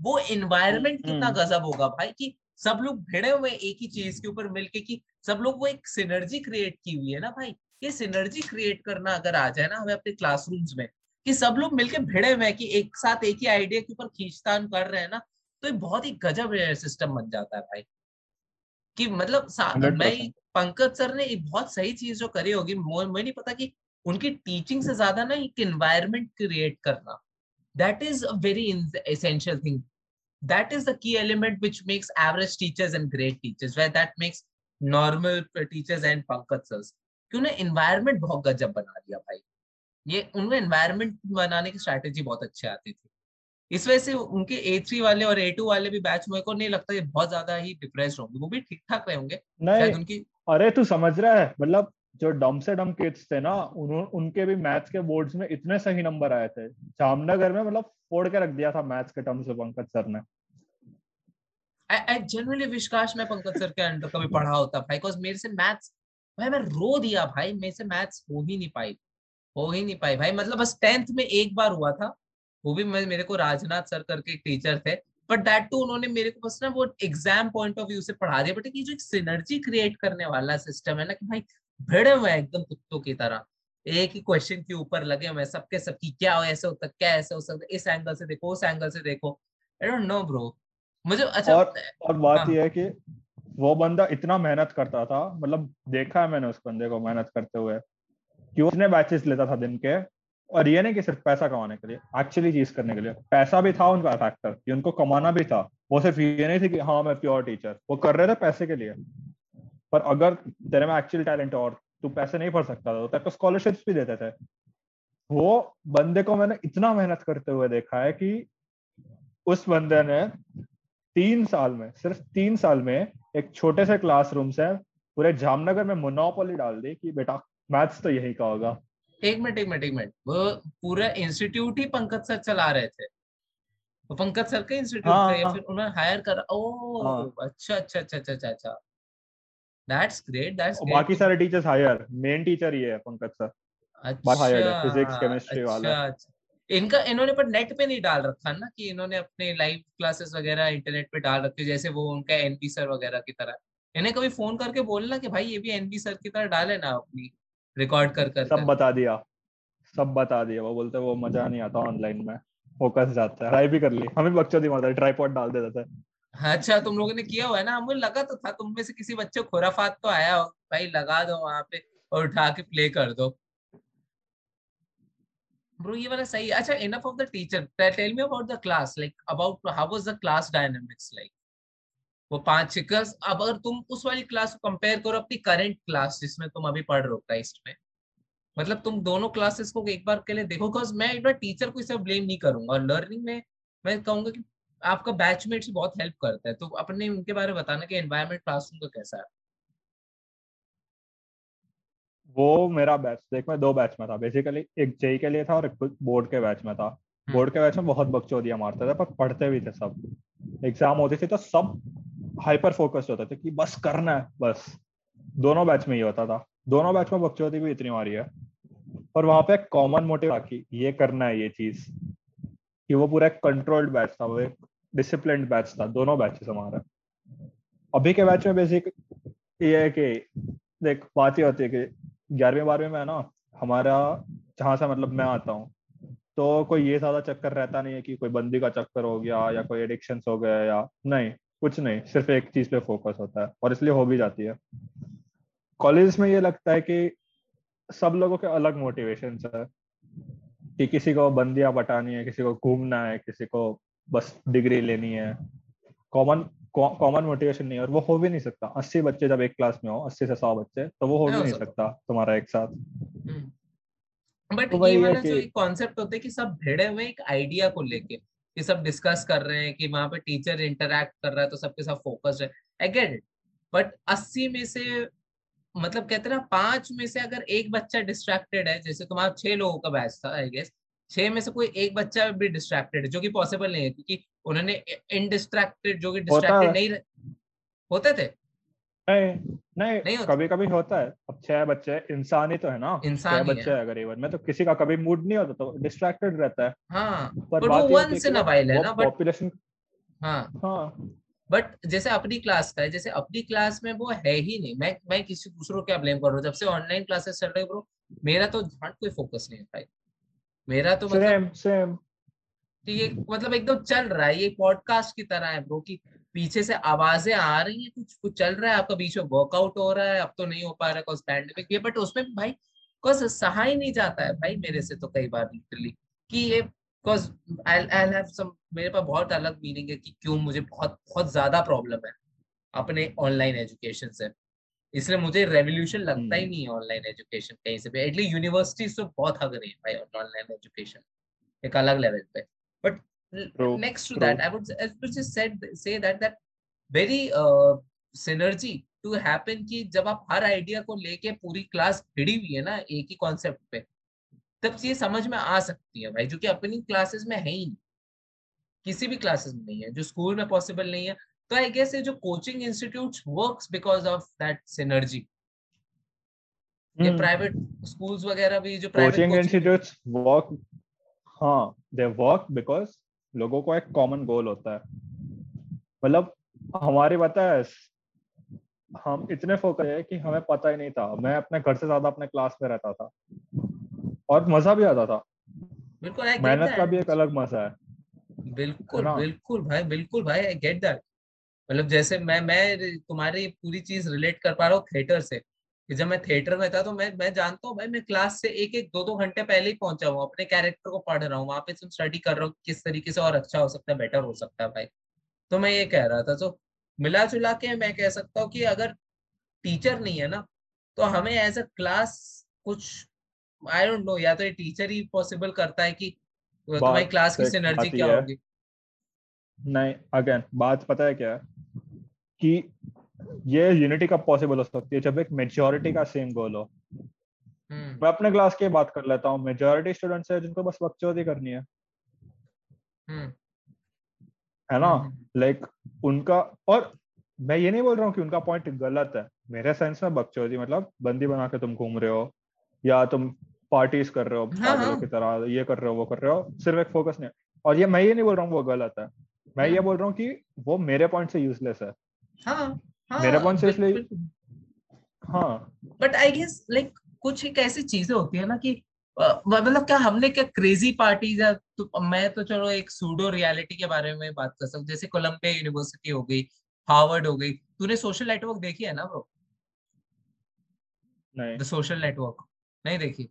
वो एनवायरमेंट कितना हम्म। गजब होगा भाई कि सब लोग भिड़े हुए एक ही चीज़ के ऊपर मिलके कि सब लोग वो एक सिनर्जी क्रिएट की हुई है ना भाई। ये सिनर्जी क्रिएट करना अगर आ जाए ना हमें अपने क्लासरूम्स में कि सब लोग मिलकर भिड़े हुए कि एक साथ एक ही आइडिया के ऊपर खींचतान कर रहे हैं ना तो एक बहुत ही गजब सिस्टम बन जाता है भाई। कि मतलब मैं पंकज सर ने एक बहुत सही चीज़ जो करी होगी मुझे नहीं पता कि उनकी टीचिंग से ज़्यादा ना एक एनवायरमेंट क्रिएट करना that is a very essential thing that is the key element which makes average teachers and great teachers where that makes normal teachers and pankaj sirs कि उन्हें इन्वायरमेंट बहुत गजब बना दिया भाई। ये उनमें इन्वायरमेंट बनाने की स्ट्रैटेजी बहुत अच्छी आती थी। इस वजह से उनके ए थ्री वाले और ए टू वाले भी बैच मेरे को नहीं लगता ये बहुत ज़्यादा ही डिप्रेस होंगे। वो भी ठीक ठाक रहे होंगे। नहीं उनकी अरे तू समझ रहा है मतलब जो डम से डम किड्स थे ना उन, उनके भी मैथ्स के बोर्ड्स में इतने सही नंबर आए थे। जामनगर में मतलब फोड़ के रख दिया था मैथ्स के टर्म से पंकज सर ने। आई जनरली विश्वास मैं पंकज सर के अंडर कभी पढ़ा होता भाई बिकॉज़ मेरे से मैथ्स भाई मैं रो दिया भाई मेरे से मैथ्स हो ही नहीं पाई हो ही नहीं पाई भाई। मतलब बस टेंथ में एक बार हुआ था वो भी मेरे को राजनाथ सर करके एक टीचर थे बट दैट टू उन्होंने मेरे को बस ना वो एग्ज़ाम पॉइंट ऑफ़ व्यू से पढ़ा दिया। बट ये जो एक सिनर्जी क्रिएट करने वाला सिस्टम है ना कि भाई भिड़े हुए एकदम कुत्तों की तरह। एक ही क्वेश्चन के ऊपर लगे हुए सबके सबकी क्या हो ऐसे होता क्या ऐसे हो सकता इस एंगल से देखो उस एंगल से देखो। आई डोंट नो ब्रो मुझे अच्छा और और बात हाँ. यह है कि वो बंदा इतना मेहनत करता था मतलब देखा है मैंने उस बंदे को मेहनत करते हुए कि उसने बैचेस लेता था दिन के और ये नहीं कि सिर्फ़ पैसा कमाने के लिए एक्चुअली चीज़ करने के लिए। पैसा भी था उनका फैक्टर कि उनको कमाना भी था। वो सिर्फ़ ये नहीं थी कि हाँ मैं प्योर टीचर वो कर रहे थे पैसे के लिए। पर अगर तेरे में एक्चुअल टैलेंट और तू पैसे नहीं भर सकता था तो तेरे को स्कॉलरशिप्स भी देते थे। वो बंदे को मैंने इतना मेहनत करते हुए देखा है कि उस बंदे ने तीन साल में सिर्फ़ तीन साल में एक छोटे से क्लासरूम से पूरे जामनगर में मोनोपोली डाल दी कि बेटा मैथ्स तो यही का होगा। एक मिनट एक मिनट एक मिनट। वो पूरा इंस्टीट्यूट ही पंकज सर चला रहे थे। वो पंकज सर का इंस्टीट्यूट हाँ, था या हाँ। फिर उन्होंने हायर कर ओ हाँ. अच्छा अच्छा अच्छा अच्छा अच्छा। अच्छा दैट्स ग्रेट दैट्स बाकी सारे टीचर्स हायर मेन टीचर ही है पंकज सर अच्छा हायर है फिजिक्स केमिस्ट्री अच्छा, वाला। अच्छा। इनका इन्होंने पर नेट पे नहीं डाल रखा ना कि इन्होंने अपने लाइव क्लासेस वगैरह इंटरनेट पे डाल रखे जैसे वो उनका एनपी सर वगैरह की तरह। इन्हें कभी फ़ोन करके बोलना कि भाई ये भी एनपी सर की तरह डाले ना अपनी रिकॉर्ड कर कर सब बता दिया सब बता दिया। वो बोलते वो मज़ा नहीं आता ऑनलाइन में फोकस जाता है। ट्राई भी कर ली। हमें बच्चों दी मारता है ट्राईपॉड डाल देता था। अच्छा तुम लोगों ने किया हुआ है ना? मुझे लगा तो था तुम में से किसी बच्चे खुराफात तो आया हो। भाई, लगा दो वहाँ पे और उठा के प्ले कर दो। ब्रो, ये वाला सही अच्छा enough of the teacher tell me about the class like about how was the class dynamics like वो पाँच शिकर्स अब अगर तुम उस वाली क्लास को कंपेयर करो, अपनी करंट क्लास जिसमें तुम अभी पढ़ रहे हो क्राइस्ट में। मतलब तुम दोनों क्लासेस को एक बार के लिए देखो बिकॉज़ मैं एक बार टीचर को इसे ब्लेम नहीं करूँगा। लर्निंग में मैं कहूँगा कि आपका बैचमेट्स बहुत हेल्प करता है तो अपने उनके बारे में बताना कि एनवायरमेंट क्लासरूम का कैसा है? वो मेरा बैच देख मैं दो बैच में था बेसिकली एक जेई के लिए था और एक बोर्ड के बैच में था। Board hmm. के बैच में बहुत बकचोदियाँ मारते थे पर पढ़ते भी थे सब। एग्ज़ाम होती थी तो सब हाइपर फोकस्ड होते थे कि बस करना है बस। दोनों बैच में ही होता था। दोनों बैच में बकचोदी भी इतनी मारी है। पर वहाँ पे कॉमन मोटिव आकी ये करना है ये चीज़। कि वो पूरा कंट्रोल्ड बैच था वो एक डिसिप्लिन बैच था, दोनों बैचेस हमारे। अभी के बैच में बेसिक ये है कि, देख, बात ही होती है कि ग्यारहवीं, बारहवीं में है ना, हमारा जहाँ से मतलब मैं आता हूँ तो कोई ये ज़्यादा चक्कर रहता नहीं है कि कोई बंदी का चक्कर हो गया या कोई एडिक्शन हो गया या नहीं, कुछ नहीं, सिर्फ़ एक चीज़ पे फोकस होता है और इसलिए हो भी जाती है। कॉलेज में ये लगता है कि सब लोगों के अलग मोटिवेशन है कि किसी को बंदियाँ बटानी है, किसी को घूमना है, किसी को बस डिग्री लेनी है। कॉमन कॉमन मोटिवेशन नहीं है और वो हो भी नहीं सकता। अस्सी बच्चे जब एक क्लास में हो अस्सी से सौ बच्चे तो वो हो भी नहीं सकता। तुम्हारा एक साथ। But hmm. तो ये वाला जो एक कॉन्सेप्ट होता है कि सब भिड़े हुए एक आइडिया को लेके कि सब डिस्कस कर रहे हैं कि वहाँ पे टीचर इंटरैक्ट कर रहा है तो सबके साथ फोकस है आई गेट इट बट अस्सी में से मतलब कहते ना पाँच में से अगर एक बच्चा डिस्ट्रैक्टेड है जैसे तुम्हारा छह लोगों का बैच था आई गेस छह में से कोई एक बच्चा भी डिस्ट्रैक्टेड जो कि पॉसिबल नहीं है क्योंकि उन्होंने इनडिस्ट्रैक्टेड जो कि डिस्ट्रैक्टेड नहीं रह... होते थे? नहीं नहीं, नहीं कभी कभी होता है। अब छह बच्चे इंसान ही तो है ना। इंसान छह बच्चे है। अगर इवन में तो किसी का कभी मूड नहीं होता तो डिस्ट्रैक्टेड रहता है। हाँ पर वो वंस इन है ना पॉपुलेशन हाँ हाँ। बट जैसे अपनी क्लास का है जैसे अपनी क्लास में वो है ही नहीं। मैं मैं किसी दूसरों क्या ब्लेम कर रहा हूँ? जब से ऑनलाइन क्लासेस चल रहे ब्रो मेरा तो ध्यान कोई फोकस नहीं है भाई। मेरा तो मतलब सेम ये मतलब एकदम चल रहा है ये पॉडकास्ट की तरह है ब्रो की पीछे से आवाज़ें आ रही हैं कुछ कुछ चल रहा है आपका बीच में वर्कआउट हो रहा है अब तो नहीं हो पा रहा है पैंडेमिक ये बट उसमें भाई कॉज सहा ही नहीं जाता है भाई मेरे से तो कई बार लिटरली कि ये cause I I have some मेरे पास बहुत अलग मीनिंग है कि क्यों मुझे बहुत बहुत ज़्यादा प्रॉब्लम है अपने ऑनलाइन एजुकेशन से। इसलिए मुझे रेवोल्यूशन लगता ही हम्म। नहीं है ऑनलाइन एजुकेशन कहीं से भी। एटलीस्ट यूनिवर्सिटीज तो बहुत हग रही है भाई ऑनलाइन एजुकेशन एक अलग लेवल पे। But next to that I would just said say that that very uh, synergy to happen कि जब आप हर आइडिया को लेके पूरी क्लास भिड़ी हुई है ना एक ही कॉन्सेप्ट पे तब ये समझ में आ सकती है भाई जो कि अपनी क्लासेस में है ही नहीं। किसी भी क्लासेस में नहीं है जो स्कूल में पॉसिबल नहीं है तो आई गेस ये जो coaching institute works because of that synergy ये प्राइवेट hmm. स्कूल्स वगैरह भी जो कोचिंग इंस्टीट्यूट्स वर्क हाँ दे वर्क बिकॉज़ लोगों को एक कॉमन गोल होता है। मतलब हमारी पता है हम इतने फोकस है कि हमें पता ही नहीं था। मैं अपने घर से ज़्यादा अपने क्लास में रहता था। और मज़ा भी आता था। बिल्कुल मेहनत का भी एक अलग मज़ा है। बिल्कुल बिल्कुल भाई बिल्कुल भाई आई गेट दैट मतलब जैसे मैं मैं तुम्हारी पूरी चीज़ रिलेट कर पा रहा हूँ थिएटर से कि जब मैं थिएटर में था तो मैं मैं जानता हूँ भाई मैं क्लास से एक एक दो दो घंटे पहले ही पहुँचा हूँ अपने कैरेक्टर को पढ़ रहा हूँ वहाँ पे तुम स्टडी कर रहा हूँ किस तरीके से और अच्छा हो सकता है बेटर हो सकता है भाई। तो मैं ये कह रहा था तो मिला जुला के मैं कह सकता हूँ कि अगर टीचर नहीं है ना तो हमें एज अ क्लास कुछ आई डोंट नो या तो ये टीचर ही पॉसिबल करता है कि तुम्हारी क्लास की सिनर्जी क्या होगी? नहीं अगेन बात पता है क्या कि ये यूनिटी कब पॉसिबल हो सकती है? जब एक मेजोरिटी का सेम गोल हो। हम्म। मैं अपने क्लास की बात कर लेता हूँ। मेजोरिटी स्टूडेंट्स है जिनको बस बकचोदी करनी है। हम्म। है ना? लाइक हम्म, उनका और मैं ये नहीं बोल रहा हूँ कि उनका पॉइंट गलत है। मेरे सेंस में बकचोदी मतलब बंदी बना के तुम घूम रहे हो या तुम पार्टीज़ कर रहे हो हाँ, हाँ. की तरह ये कर रहे हो वो कर रहे हो सिर्फ़ एक फोकस नहीं और ये मैं ये नहीं बोल रहा हूँ वो गलत है। मैं ये बोल रहा हूँ कि वो मेरे पॉइंट से यूजलेस है। हाँ, हाँ, मेरा पॉइंट से इसलिए हाँ। बट आई गेस लाइक कुछ एक ऐसी चीज़ें होती है ना कि मतलब क्या हमने क्या क्रेजी पार्टीज़ या तो मैं तो चलो एक सूडो रियलिटी के बारे में बात कर सकता हूँ। जैसे कोलंबिया यूनिवर्सिटी हो गई हार्वर्ड हो गई। तूने सोशल नेटवर्क देखी है ना ब्रो नहीं। द सोशल नेटवर्क नहीं देखी?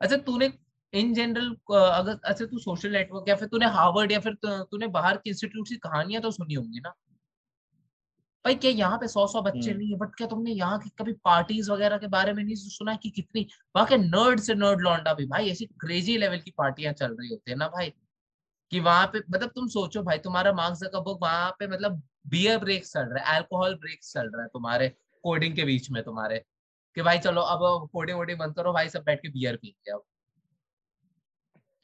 अच्छा तूने इन जनरल अगर अच्छा तू सोशल नेटवर्क या फिर तूने हार्वर्ड या फिर तूने बाहर के इंस्टीट्यूट की कहानियाँ तो सुनी होंगी ना? भाई क्या यहाँ पे सौ सौ बच्चे हम्म। नहीं है? बट क्या तुमने यहाँ की कभी पार्टीज़ वगैरह के बारे में नहीं सुना कि कितनी वहाँ के नर्ड से नर्ड लौंडा भी? भाई ऐसी क्रेजी लेवल की पार्टियाँ चल रही होती है ना भाई? कि वहाँ पे मतलब तुम सोचो भाई तुम्हारा मार्क्स का बुक वहाँ पे मतलब बियर ब्रेक चल रहा है अल्कोहल ब्रेक चल रहा है तुम्हारे कोडिंग के बीच में तुम्हारे। कि भाई चलो अब कोडिंग वोडिंग बंद करो भाई सब बैठ के बियर पीते अब।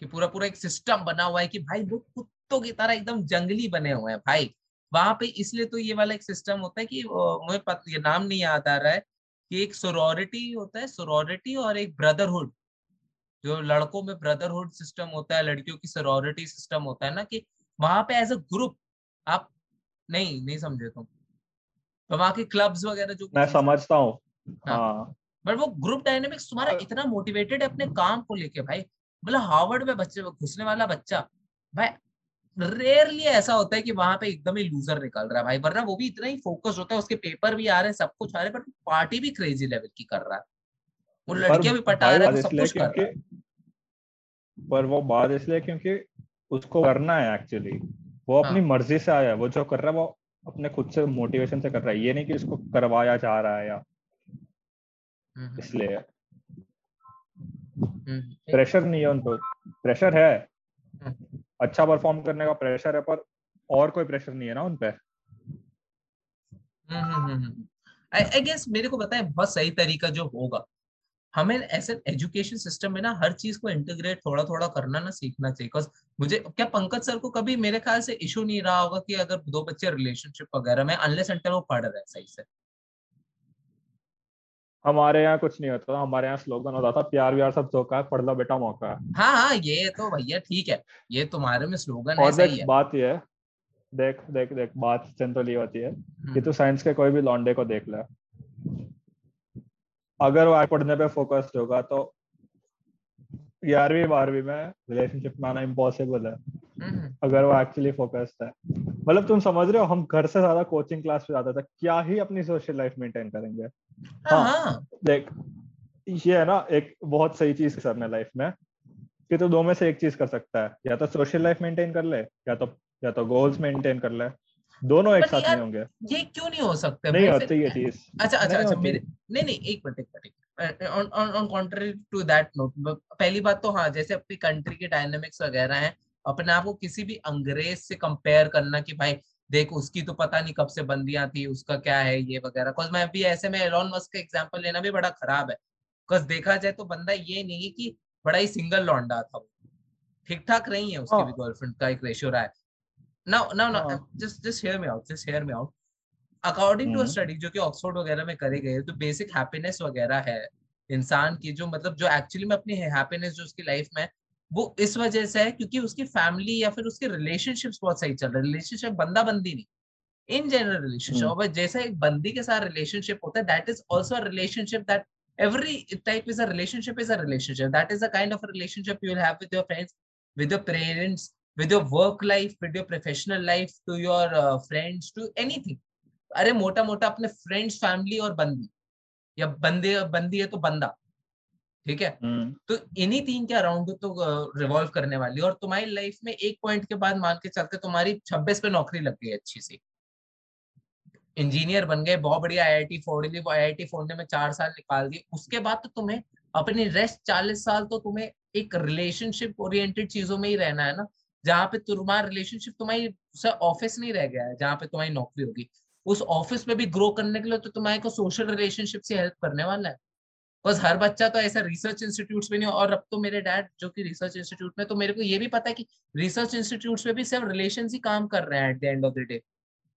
कि पूरा पूरा एक सिस्टम बना हुआ है कि भाई लोग कुत्तों की तरह एकदम जंगली बने हुए हैं भाई। वहाँ पे इसलिए तो ये वाला एक सिस्टम होता है कि मुझे पता ये नाम नहीं याद आ रहा है कि एक सोरोरिटी होता है सोरोरिटी और एक ब्रदरहुड जो लड़कों में ब्रदरहुड सिस्टम होता है लड़कियों की सोरोरिटी सिस्टम होता है ना कि वहाँ पे एज अ ग्रुप आप नहीं नहीं समझे तुम। तो वहाँ के क्लब्स वगैरह जो मैं समझता हूँ। बट हाँ। हाँ। वो ग्रुप डायनेमिक्स तुम्हारा इतना मोटिवेटेड है अपने काम को लेके भाई। मतलब हार्वर्ड में बच्चे घुसने वाला बच्चा भाई रेयरली ऐसा होता है कि वहाँ पे एकदम ही लूजर निकल रहा है भाई वरना वो भी इतना ही फोकस होता है उसके पेपर भी आ रहे हैं सब कुछ आ रहे हैं बट पार्टी भी क्रेजी लेवल की कर रहा है। वो लड़कियाँ भी पटा रहा है सब कुछ कर रहा है। पर वो बात इसलिए क्योंकि उसको करना है एक्चुअली वो अपनी हाँ. मर्ज़ी से आया है वो जो कर रहा है वो अपने खुद से मोटिवेशन से कर रहा है। ये नहीं कि उसको करवाया जा रहा है या हम्म, हम्म। इसलिए। प्रेशर हम्म, नहीं है उनको। प्रेशर है। अच्छा परफॉर्म करने का प्रेशर है पर और कोई प्रेशर नहीं है ना उन पे। आई गेस मेरे को है बहुत सही तरीका जो होगा। हमें ऐसे एजुकेशन सिस्टम में ना हर चीज़ को इंटीग्रेट थोड़ा थोड़ा करना ना सीखना चाहिए बिकॉज़ मुझे क्या पंकज सर को कभी मेरे ख्याल से इशू नहीं रहा होगा कि अगर दो बच्चे रिलेशनशिप वगैरह में अनलेस अंटर वो पढ़ रहे हैं सही से। हमारे यहाँ कुछ नहीं होता हमारे यहाँ स्लोगन होता था प्यार व्यार सब धोखा है पढ़ लो बेटा मौका है। हाँ हाँ ये तो भैया ठीक है ये तुम्हारे में स्लोगन देख है। बात ये है देख देख देख बात जनरली होती है कि हम्म। तू साइंस के कोई भी लॉन्डे को देख ले। अगर वो पढ़ने पे फोकस्ड होगा तो ग्यारहवीं बारहवीं में रिलेशनशिप में आना इम्पॉसिबल है। हम्म। अगर वो एक्चुअली फोकस्ड है। मतलब तुम समझ रहे हो हम घर से ज़्यादा कोचिंग क्लास पे जाते थे क्या ही अपनी सोशल लाइफ मेंटेन करेंगे? हाँ, हाँ देख ये है ना एक बहुत सही चीज़ करना लाइफ में कि तो दो में से एक चीज़ कर सकता है। या तो सोशल लाइफ मेंटेन कर ले या तो या तो गोल्स मेंटेन कर ले। दोनों एक साथ नहीं होंगे। ये क्यों नहीं हो सकते? नहीं होती ये चीज़। अच्छा अच्छा अच्छा मेरे नहीं नहीं एक मिनट एक minute. On on contrary to that note पहली बात तो हाँ जैसे अपनी कंट्री के डायनामिक्स वगैरह हैं अपने आप को किसी भी अंग्रेज़ से कंपेयर करना कि भाई देख उसकी तो पता नहीं कब से बंदियाँ थी उसका क्या है ये वगैरह। बिकॉज़ मैं अभी ऐसे में एलॉन मस्क का एग्जांपल लेना भी बड़ा खराब है। बिकॉज़ देखा जाए तो बंदा ये नहीं है कि बड़ा ही सिंगल लौंडा था ठीक ठाक नहीं है उसकी भी गर्लफ्रेंड का एक रेशियो रहा है। Now now now just just hear me out just hear me out according to study जो कि ऑक्सफोर्ड वगैरह में करे गए तो बेसिक हैप्पीनेस वगैरह है इंसान की जो मतलब जो एक्चुअली में अपनी हैप्पीनेस जो उसकी लाइफ में वो इस वजह से है क्योंकि उसकी फैमिली या फिर उसके रिलेशनशिप्स बहुत सही चल रहे रिलेशनशिप बंदा बंदी नहीं इन जनरल रिलेशनशिप जैसा एक बंदी के साथ रिलेशनशिप होता है that is also relationship that every type is a relationship is a relationship that is the kind of a relationship you will have with your friends with your parents with your work life with your professional life to your uh, friends to anything अरे मोटा मोटा अपने फ्रेंड्स फैमिली और बंदी। या बंदे बंदी है तो बंदा। ठीक है? हम्म। तो इन्हीं तीन के अराउंड तो रिवॉल्व करने वाली। और तुम्हारी लाइफ में एक पॉइंट के बाद मान के चलते तुम्हारी छब्बीस पे नौकरी लग गई अच्छी सी। इंजीनियर बन गए बहुत बढ़िया आई आई टी फोड़ ली आई आई टी फोड़ने में चार साल निकाल दिए। उसके बाद तो तुम्हें अपनी रेस्ट चालीस साल तो तुम्हें एक रिलेशनशिप ओरिएंटेड चीज़ों में ही रहना है ना। जहाँ पे तुम्हारा रिलेशनशिप तुम्हारी ऑफ़िस नहीं रह गया है जहाँ पे तुम्हारी नौकरी होगी। उस ऑफ़िस में भी ग्रो करने के लिए तो तुम्हारे को सोशल रिलेशनशिप से हेल्प करने वाला है। बस हर बच्चा तो ऐसा रिसर्च इंस्टीट्यूट में नहीं और अब तो मेरे डैड जो कि रिसर्च इंस्टीट्यूट में तो मेरे को ये भी पता है कि रिसर्च इंस्टीट्यूट में भी सिर्फ़ रिलेशन ही काम कर रहे हैं at the end of the day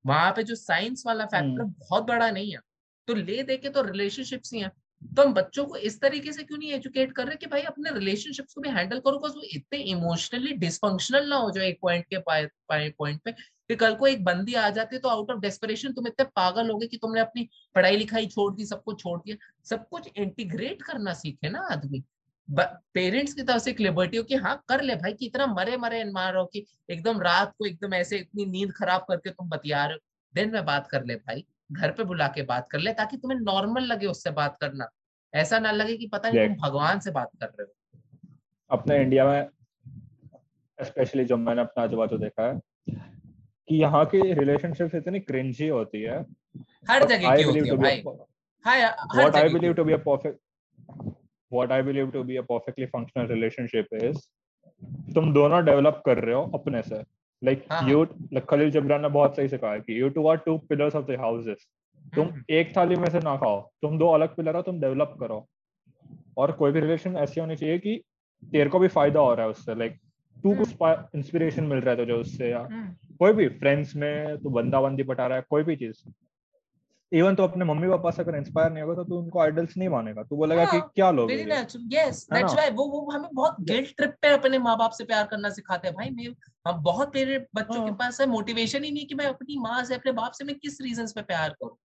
वहाँ पे जो साइंस वाला फैक्टर हम्म। बहुत बड़ा नहीं है। तो ले दे के तो रिलेशनशिप्स ही है। तो हम बच्चों को इस तरीके से क्यों नहीं एजुकेट कर रहे कि भाई अपने रिलेशनशिप्स को भी हैंडल करो वो इतने इमोशनली डिसफंक्शनल ना हो जाए एक पॉइंट के पॉइंट पे कि कल को एक बंदी आ जाती है तो आउट ऑफ़ डेस्परेशन तुम इतने पागल हो गए कि तुमने अपनी पढ़ाई लिखाई छोड़ दी, सब कुछ छोड़ दिया। सब कुछ इंटीग्रेट करना सीखे ना आदमी। पेरेंट्स की तरफ़ से एक लिबर्टी हो कि हाँ कर ले भाई कि इतना मरे मरे मारो कि एकदम रात को एकदम ऐसे इतनी नींद खराब करके तुम बतिया रहे हो। दिन में बात कर ले भाई घर पे बुला के बात कर ले ताकि तुम्हें नॉर्मल लगे उससे बात करना। ऐसा ना लगे कि पता नहीं तुम भगवान से बात कर रहे हो। अपने इंडिया में स्पेशली जो मैंने अपना आजू बाजू देखा है कि यहाँ की रिलेशनशिप इतनी क्रिंजी होती है। हर जगह की होती है भाई। what I believe to be a perfect what I believe to be a perfectly functional relationship is तुम दोनों डेवलप कर रहे हो अपने से। लाइक यू खलील जबरान ने बहुत सही से कहा कि you two are two pillars of the houses तुम हम्म। एक थाली में से ना खाओ तुम दो अलग पिलर हो तुम डेवलप करो। और कोई भी रिलेशन ऐसी होनी चाहिए कि तेरे को भी फ़ायदा हो रहा है उससे लाइक तू कुछ इंस्पिरेशन मिल रहा है तुझे उससे या हम्म। कोई भी फ्रेंड्स में तू बंदा बंदी पटा रहा है कोई भी चीज़। इवन तो अपने मम्मी पापा से अगर इंस्पायर नहीं होगा तो तू उनको आइडल्स नहीं मानेगा। तू बोलेगा कि हाँ, क्या लोग यस दैट्स व्हाई वो वो हमें बहुत गिल्ट ट्रिप पे अपने माँ बाप से प्यार करना सिखाते हैं। भाई मैं हम बहुत मेरे बच्चों के हाँ। पास है मोटिवेशन ही नहीं कि मैं अपनी माँ से अपने बाप से मैं किस रीजंस पे प्यार करूँ?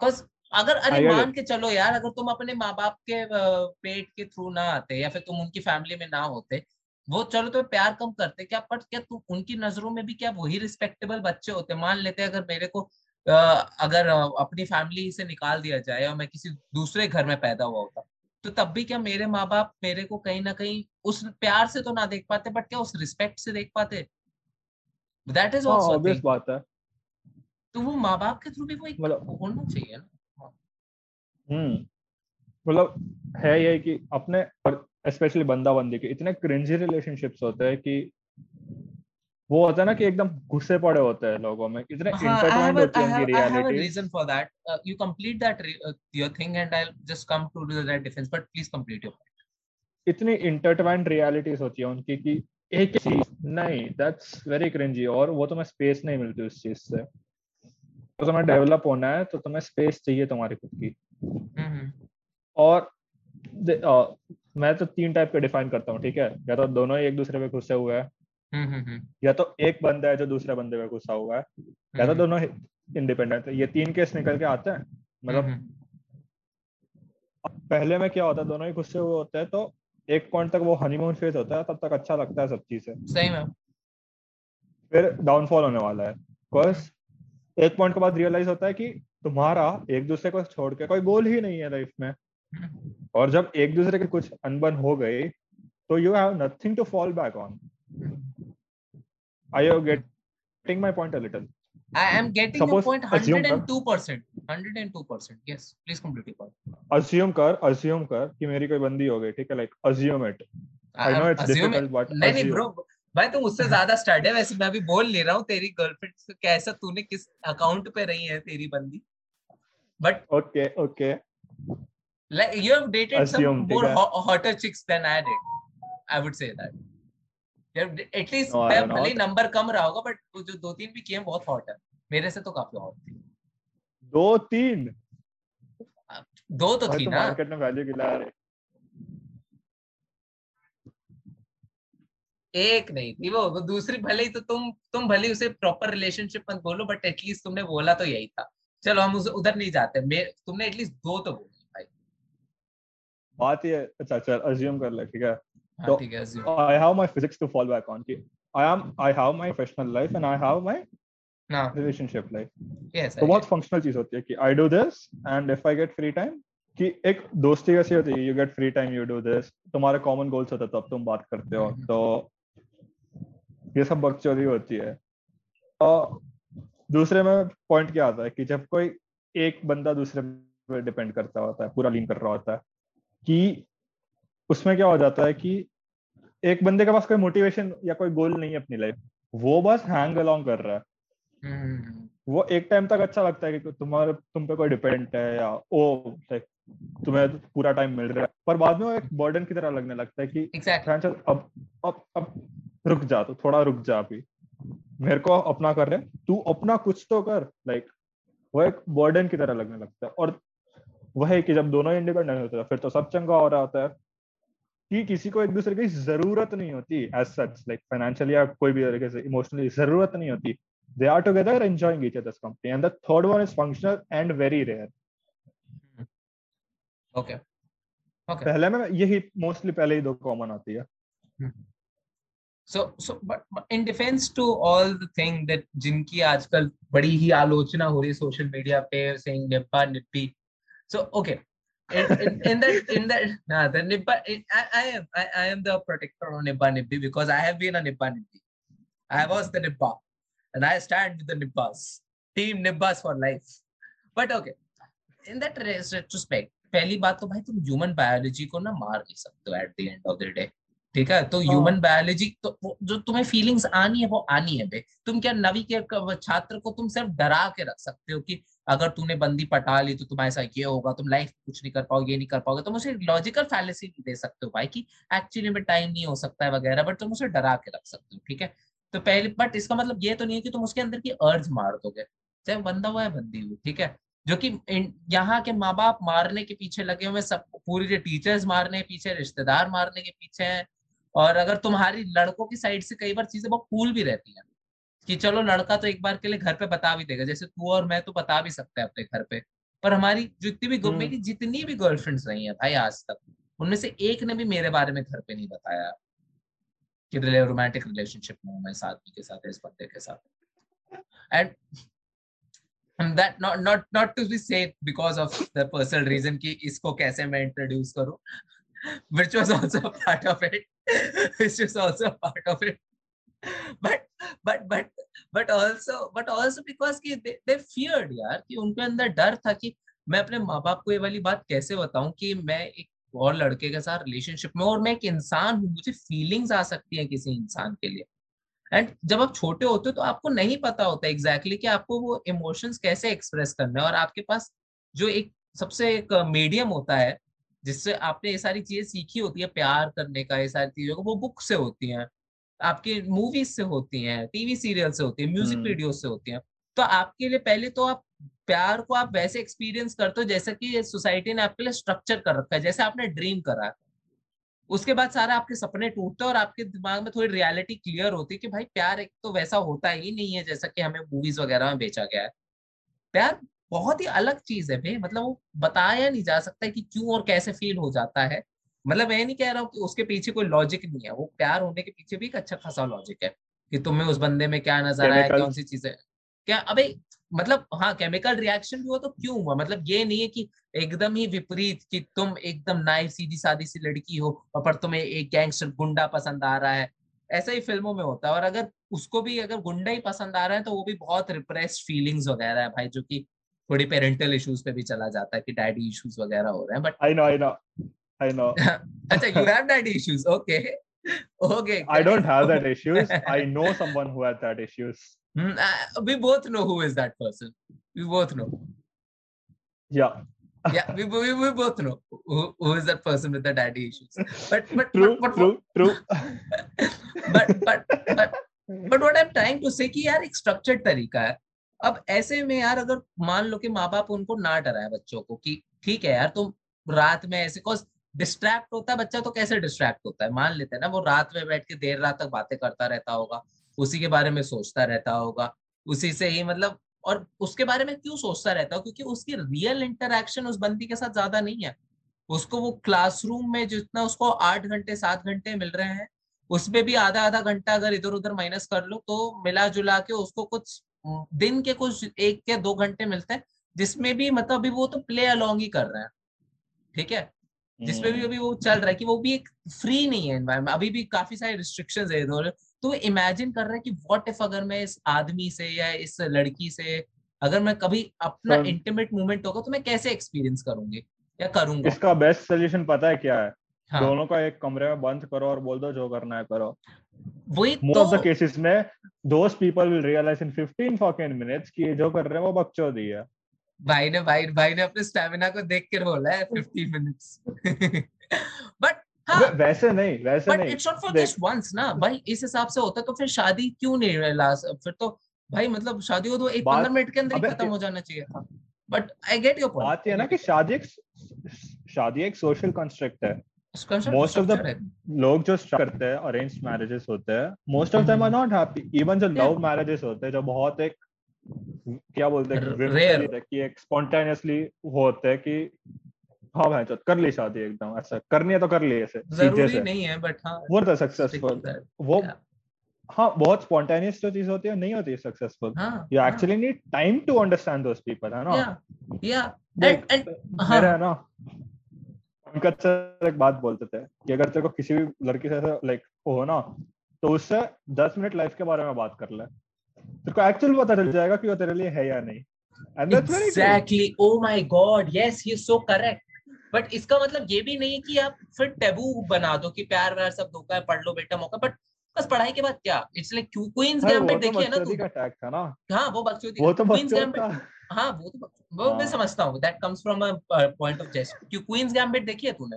बिकॉज़ अगर अरे मान के चलो यार अगर तुम अपने माँ बाप के पेट के थ्रू ना आते या फिर तुम उनकी फैमिली में ना होते वो चलो तो प्यार कम करते क्या? पर क्या तुम उनकी नज़रों में भी क्या वही रिस्पेक्टेबल बच्चे होते? मान लेते अगर मेरे को अगर अपनी फैमिली से निकाल दिया जाए और मैं किसी दूसरे घर में पैदा हुआ होता तो तब भी क्या मेरे माँ बाप मेरे को कहीं ना कहीं उस प्यार से तो ना देख पाते बट क्या उस रिस्पेक्ट से देख पाते? दैट इज़ ऑल्सो बात है। तो वो माँ बाप के थ्रू भी वो एक मतलब होना चाहिए ना। हम्म मतलब है ये कि अपने स्पेशली बंदा बंदी के इतने क्रिंजी रिलेशनशिप्स होते हैं कि वो होता है ना कि एकदम गुस्से पड़े होते हैं लोगों में इतने इंटरटेनमेंट होती है उनकी reality reason for that you complete that your thing and I just come to do that defence but please complete your point इतनी इंटरटेनमेंट रियलिटीज होती है उनकी कि एक चीज़ नहीं दैट्स वेरी क्रिंजी और वो तुम्हें स्पेस नहीं मिलती उस चीज़ से। तो तुम्हें डेवलप होना है तो तुम्हें स्पेस चाहिए तुम्हारी खुद की। हम्म। और मैं तो तीन टाइप के डिफाइन करता हूँ ठीक है? या तो दोनों ही एक दूसरे पे गुस्से हुए हैं। या तो एक बंदा है जो दूसरे बंदे पे गुस्सा हुआ है या तो दोनों इंडिपेंडेंट है। ये तीन केस निकल के आते हैं मतलब पहले में क्या होता है दोनों ही गुस्से हुए होते हैं तो एक पॉइंट तक वो हनीमून फ़ेज़ होता है तब तक अच्छा लगता है सब चीज़ें। सही में। फिर डाउनफॉल होने वाला है। बिकॉज़ एक पॉइंट के बाद रियलाइज़ होता है कि तुम्हारा एक दूसरे को छोड़ के कोई गोल ही नहीं है लाइफ में। और जब एक दूसरे के कुछ अनबन हो गई तो you have nothing to fall back on Are you getting my point a little? I am getting Suppose, your point 102%. 102%. Yes, please complete your point. Assume कर, assume कर कि मेरी कोई बंदी हो गई, ठीक है? Like assume it. I I know it's difficult, it. but नहीं नहीं bro, भाई तुम उससे ज़्यादा स्टार्ट है वैसे मैं अभी बोल ले रहा हूँ तेरी गर्लफ्रेंड कैसा तूने किस अकाउंट पे रही है तेरी बंदी but okay okay like you have dated Assume, some more hotter chicks than I did. I would say that. At least no, मैं भले नंबर कम रहा होगा बट वो जो दो तीन भी किए बहुत हॉट है। मेरे से तो काफ़ी हॉट थी। दो तीन दो तो थी तो ना। मार्केट में वैल्यू गिला रहे एक नहीं थी वो, वो दूसरी भले ही तो तुम तुम भले उसे प्रॉपर रिलेशनशिप मत बोलो बट एटलीस्ट तुमने बोला तो यही था। चलो हम उसे उधर नहीं जाते। तुमने एटलीस्ट दो तो बोली भाई। बात ये अच्छा चल अज्यूम कर ले ठीक हाँ, तो I have my physics to fall back on कि I am I have my professional life and I have my relationship life yes तो बहुत फंक्शनल चीज़ होती है कि I do this and if I get free time कि एक दोस्ती कैसी होती है you get free time you do this तुम्हारे कॉमन गोल्स होते तब तुम बात करते हो। हम्म। तो ये सब बकचोदी होती है। और दूसरे में पॉइंट क्या आता है कि जब कोई एक बंदा दूसरे पे डिपेंड करता होता है पूरा लीन कर रहा होता है कि उसमें क्या हो जाता है कि एक बंदे के पास कोई मोटिवेशन या कोई गोल नहीं है अपनी लाइफ वो बस हैंग अलोंग कर रहा है। हम्म। वो एक टाइम तक अच्छा लगता है कि तुम्हारे तुम पे कोई डिपेंड है या ओ लाइक तुम्हें पूरा टाइम मिल रहा है। पर बाद में वो एक बर्डन की तरह लगने लगता है कि exactly. अब अब अब रुक जा तो थोड़ा रुक जा अभी। मेरे को अपना कर रहे तू अपना कुछ तो कर। लाइक वो एक बर्डन की तरह लगने लगता है। और वह कि जब दोनों इंडिपेंडेंट होते हैं फिर तो सब चंगा हो रहा होता है। कि किसी को एक दूसरे की ज़रूरत नहीं होती एज सच लाइक फाइनेंशियली या कोई भी तरीके से इमोशनली ज़रूरत नहीं होती। They are together enjoying each others company and the third one is functional and very rare okay okay पहले में यही मोस्टली पहले ही दो कॉमन आती है। So so but in defence to all the thing that जिनकी आजकल बड़ी ही आलोचना हो रही है सोशल मीडिया पे सेइंग निप्पा निप्पी so okay in, in, in that in that nah, the nippa it, I, I am I, I am the protector on nippa nippi because I have been a nippa nippi I was the nippa and I stand with the nippas team nippas for life but okay in that retrospect पहली बात तो भाई तुम ह्यूमन बायोलॉजी को ना मार नहीं सकते हो at the end of the day ठीक है तो ह्यूमन हाँ। बायोलॉजी तो जो तुम्हें फीलिंग्स आनी है वो आनी है बे तुम क्या नवी के छात्र को तुम सिर्फ़ डरा के रख सकते हो कि अगर तूने बंदी पटा ली तो तुम्हारे साथ ये होगा, तुम लाइफ कुछ नहीं कर पाओगे, ये नहीं कर पाओगे। तुम उसे लॉजिकल फैलेसी नहीं दे सकते हो भाई कि एक्चुअली में टाइम नहीं हो सकता है वगैरह बट तुम उसे डरा के रख सकते हो, ठीक है? तो पहले बट इसका मतलब ये तो नहीं है कि तुम उसके अंदर की अर्ज़ मार दोगे। चाहे बंदा हुआ है बंदी हुई ठीक है? जो कि यहाँ के माँ बाप मारने के पीछे लगे हुए सब, पूरी जो टीचर्स मारने के पीछे, रिश्तेदार मारने के पीछे हैं, और अगर तुम्हारी लड़कों की साइड से कई बार चीज़ें बहुत कूल भी रहती हैं। कि चलो लड़का तो एक बार के लिए घर पे बता भी देगा जैसे तू और मैं तो बता भी सकते हैं अपने घर पे। पर हमारी जितनी भी हम्म। मेरी जितनी भी गर्लफ्रेंड्स रही है भाई आज तक उनमें से एक ने भी मेरे बारे में घर पे नहीं बताया कि रोमांटिक रिलेशनशिप में हूँ मैं साथी के साथ इस बंदे के साथ। And that not not not to be said because of the personal reason कि इसको कैसे मैं introduce करूँ which was also part of it [LAUGHS] which was also a part of it [LAUGHS] but but but but also but also because कि they feared यार कि उनके अंदर डर था कि मैं अपने माँ बाप को ये वाली बात कैसे बताऊँ कि मैं एक और लड़के के साथ रिलेशनशिप में और मैं एक इंसान हूँ, मुझे फीलिंग्स आ सकती हैं किसी इंसान के लिए। एंड जब आप छोटे होते हो तो आपको नहीं पता होता एग्जैक्टली exactly कि आपको वो इमोशंस कैसे एक्सप्रेस करना है और आपके पास जो एक सबसे एक मीडियम होता है, जिससे आपने ये सारी चीज़ें सीखी होती है, प्यार करने का, ये सारी चीज़ों को, वो बुक से होती हैं। आपकी मूवीज़ से होती हैं टीवी सीरियल से होती है म्यूज़िक वीडियो से होती हैं। तो आपके लिए पहले तो आप प्यार को आप वैसे एक्सपीरियंस करते हो जैसे कि सोसाइटी ने आपके लिए स्ट्रक्चर कर रखा है जैसे आपने ड्रीम करा है। उसके बाद सारा आपके सपने टूटते और आपके दिमाग में थोड़ी रियलिटी क्लियर होती है कि भाई प्यार एक तो वैसा होता ही नहीं है जैसा कि हमें मूवीज़ वगैरह में बेचा गया है। प्यार बहुत ही अलग चीज़ है भाई मतलब वो बताया नहीं जा सकता कि क्यों और कैसे फील हो जाता है। मतलब मैं नहीं कह रहा हूँ कि उसके पीछे कोई लॉजिक नहीं है वो प्यार होने के पीछे भी एक अच्छा खासा लॉजिक है कि तुम्हें उस बंदे में क्या नज़र आया कौन सी चीज़ें क्या अबे मतलब हाँ केमिकल रिएक्शन भी हुआ तो क्यों हुआ? मतलब ये नहीं है कि एकदम ही विपरीत कि तुम एकदम नाइफ सीधी सादी सी लड़की हो और पर तुम्हें एक गैंगस्टर गुंडा पसंद आ रहा है। ऐसा ही फ़िल्मों में होता है और अगर उसको भी अगर गुंडा ही पसंद आ रहा है तो वो भी बहुत रिप्रेस्ड फीलिंग्स वगैरह है भाई जो कि थोड़ी पेरेंटल इश्यूज़ पे भी चला जाता है कि डैडी इश्यूज़ वगैरह हो रहे हैं but I know I know I know अच्छा you have daddy issues okay okay I don't have that issues I know someone who has that issues we both know who is that person we both know yeah yeah, we, we, we both know who, who is that person with the daddy issues. But but true, but, but true, true. but but but but what I'm trying to say कि यार एक स्ट्रक्चर्ड तरीका है अब ऐसे में यार अगर मान लो कि माँ बाप उनको ना डराए बच्चों को कि ठीक है यार तुम रात में ऐसे कॉज डिस्ट्रैक्ट होता है, बच्चा तो कैसे डिस्ट्रैक्ट होता है? मान लेते हैं ना, वो रात में बैठ के देर रात तक बातें करता रहता होगा, उसी के बारे में सोचता रहता होगा, उसी से ही मतलब और उसके बारे में क्यों सोचता रहता हो? क्योंकि उसकी रियल इंटरेक्शन उस बंदी के साथ ज़्यादा नहीं है। उसको वो क्लासरूम में जितना उसको आठ घंटे, सात घंटे मिल रहे हैं, उसमें भी आधा आधा घंटा अगर इधर उधर माइनस कर लो तो मिला जुला के उसको कुछ दिन के कुछ एक या दो घंटे मिलते हैं, जिसमें भी मतलब अभी वो तो प्ले अलोंग ही कर रहे हैं। ठीक है? जिसमें भी हम्म। अभी वो चल रहा है कि वो भी एक फ्री नहीं है एनवायरमेंट अभी भी काफ़ी सारे रिस्ट्रिक्शन है इधर तो इमेजिन कर रहे हैं कि व्हाट इफ़ अगर मैं इस आदमी से या इस लड़की से अगर मैं कभी अपना इंटीमेट मूवमेंट होगा तो मैं कैसे एक्सपीरियंस करूँगी या करूँगा? इसका बेस्ट सोल्यूशन पता है क्या है? हाँ. दोनों का एक कमरे में बंद करो और बोल दो जो करना है करो। वही मोस्ट ऑफ़ द केसेस में those people will realize in 15 fucking minutes कि जो कर रहे हैं वो बकचोदी है। भाई ने भाई भाई ने अपने स्टैमिना को देख कर बोला है 15 मिनट्स बट हाँ, वैसे नहीं वैसे नहीं। It's not for just once ना। भाई इस हिसाब से होता तो फिर शादी क्यों नहीं लास्ट फिर तो भाई मतलब शादी हो तो एक पंद्रह मिनट के अंदर ही खत्म हो जाना चाहिए। था but I get your point बात ये ना कि शादी एक शादी एक सोशल कंस्ट्रक्ट है। मोस्ट ऑफ़ द लोग जो करते हैं अरेंज मैरिजेस होते हैं most of them are not happy even जो लव मैरिजेस होते हैं जो बहुत एक क्या बोलते हैं कि एक स्पॉन्टेनियसली होते हैं कि हाँ भाई कर ली शादी एकदम ऐसा करनी है तो कर ली ऐसे ज़रूरी नहीं है बट हाँ वो तो सक्सेसफुल वो हाँ बहुत स्पॉन्टेनियस जो चीज़ होती है नहीं होती है successful you actually need time to understand those people है ना? या मेरा है। ना पंकज सर एक बात बोलते थे कि अगर तेरे को किसी भी लड़की से लाइक हो ना तो उससे दस मिनट लाइफ के बारे में बात कर ले। तेरे को एक्चुअल पता चल जाएगा कि वो तेरे लिए है या नहीं। And that's exactly. very Oh my God. Yes, he is so correct. But इसका मतलब ये भी नहीं कि आप फिर टेबू बना दो कि प्यार व्यार सब धोखा है पढ़ लो बेटा मौका। बट बस पढ़ाई के बाद क्या? It's like Q Queen's Gambit देखिए ना तू। हाँ वो बकचोदी वो तो क्वींस गैम्बिट हाँ वो तो वो मैं हाँ। समझता हूँ। That comes from a point of jest क्यों क्वींस गैम्बिट देखी है तूने?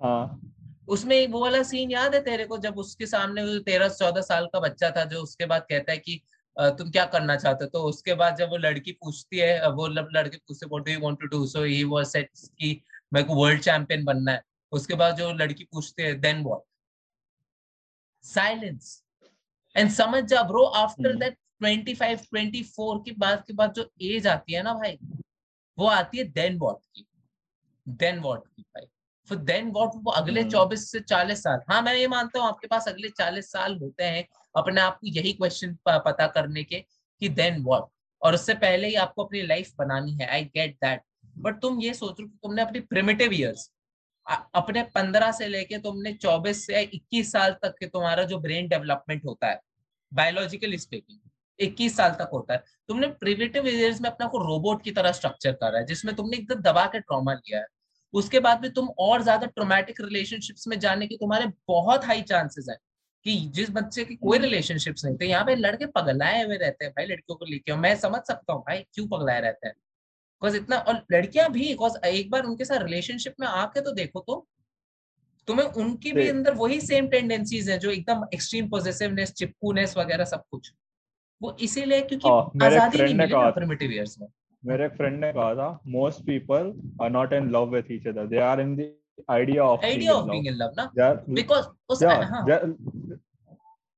हाँ। उसमें वो वाला सीन याद है तेरे को जब उसके सामने तेरह चौदह साल का बच्चा था जो उसके बाद कहता है कि तुम क्या करना चाहते हो? तो उसके बाद जब वो लड़की पूछती है वो लड़की पूछते what do you want to do so he was set कि मेरे को वर्ल्ड चैंपियन बनना है. उसके बाद जो लड़की पूछती है देन व्हाट साइलेंस एंड समझ जा ब्रो आफ्टर दैट 25 24 के बाद के बाद जो एज आती है ना भाई वो आती है देन व्हाट की देन व्हाट की भाई। फिर देन व्हाट वो अगले 24 हम्म। से 40 साल। हाँ मैं ये मानता हूँ आपके पास अगले 40 साल होते हैं अपने आप को यही क्वेश्चन पता करने के कि देन व्हाट और उससे पहले ही आपको अपनी लाइफ बनानी है। आई गेट दैट बट तुम ये सोच रहे हो तुमने अपनी प्रिमिटिव ईयर्स अपने पंद्रह से लेके तुमने चौबीस से इक्कीस साल तक के तुम्हारा जो ब्रेन डेवलपमेंट होता है बायोलॉजिकल स्पीकिंग इक्कीस साल तक होता है तुमने प्रिवेटिव ईयर्स में अपना को रोबोट की तरह स्ट्रक्चर करा है जिसमें तुमने एकदम दबा के ट्रॉमा लिया है। उसके बाद में तुम और ज़्यादा ट्रोमेटिक रिलेशनशिप्स में जाने के तुम्हारे बहुत हाई चांसेस है कि जिस बच्चे की कोई रिलेशनशिप्स नहीं तो यहाँ पे लड़के पगलाए हुए रहते हैं भाई लड़कियों को लेके। मैं समझ सकता हूँ भाई क्यों पगलाए रहते हैं। बिकॉज़ इतना और लड़कियाँ भी बिकॉज़ एक बार उनके साथ रिलेशनशिप में आके तो देखो तो तुम्हें उनकी भी अंदर वही सेम टेंडेंसीज है जो एकदम एक्सट्रीम पॉजिटिवनेस चिपकूनेस वगैरह सब कुछ। वो इसीलिए क्योंकि आज़ादी नहीं मिली प्रिमिटिव ईयर्स में। मेरे एक फ्रेंड ने कहा था most people are not in love with each other they are in the idea of idea of being in love ना? बिकॉज़ उस हाँ।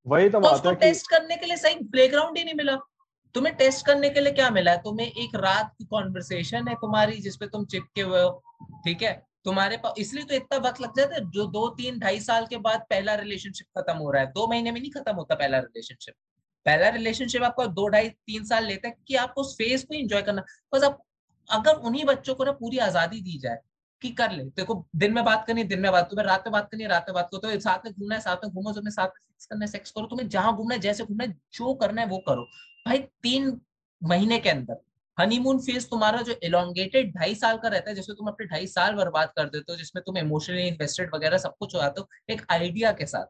वही तो बात है टेस्ट करने के लिए सही प्लेग्राउंड ही नहीं मिला। तुम्हें टेस्ट करने के लिए क्या मिला है? तुम्हें एक रात की कॉन्वर्सेशन है तुम्हारी जिसपे तुम चिपके हुए हो ठीक है? तुम्हारे पास इसलिए तो इतना वक्त लग जाता है जो दो तीन ढाई साल के बाद पहला रिलेशनशिप खत्म हो रहा है। दो महीने में नहीं खत्म होता पहला रिलेशनशिप पहला रिलेशनशिप आपको दो ढाई तीन साल लेता है कि आपको उस फ़ेज़ को इंजॉय करना। बस आप अगर उन्हीं बच्चों को ना पूरी आज़ादी दी जाए कि कर ले, देखो दिन में बात करनी दिन में बात तुम्हें रात में बात करनी रात में बात करो तो साथ में घूमना है, साथ में घूमो तुम्हें साथ में सेक्स करना है सेक्स करो, तुम्हें जहाँ घूमना है, जैसे घूमना है, जो करना है वो करो। भाई, तीन महीने के अंदर हनीमून फ़ेज़ तुम्हारा जो इलोंगेटेड ढाई साल का रहता है, जिसमें तुम अपने ढाई साल बर्बाद कर देते हो, जिसमें तुम इमोशनली इन्वेस्टेड वगैरह सब कुछ हो जाते हो, एक आइडिया के साथ।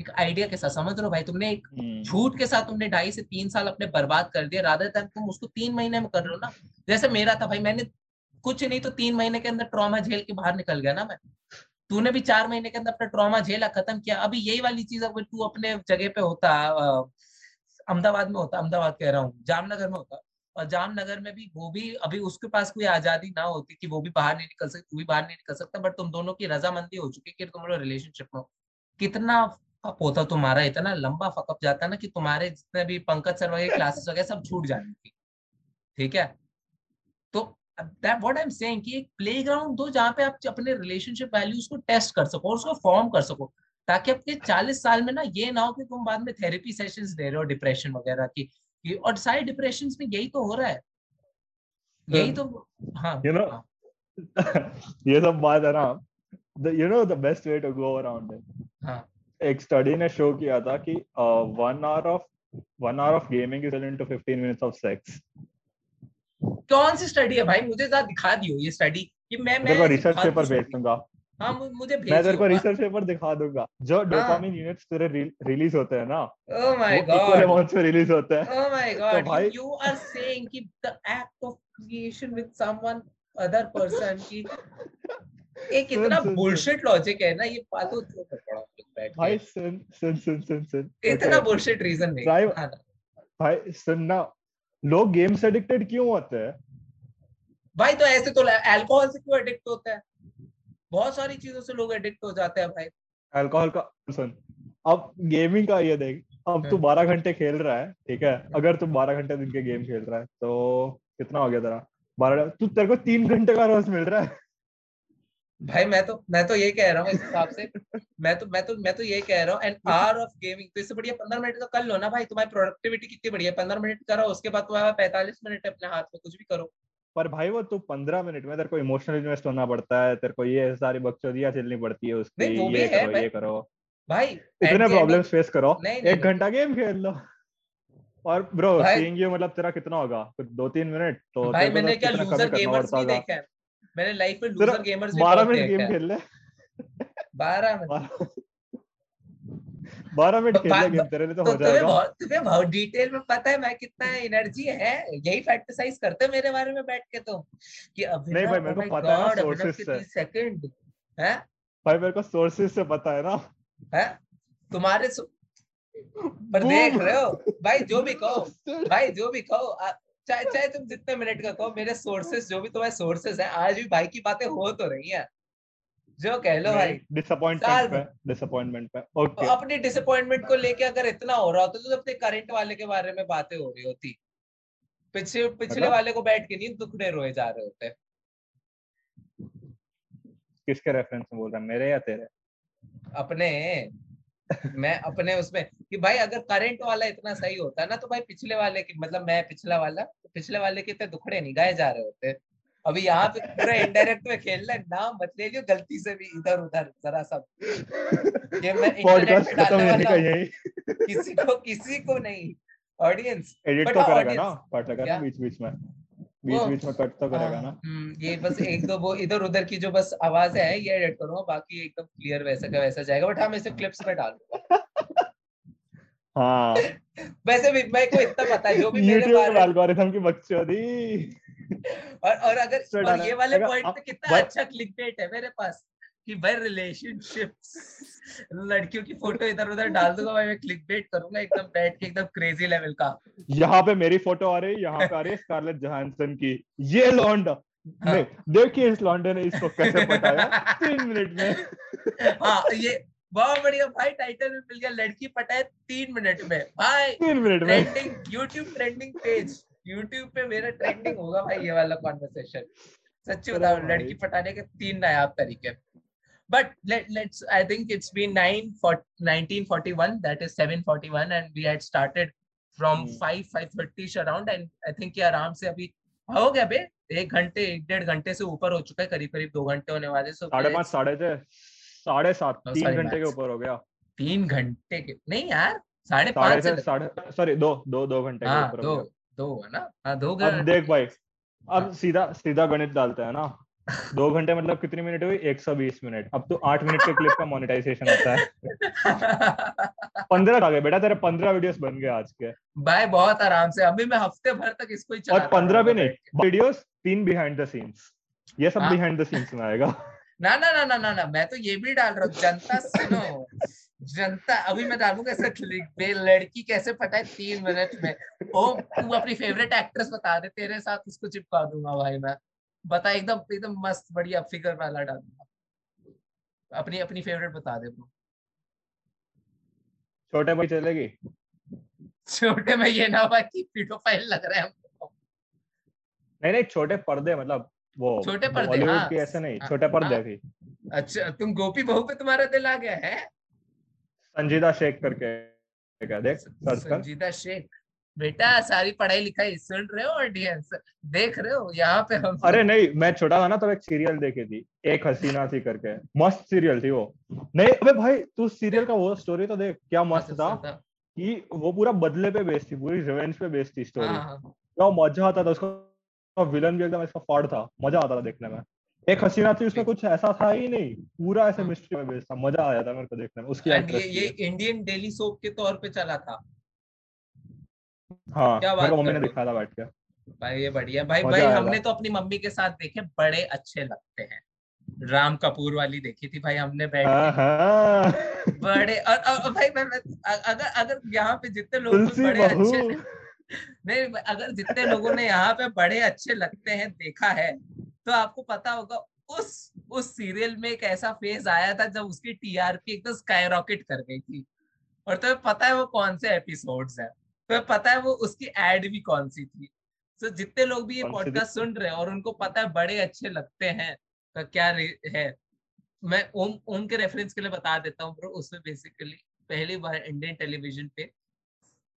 एक आइडिया के साथ समझ लो भाई? तुमने एक हम्म। झूठ के साथ तुमने ढाई से तीन साल अपने बर्बाद कर दिया राधे तक तुम उसको तीन महीने में कर रहे हो ना। जैसे मेरा था भाई मैंने कुछ नहीं तो तीन महीने के अंदर ट्रॉमा झेल के बाहर निकल गया ना मैं। तूने भी चार महीने के अंदर अपना ट्रॉमा झेला खत्म किया। अभी यही वाली चीज़ अगर तू अपने जगह पे होता अहमदाबाद में होता अहमदाबाद कह रहा हूँ जामनगर में होता और जामनगर में भी वो भी अभी उसके पास कोई आज़ादी ना होती कि वो भी बाहर नहीं निकल सकती तू भी बाहर नहीं निकल सकता बट तुम दोनों की रजामंदी हो चुकी कि तुम लोग रिलेशनशिप में हो। कितना पोता तुम्हारा इतना लंबा फकअप जाता ना कि तुम्हारे जितने भी पंकज सर वगैरह क्लासेस वगैरह सब छूट जाने की ठीक है? तो व्हाट आई एम सेइंग कि एक प्लेग्राउंड दो जहाँ पे आप अपने रिलेशनशिप वैल्यूज़ को टेस्ट कर सको और उसको फॉर्म कर सको ताकि आपके चालीस साल में ना ये ना हो कि तुम बाद में थेरेपी सेशंस दे रहे हो डिप्रेशन वगैरह की और सारे डिप्रेशन में यही तो हो रहा है। यही तो हाँ you know हाँ. [LAUGHS] ये सब बात है ना you know the best way to go around it हाँ। एक स्टडी ने शो किया था कि one hour of one hour of gaming is equal to 15 minutes of sex कौन सी स्टडी है भाई? मुझे जरा दिखा दियो ये स्टडी कि मैं मैं रिसर्च पेपर भेज दूँगा। हाँ मुझे भेज मैं तेरे को रिसर्च पेपर दिखा दूँगा। जो डोपामिन यूनिट्स तेरे रिलीज़ होते हैं ना ओह माय गॉड अमाउंट्स में रिलीज़ होते हैं। ओह my god you are saying कि the act of creation with someone other person की एक इतना बुलशिट लॉजिक है ना ये फालतू क्यों भाई सुन सुन सुन सुन सुन इतना बुलशिट रीजन नहीं हाँ। भाई सुन ना लोग गेम से एडिक्टेड क्यों होते हैं? भाई तो ऐसे तो अल्कोहल से क्यों एडिक्ट होता है? बहुत सारी चीज़ों से लोग एडिक्ट हो जाते हैं भाई। अल्कोहल का सुन अब गेमिंग का ये देख अब तू हाँ। बारह घंटे खेल रहा है ठीक है? अगर तू बारह घंटे दिन के गेम खेल रहा है तो कितना हो गया तेरा? बारह तू तेरे को तीन घंटे का रोज मिल रहा है। भाई मैं तो मैं तो ये कह रहा हूँ इस हिसाब से। [LAUGHS] मैं तो मैं तो मैं तो ये कह रहा हूँ एन आवर ऑफ़ गेमिंग तो इससे बढ़िया पंद्रह मिनट तो कर लो ना भाई तुम्हारी प्रोडक्टिविटी कितनी बढ़िया पंद्रह मिनट करो उसके बाद तुम्हारा पैंतालीस मिनट अपने हाथ में कुछ भी करो। पर भाई वो तू पंद्रह मिनट में तेरे को इमोशनल इन्वेस्ट होना पड़ता है तेरे को ये सारी बकचोदियाँ चलनी पड़ती है उसकी ये करो ये करो। भाई इतने प्रॉब्लम्स फेस करो। एक घंटा गेम खेल लो। और ब्रो सीइंग यू मतलब तेरा कितना होगा? दो तीन मिनट तो भाई मैंने क्या लूजर गेमर्स भी देखे हैं। मैंने लाइफ में लूजर गेमर्स भी 12 मिनट गेम खेल ले 12 मिनट बारह मिनट खेल गेम तेरे लिए तो हो जाएगा बहुत तुम्हें बहुत डिटेल में पता है मैं कितना एनर्जी है? यही फैक्टसाइज करते मेरे बारे में बैठ के तुम? कि अभी नहीं भाई मेरे को पता है सोर्सेस से। सेकंड है? भाई मेरे को सोर्सेस से पता है ना। है? तुम्हारे पर देख रहे हो? भाई जो भी [LAUGHS] कहो भाई जो भी कहो चाहे चाहे तुम जितने मिनट का कहो मेरे सोर्सेस जो भी तुम्हारे सोर्सेस हैं आज भी भाई की बातें हो तो रही है। जो कह लो भाई डिसअपॉइंटमेंट पे डिसअपॉइंटमेंट पे ओके तो अपनी डिसअपॉइंटमेंट को लेके अगर इतना हो रहा होता तो अपने करंट वाले के बारे में बातें हो रही होती। पिछले पिछले मतलब? वाले को बैठ के नहीं दुखने रोए जा रहे होते। किसके रेफरेंस में बोल रहा है मेरे या तेरे? अपने। मैं अपने उसमें कि भाई अगर करंट वाला इतना सही होता ना तो भाई पिछले वाले की मतलब मैं पिछला वाला तो पिछले वाले के इतने दुखड़े नहीं गाए जा रहे होते। अभी यहाँ पे पूरा इनडायरेक्ट में खेल है नाम मत ले लियो गलती से भी इधर उधर जरा सब ये मैं [LAUGHS] इंटरनेट पे डालने वाला किसी को किसी को नहीं ऑडियंस एडिट तो करेगा ना कट लगा बीच बीच में। बीच बीच में कट तो करेगा ना। हम्म, ये बस एक दो वो इधर उधर की जो बस आवाज़ है ये एडिट करूँगा बाकी एकदम क्लियर वैसा का वैसा जाएगा बट हम इसे क्लिप्स में डालूँगा हाँ। [LAUGHS] वैसे भी मैं को इतना पता है जो भी मेरे बारे में एल्गोरिथम की बकचोदी और और अगर और ये वाले पॉइंट पे कितना अच्छा क्लिकबेट है मेरे पास। कि भाई रिलेशनशिप्स लड़कियों की फ़ोटो इधर उधर डाल दूँगा भाई मैं क्लिकबेट करूँगा एकदम बैठ के एकदम क्रेजी लेवल का। यहाँ पे मेरी फ़ोटो आ रही है यहाँ पे आ रही है स्कारलेट जहानसन की। ये लौंडा हाँ. देखिए इस लौंडे ने इसको कैसे पटाया तीन मिनट में। हाँ ये बहुत बढ़िया भाई टाइटल में मिल गया लड़की पटाए तीन मिनट में। भाई तीन मिनट में। Trending YouTube trending page YouTube पे मेरा ट्रेंडिंग होगा भाई ये वाला कॉन्वर्सेशन सच्ची बताओ लड़की पटाने के तीन नायाब तरीके। But let, let's i think it's been 9 for 1941 that is 741 and we had started from hmm. 5 5:30 around and i think ये आराम से अभी हो गया बे एक घंटे एक डेढ़ घंटे से ऊपर हो चुका है करीब करीब दो घंटे होने वाले सो साढ़े पाँच साढ़े छह साढ़े सात oh, तीन घंटे के ऊपर हो गया। तीन घंटे के नहीं यार साढ़े पाँच साढ़े सॉरी दो दो दो घंटे के हाँ, दो दो है ना? हाँ दो अब देख भाई अब हाँ। सीधा सीधा गणित डालते हैं ना। दो घंटे मतलब कितनी मिनट हुई? एक सौ बीस मिनट। अब तो आठ मिनट के क्लिप का मोनेटाइजेशन होता है। [LAUGHS] पंद्रह आ गए। बेटा तेरे पंद्रह वीडियोस बन गए आज के। भाई बहुत आराम से। अभी मैं हफ़्ते भर तक इसको ही और पंद्रह भी नहीं वीडियोस तीन बिहाइंड द सीन्स ये सब बिहाइंड द सीन्स में आएगा। ना ना ना ना ना ना। मैं तो ये भी डाल रहा हूँ। जनता सुनो। जनता अभी मैं डालूँगा ऐसा लड़की कैसे पटाए तीन मिनट में? ओ तू अपनी फेवरेट एक्ट्रेस बता दे। तेरे साथ उसको चिपका दूँगा भाई मैं। बता एकदम एकदम मस्त बढ़िया फिगर वाला डालूँगा। अपनी अपनी फेवरेट बता दे छोटे भाई चलेगी? छोटे में ये ना भाई कि पीडोफाइल लग रहा है हमको नहीं नहीं छोटे पर्दे मतलब वो छोटे पर्दे हाँ। की ऐसे नहीं हाँ, छोटे पर्दे हाँ। भी अच्छा तुम गोपी बहू पे तुम्हारा दिल आ गया है? संजीदा शेख करके देख सर्च कर। संजीदा शेख। बेटा सारी पढ़ाई लिखाई सुन रहे हो ऑडियंस देख रहे हो? यहाँ पे हम अरे नहीं मैं छोटा था ना तो एक सीरियल देखी थी एक हसीना थी करके मस्त सीरियल थी वो। नहीं अबे भाई तू सीरियल का वो स्टोरी तो देख क्या मस्त था कि वो पूरा बदले पे बेस्ड थी पूरी रिवेंज पे बेस्ड थी स्टोरी हाँ, हाँ, क्या मज़ा आता था उसका विलन भी एकदम इसका फाड़ था मज़ा आता था देखने में। एक हसीना थी उसमें कुछ ऐसा था ही नहीं पूरा ऐसे हाँ। मिस्ट्री में बेस्ड था मज़ा आया था मेरे को देखने में उसकी ये ये इंडियन डेली सोप के तौर पे चला था। हाँ क्या बात मम्मी ने रहे था बैठ के। भाई ये बढ़िया। भाई भाई हमने तो अपनी मम्मी के साथ देखे बड़े अच्छे लगते हैं। राम कपूर वाली देखी थी भाई हमने बैठ हाँ के। हाँ। बड़े और, और, और भाई मैं, मैं अगर अगर यहाँ पे जितने लोग बड़े अच्छे नहीं अगर जितने लोगों ने यहाँ पे बड़े अच्छे लगते हैं देखा है तो आपको पता होगा उस उस सीरियल में एक ऐसा फ़ेज़ आया था जब उसकी टीआरपी एकदम स्काई रॉकेट कर गई थी। और तुम्हें तो पता है वो कौन से एपिसोड्स हैं? तुम्हें पता है वो उसकी एड भी कौन सी थी? तो जितने लोग भी ये? पॉडकास्ट सुन रहे हैं और उनको पता है बड़े अच्छे लगते हैं तो क्या है? मैं ओम ओम के रेफरेंस के लिए बता देता हूँ उसमें बेसिकली पहली बार इंडियन टेलीविज़न पे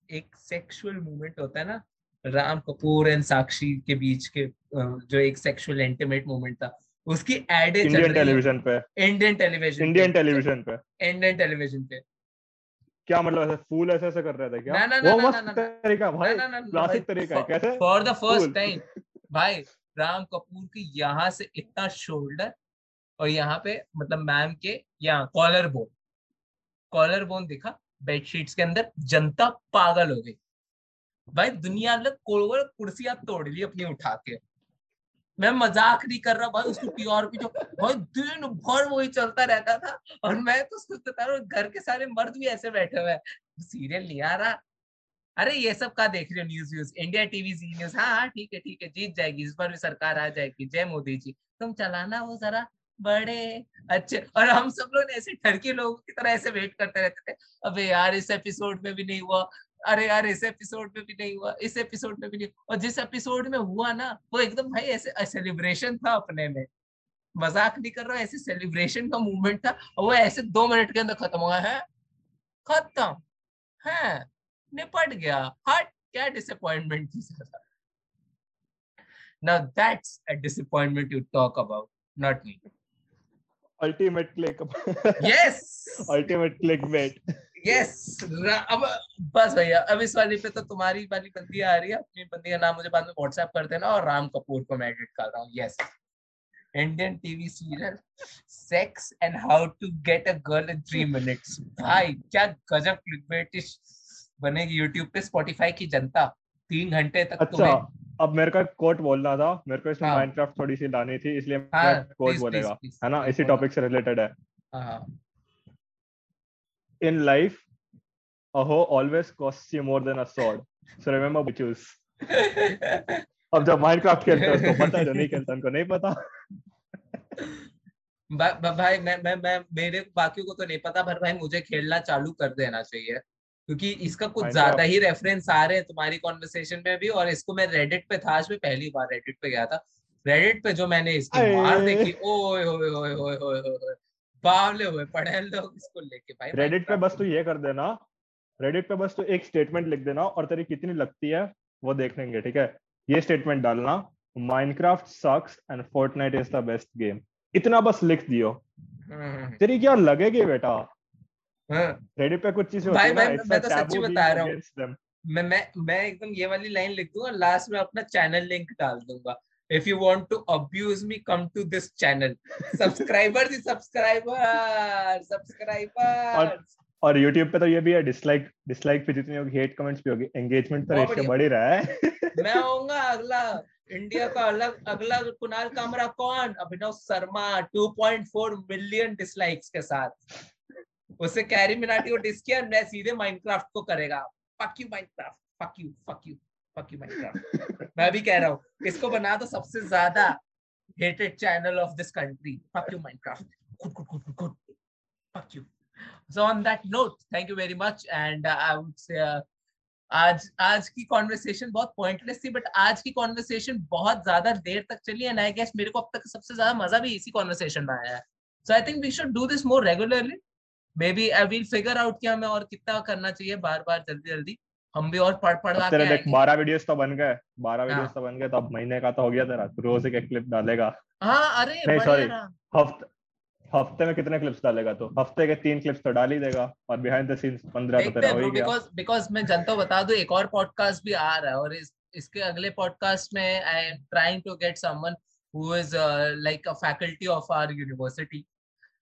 एक सेक्सुअल मूवमेंट होता है ना राम कपूर एंड साक्षी के बीच के जो एक सेक्सुअल इंटीमेट मूवमेंट था उसकी एड इंडियन टेलीविज़न पे। इंडियन टेलीविज़न इंडियन टेलीविज़न पे। इंडियन टेलीविज़न पे। क्या मतलब ऐसे फूल ऐसे ऐसे कर रहे थे क्या? ना, ना, वो मस्त तरीका भाई क्लासिक तरीका है कैसे? फॉर द फ़र्स्ट टाइम भाई राम कपूर के यहाँ से इतना शोल्डर और यहाँ पे मतलब मैम के यहाँ कॉलर बोन कॉलर बोन दिखा बेडशीट्स के अंदर जनता पागल हो गई। भाई दुनिया ने कोड़ कुर्सियाँ तोड़ ली अपनी उठा के। मैं मज़ाक नहीं कर रहा भाई उसकी टीआरपी जो भाई दिन भर वही चलता रहता था। और मैं तो बता रहा घर के सारे मर्द भी ऐसे बैठे हुए सीरियल नहीं आ रहा। अरे, ये सब का देख रहे हो news views India TV Zee news हाँ हाँ ठीक है ठीक है, जीत जाएगी। इस बार भी सरकार आ जाएगी। जय मोदी जी। तुम चलाना वो जरा, बड़े। अच्छे। और हम सब लोग ऐसे, ठरके लोगों की तरह ऐसे वेट करते रहते थे। अबे यार, इस एपिसोड में भी नहीं हुआ। अरे यार इस एपिसोड में भी नहीं हुआ इस एपिसोड में भी नहीं और जिस एपिसोड में हुआ ना वो एकदम भाई ऐसे सेलिब्रेशन था अपने में। मज़ाक नहीं कर रहा ऐसे सेलिब्रेशन का मूवमेंट था और वो ऐसे दो मिनट के अंदर खत्म हुआ है? खत्म। है? निपट गया। हट। क्या डिसअपॉइंटमेंट थी ज़्यादा now that's a disappointment you talk about not me. Ultimate click yes! [LAUGHS] Ultimate click ra- अब बस भैया अब इस वाली पे तो तुम्हारी वाली बंदी आ रही है अपनी बंदी का नाम मुझे बाद में व्हाट्सएप कर देना और राम कपूर को मैं एडिट कर रहा हूँ। Yes Indian TV serial sex and how to get a girl in three minutes भाई क्या गजब क्लिकबेटिश बनेगी यूट्यूब पे स्पॉटिफाई की जनता। तीन घंटे तक अच्छा तुम्हें अब मेरे को कोट बोलना था। मेरे को इसमें हाँ। माइनक्राफ्ट थोड़ी सी लानी थी इसलिए हाँ, मैं कोट बोलेगा। है ना? इसी टॉपिक से रिलेटेड है। हाँ हाँ। In life a hoe always costs you more than a sword. So remember choose [LAUGHS] अब जब माइनक्राफ्ट खेलते हैं उसको पता है जो नहीं खेलता उनको नहीं पता। भा, भा, भाई मैं मैं मैं मेरे बाकियों को तो नहीं पता पर भाई मुझे खेलना चालू कर देना चाहिए। क्योंकि इसका कुछ ज़्यादा ही रेफरेंस आ रहे हैं तुम्हारी कॉन्वर्सेशन में भी और इसको मैं रेडिट पे था आज मैं पहली बार रेडिट पे गया था। रेडिट पे जो मैंने इसकी। मार देखी ओए ओए ओए ओए। बावले हुए पड़े हैं लोग इसको लेके भाई रेडिट पे बस तू ये कर देना रेडिट पे बस तू एक स्टेटमेंट लिख देना और तेरी कितनी लगती है वो देख लेंगे ठीक है? ये स्टेटमेंट डालना Minecraft sucks and Fortnite is the best game इतना बस लिख दियो। हम्म, तेरी क्या लगेगी बेटा? हाँ। रेडिट पे कुछ चीज़ें भाई, होती है ना मैं- मैं तो सच्ची बता रहा हूँ। मैं मैं मैं एकदम ये वाली लाइन लिख दूँगा लास्ट में अपना चैनल लिंक डाल दूँगा। If you want to abuse me come to this channel subscriber the subscriber subscriber और YouTube पे तो ये भी है डिसलाइक डिसलाइक पे जितनी होगी हेट कमेंट्स भी होगी एंगेजमेंट तो रेशियो बढ़ ही रहा है। मैं होऊँगा अगला इंडिया का अलग अगला कुणाल कामरा कौन? अभिनव शर्मा 2.4 मिलियन डिसलाइक्स के साथ। उसे कैरी मिनाटी को डिस किया मैं सीधे माइनक्राफ्ट को करेगा। Fuck you Minecraft fuck you fuck you you Minecraft मैं भी कह रहा हूँ इसको बना दो सबसे ज़्यादा hated channel of this country fuck you Minecraft good good good good fuck you so on that note thank you very much and uh, i would say uh, आज आज की कॉन्वर्सेशन बहुत पॉइंटलेस थी बट आज की कॉन्वर्सेशन बहुत ज़्यादा देर तक चली एंड आई गेस मेरे को अब तक सबसे ज़्यादा मज़ा भी इसी कॉन्वर्सेशन में आया है। So I think we should do this more regularly maybe I will figure out कि हमें और कितना करना चाहिए बार बार जल्दी जल्दी हम भी और पढ़ पढ़ तेरे देख 12 वीडियोस तो बन गए। 12 वीडियोस हाँ. तो बन गए तो अब महीने का तो हो गया तेरा। रोज एक क्लिप डालेगा। हाँ अरे नहीं सॉरी हफ़्ते हफ़्ते में कितने क्लिप्स डालेगा तो? हफ़्ते के तीन क्लिप्स तो डाल ही देगा और बिहाइंड द सीन्स पंद्रह तो तेरा हो ही गया। बिकॉज़ बिकॉज़ मैं जनता बता दूँ एक और पॉडकास्ट भी आ रहा है और इस इसके अगले पॉडकास्ट में I am trying to get someone who is like a faculty of our university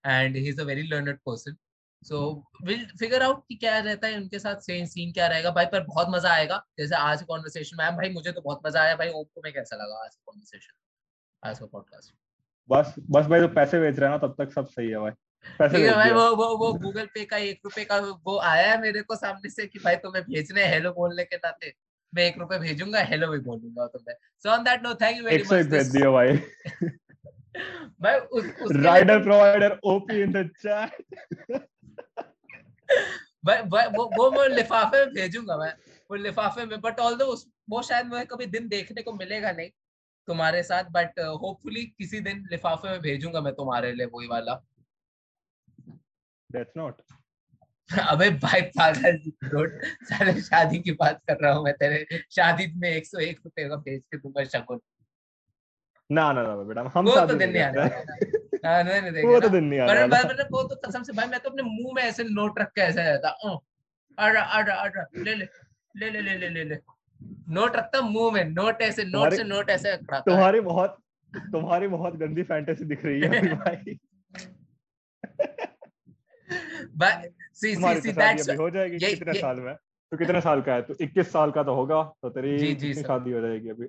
and he is a very learned person so will figure out कि क्या रहता है उनके साथ सेम सीन क्या रहेगा। भाई पर बहुत मज़ा आएगा। जैसे आज कॉन्वर्सेशन में भाई मुझे तो बहुत मज़ा आया। भाई ओम को मैं कैसा लगा आज कॉन्वर्सेशन आज का पॉडकास्ट बस बस भाई तो पैसे बेच रहे हैं ना तब तक सब सही है भाई। पैसे है भाई वो वो वो गूगल पे का एक रुपए का वो आया है मेरे को सामने से कि भाई तुम्हें भेजने हेलो बोलने के नाते। मैं एक रुपए भेजूँगा हेलो भी बोलूँगा तुम्हें। So on that no thank you very much भेज दियो भाई। [LAUGHS] भाई उस rider provider OP in the chat वो वो मैं लिफाफे में भेजूँगा मैं। वो लिफाफे में बट ऑल वो शायद मुझे कभी दिन देखने को मिलेगा नहीं तुम्हारे साथ बट होपफुली uh, किसी दिन लिफाफे में भेजूँगा मैं तुम्हारे लिए वही वाला। दैट्स नॉट अबे भाई पागल रोड सारे शादी की बात कर रहा हूँ मैं तेरे। शादी में एक सौ एक रुपए का भेज के दूँगा शकुन ना ना ना बेटा हम वो तो दिन नहीं आने हाँ, नहीं नहीं वो तो दिन नहीं आने वाला पर वो तो कसम से भाई मैं तो अपने मुँह में ऐसे नोट रख के ऐसे रहता अड़ा अड़ा अड़ा ले ले ले ले ले ले ले नोट रखता मुँह में नोट ऐसे नोट से नोट ऐसे तुम्हारी बहुत तुम्हारी बहुत गंदी फैंटेसी दिख रही है [LAUGHS] भाई। सी सी सी दैट्स हो जाएगी कितने साल में? तो कितने साल का है? तो 21 साल का तो होगा तो तेरी शादी हो जाएगी अभी।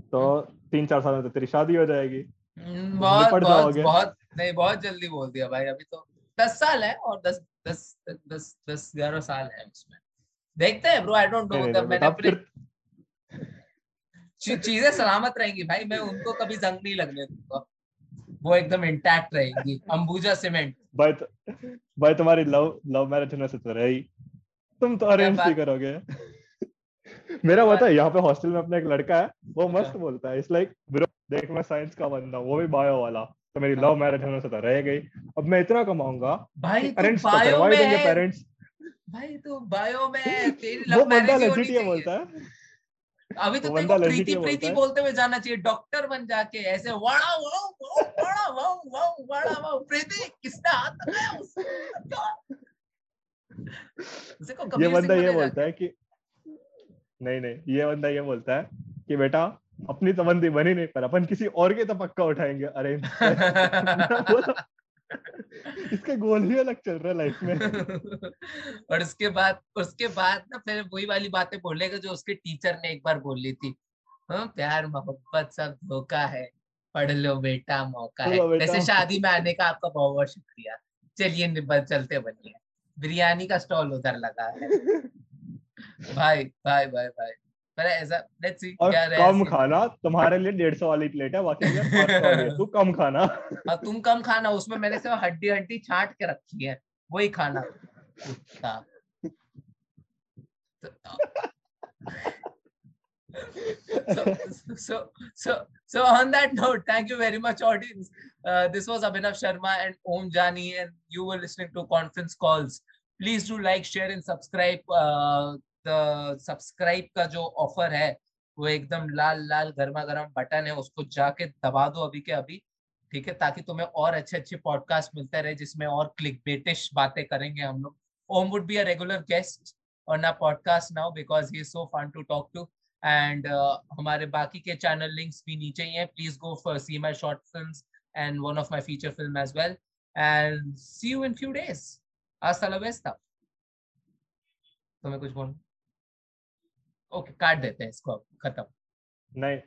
तो तीन चार साल में तो तेरी शादी हो जाएगी। बहुत बहुत बहुत नहीं बहुत जल्दी बोल दिया भाई अभी तो दस साल है और दस दस दस दस ग्यारह साल है उसमें। देखते हैं ब्रो आई डोंट नो मतलब मैंने अपने चीज़ें सलामत रहेंगी भाई मैं उनको कभी जंग नहीं लगने दूँगा। वो एकदम इंटैक्ट रहेंगी अंबुजा सीमेंट भाई तो, भाई तुम्हारी लव लव मैरिज होने से तो रही। तुम तो अरेंज ही करोगे। मेरा बता है यहाँ पे हॉस्टल में अपना एक लड़का है वो अच्छा। मस्त बोलता है इट्स लाइक ब्रो देख मैं साइंस का बंदा वो भी बायो वाला तो मेरी लव मैरिज होने से तो रह गई। अब मैं इतना कमाऊँगा भाई तो करवा देंगे पेरेंट्स भाई तो बायो में [LAUGHS] तेरी लव मैरिज होनी चाहिए। बोलता है। अभी तो तेरे प्रीति प्रीति बोलते हुए जाना चाहिए डॉक्टर बन जाके ऐसे वाड़ा वाओ वाड़ा वाओ वाओ वाड़ा वाओ प्रीति किसने हाथ लगाया उसको? [LAUGHS] ये बंदा ये बोलता है कि नहीं नहीं ये बंदा ये बोलता है कि बेटा अपनी तो बंदी बनी नहीं पर अपन किसी और के तो पक्का उठाएँगे। अरे [LAUGHS] इसके गोल ही अलग चल रहा है लाइफ में। [LAUGHS] और उसके बाद उसके बाद ना फिर वही वाली बातें बोलेगा जो उसके टीचर ने एक बार बोली थी। हाँ प्यार मोहब्बत सब धोखा है पढ़ लो बेटा मौका है। वैसे शादी में आने का आपका बहुत बहुत शुक्रिया। चलिए निबल चलते बनिए। बिरयानी का स्टॉल उधर लगा है। [LAUGHS] भाई भाई भाई भाई पर ऐसा लेट्स सी क्या कम खाना तुम्हारे लिए डेढ़ सौ वाली प्लेट है बाकी तू कम खाना हाँ तुम कम खाना उसमें मैंने सिर्फ़ हड्डी हड्डी छाट के रखी है वही खाना so, so so so on that note thank you very much audience uh, this was abhinav sharma and om jani and you were listening to conference calls please do like share and subscribe uh, subscribe का जो ऑफ़र है, वो एकदम लाल लाल गर्मा गर्म बटन है, उसको जाके दबा दो अभी के अभी, ठीक है? ताकि तुम्हें और अच्छे अच्छे पॉडकास्ट मिलते रहे, जिसमें और क्लिक बेटिश बातें करेंगे हम लोग। Om would be a regular guest on a podcast now because he so fun to talk to and हमारे बाकी के चैनल लिंक्स भी नीचे ही हैं। Please go for see my short film and one of my feature film as well and see you in few days आज तुम्हें कुछ बोलना? ओके काट देते हैं इसको खत्म। नहीं।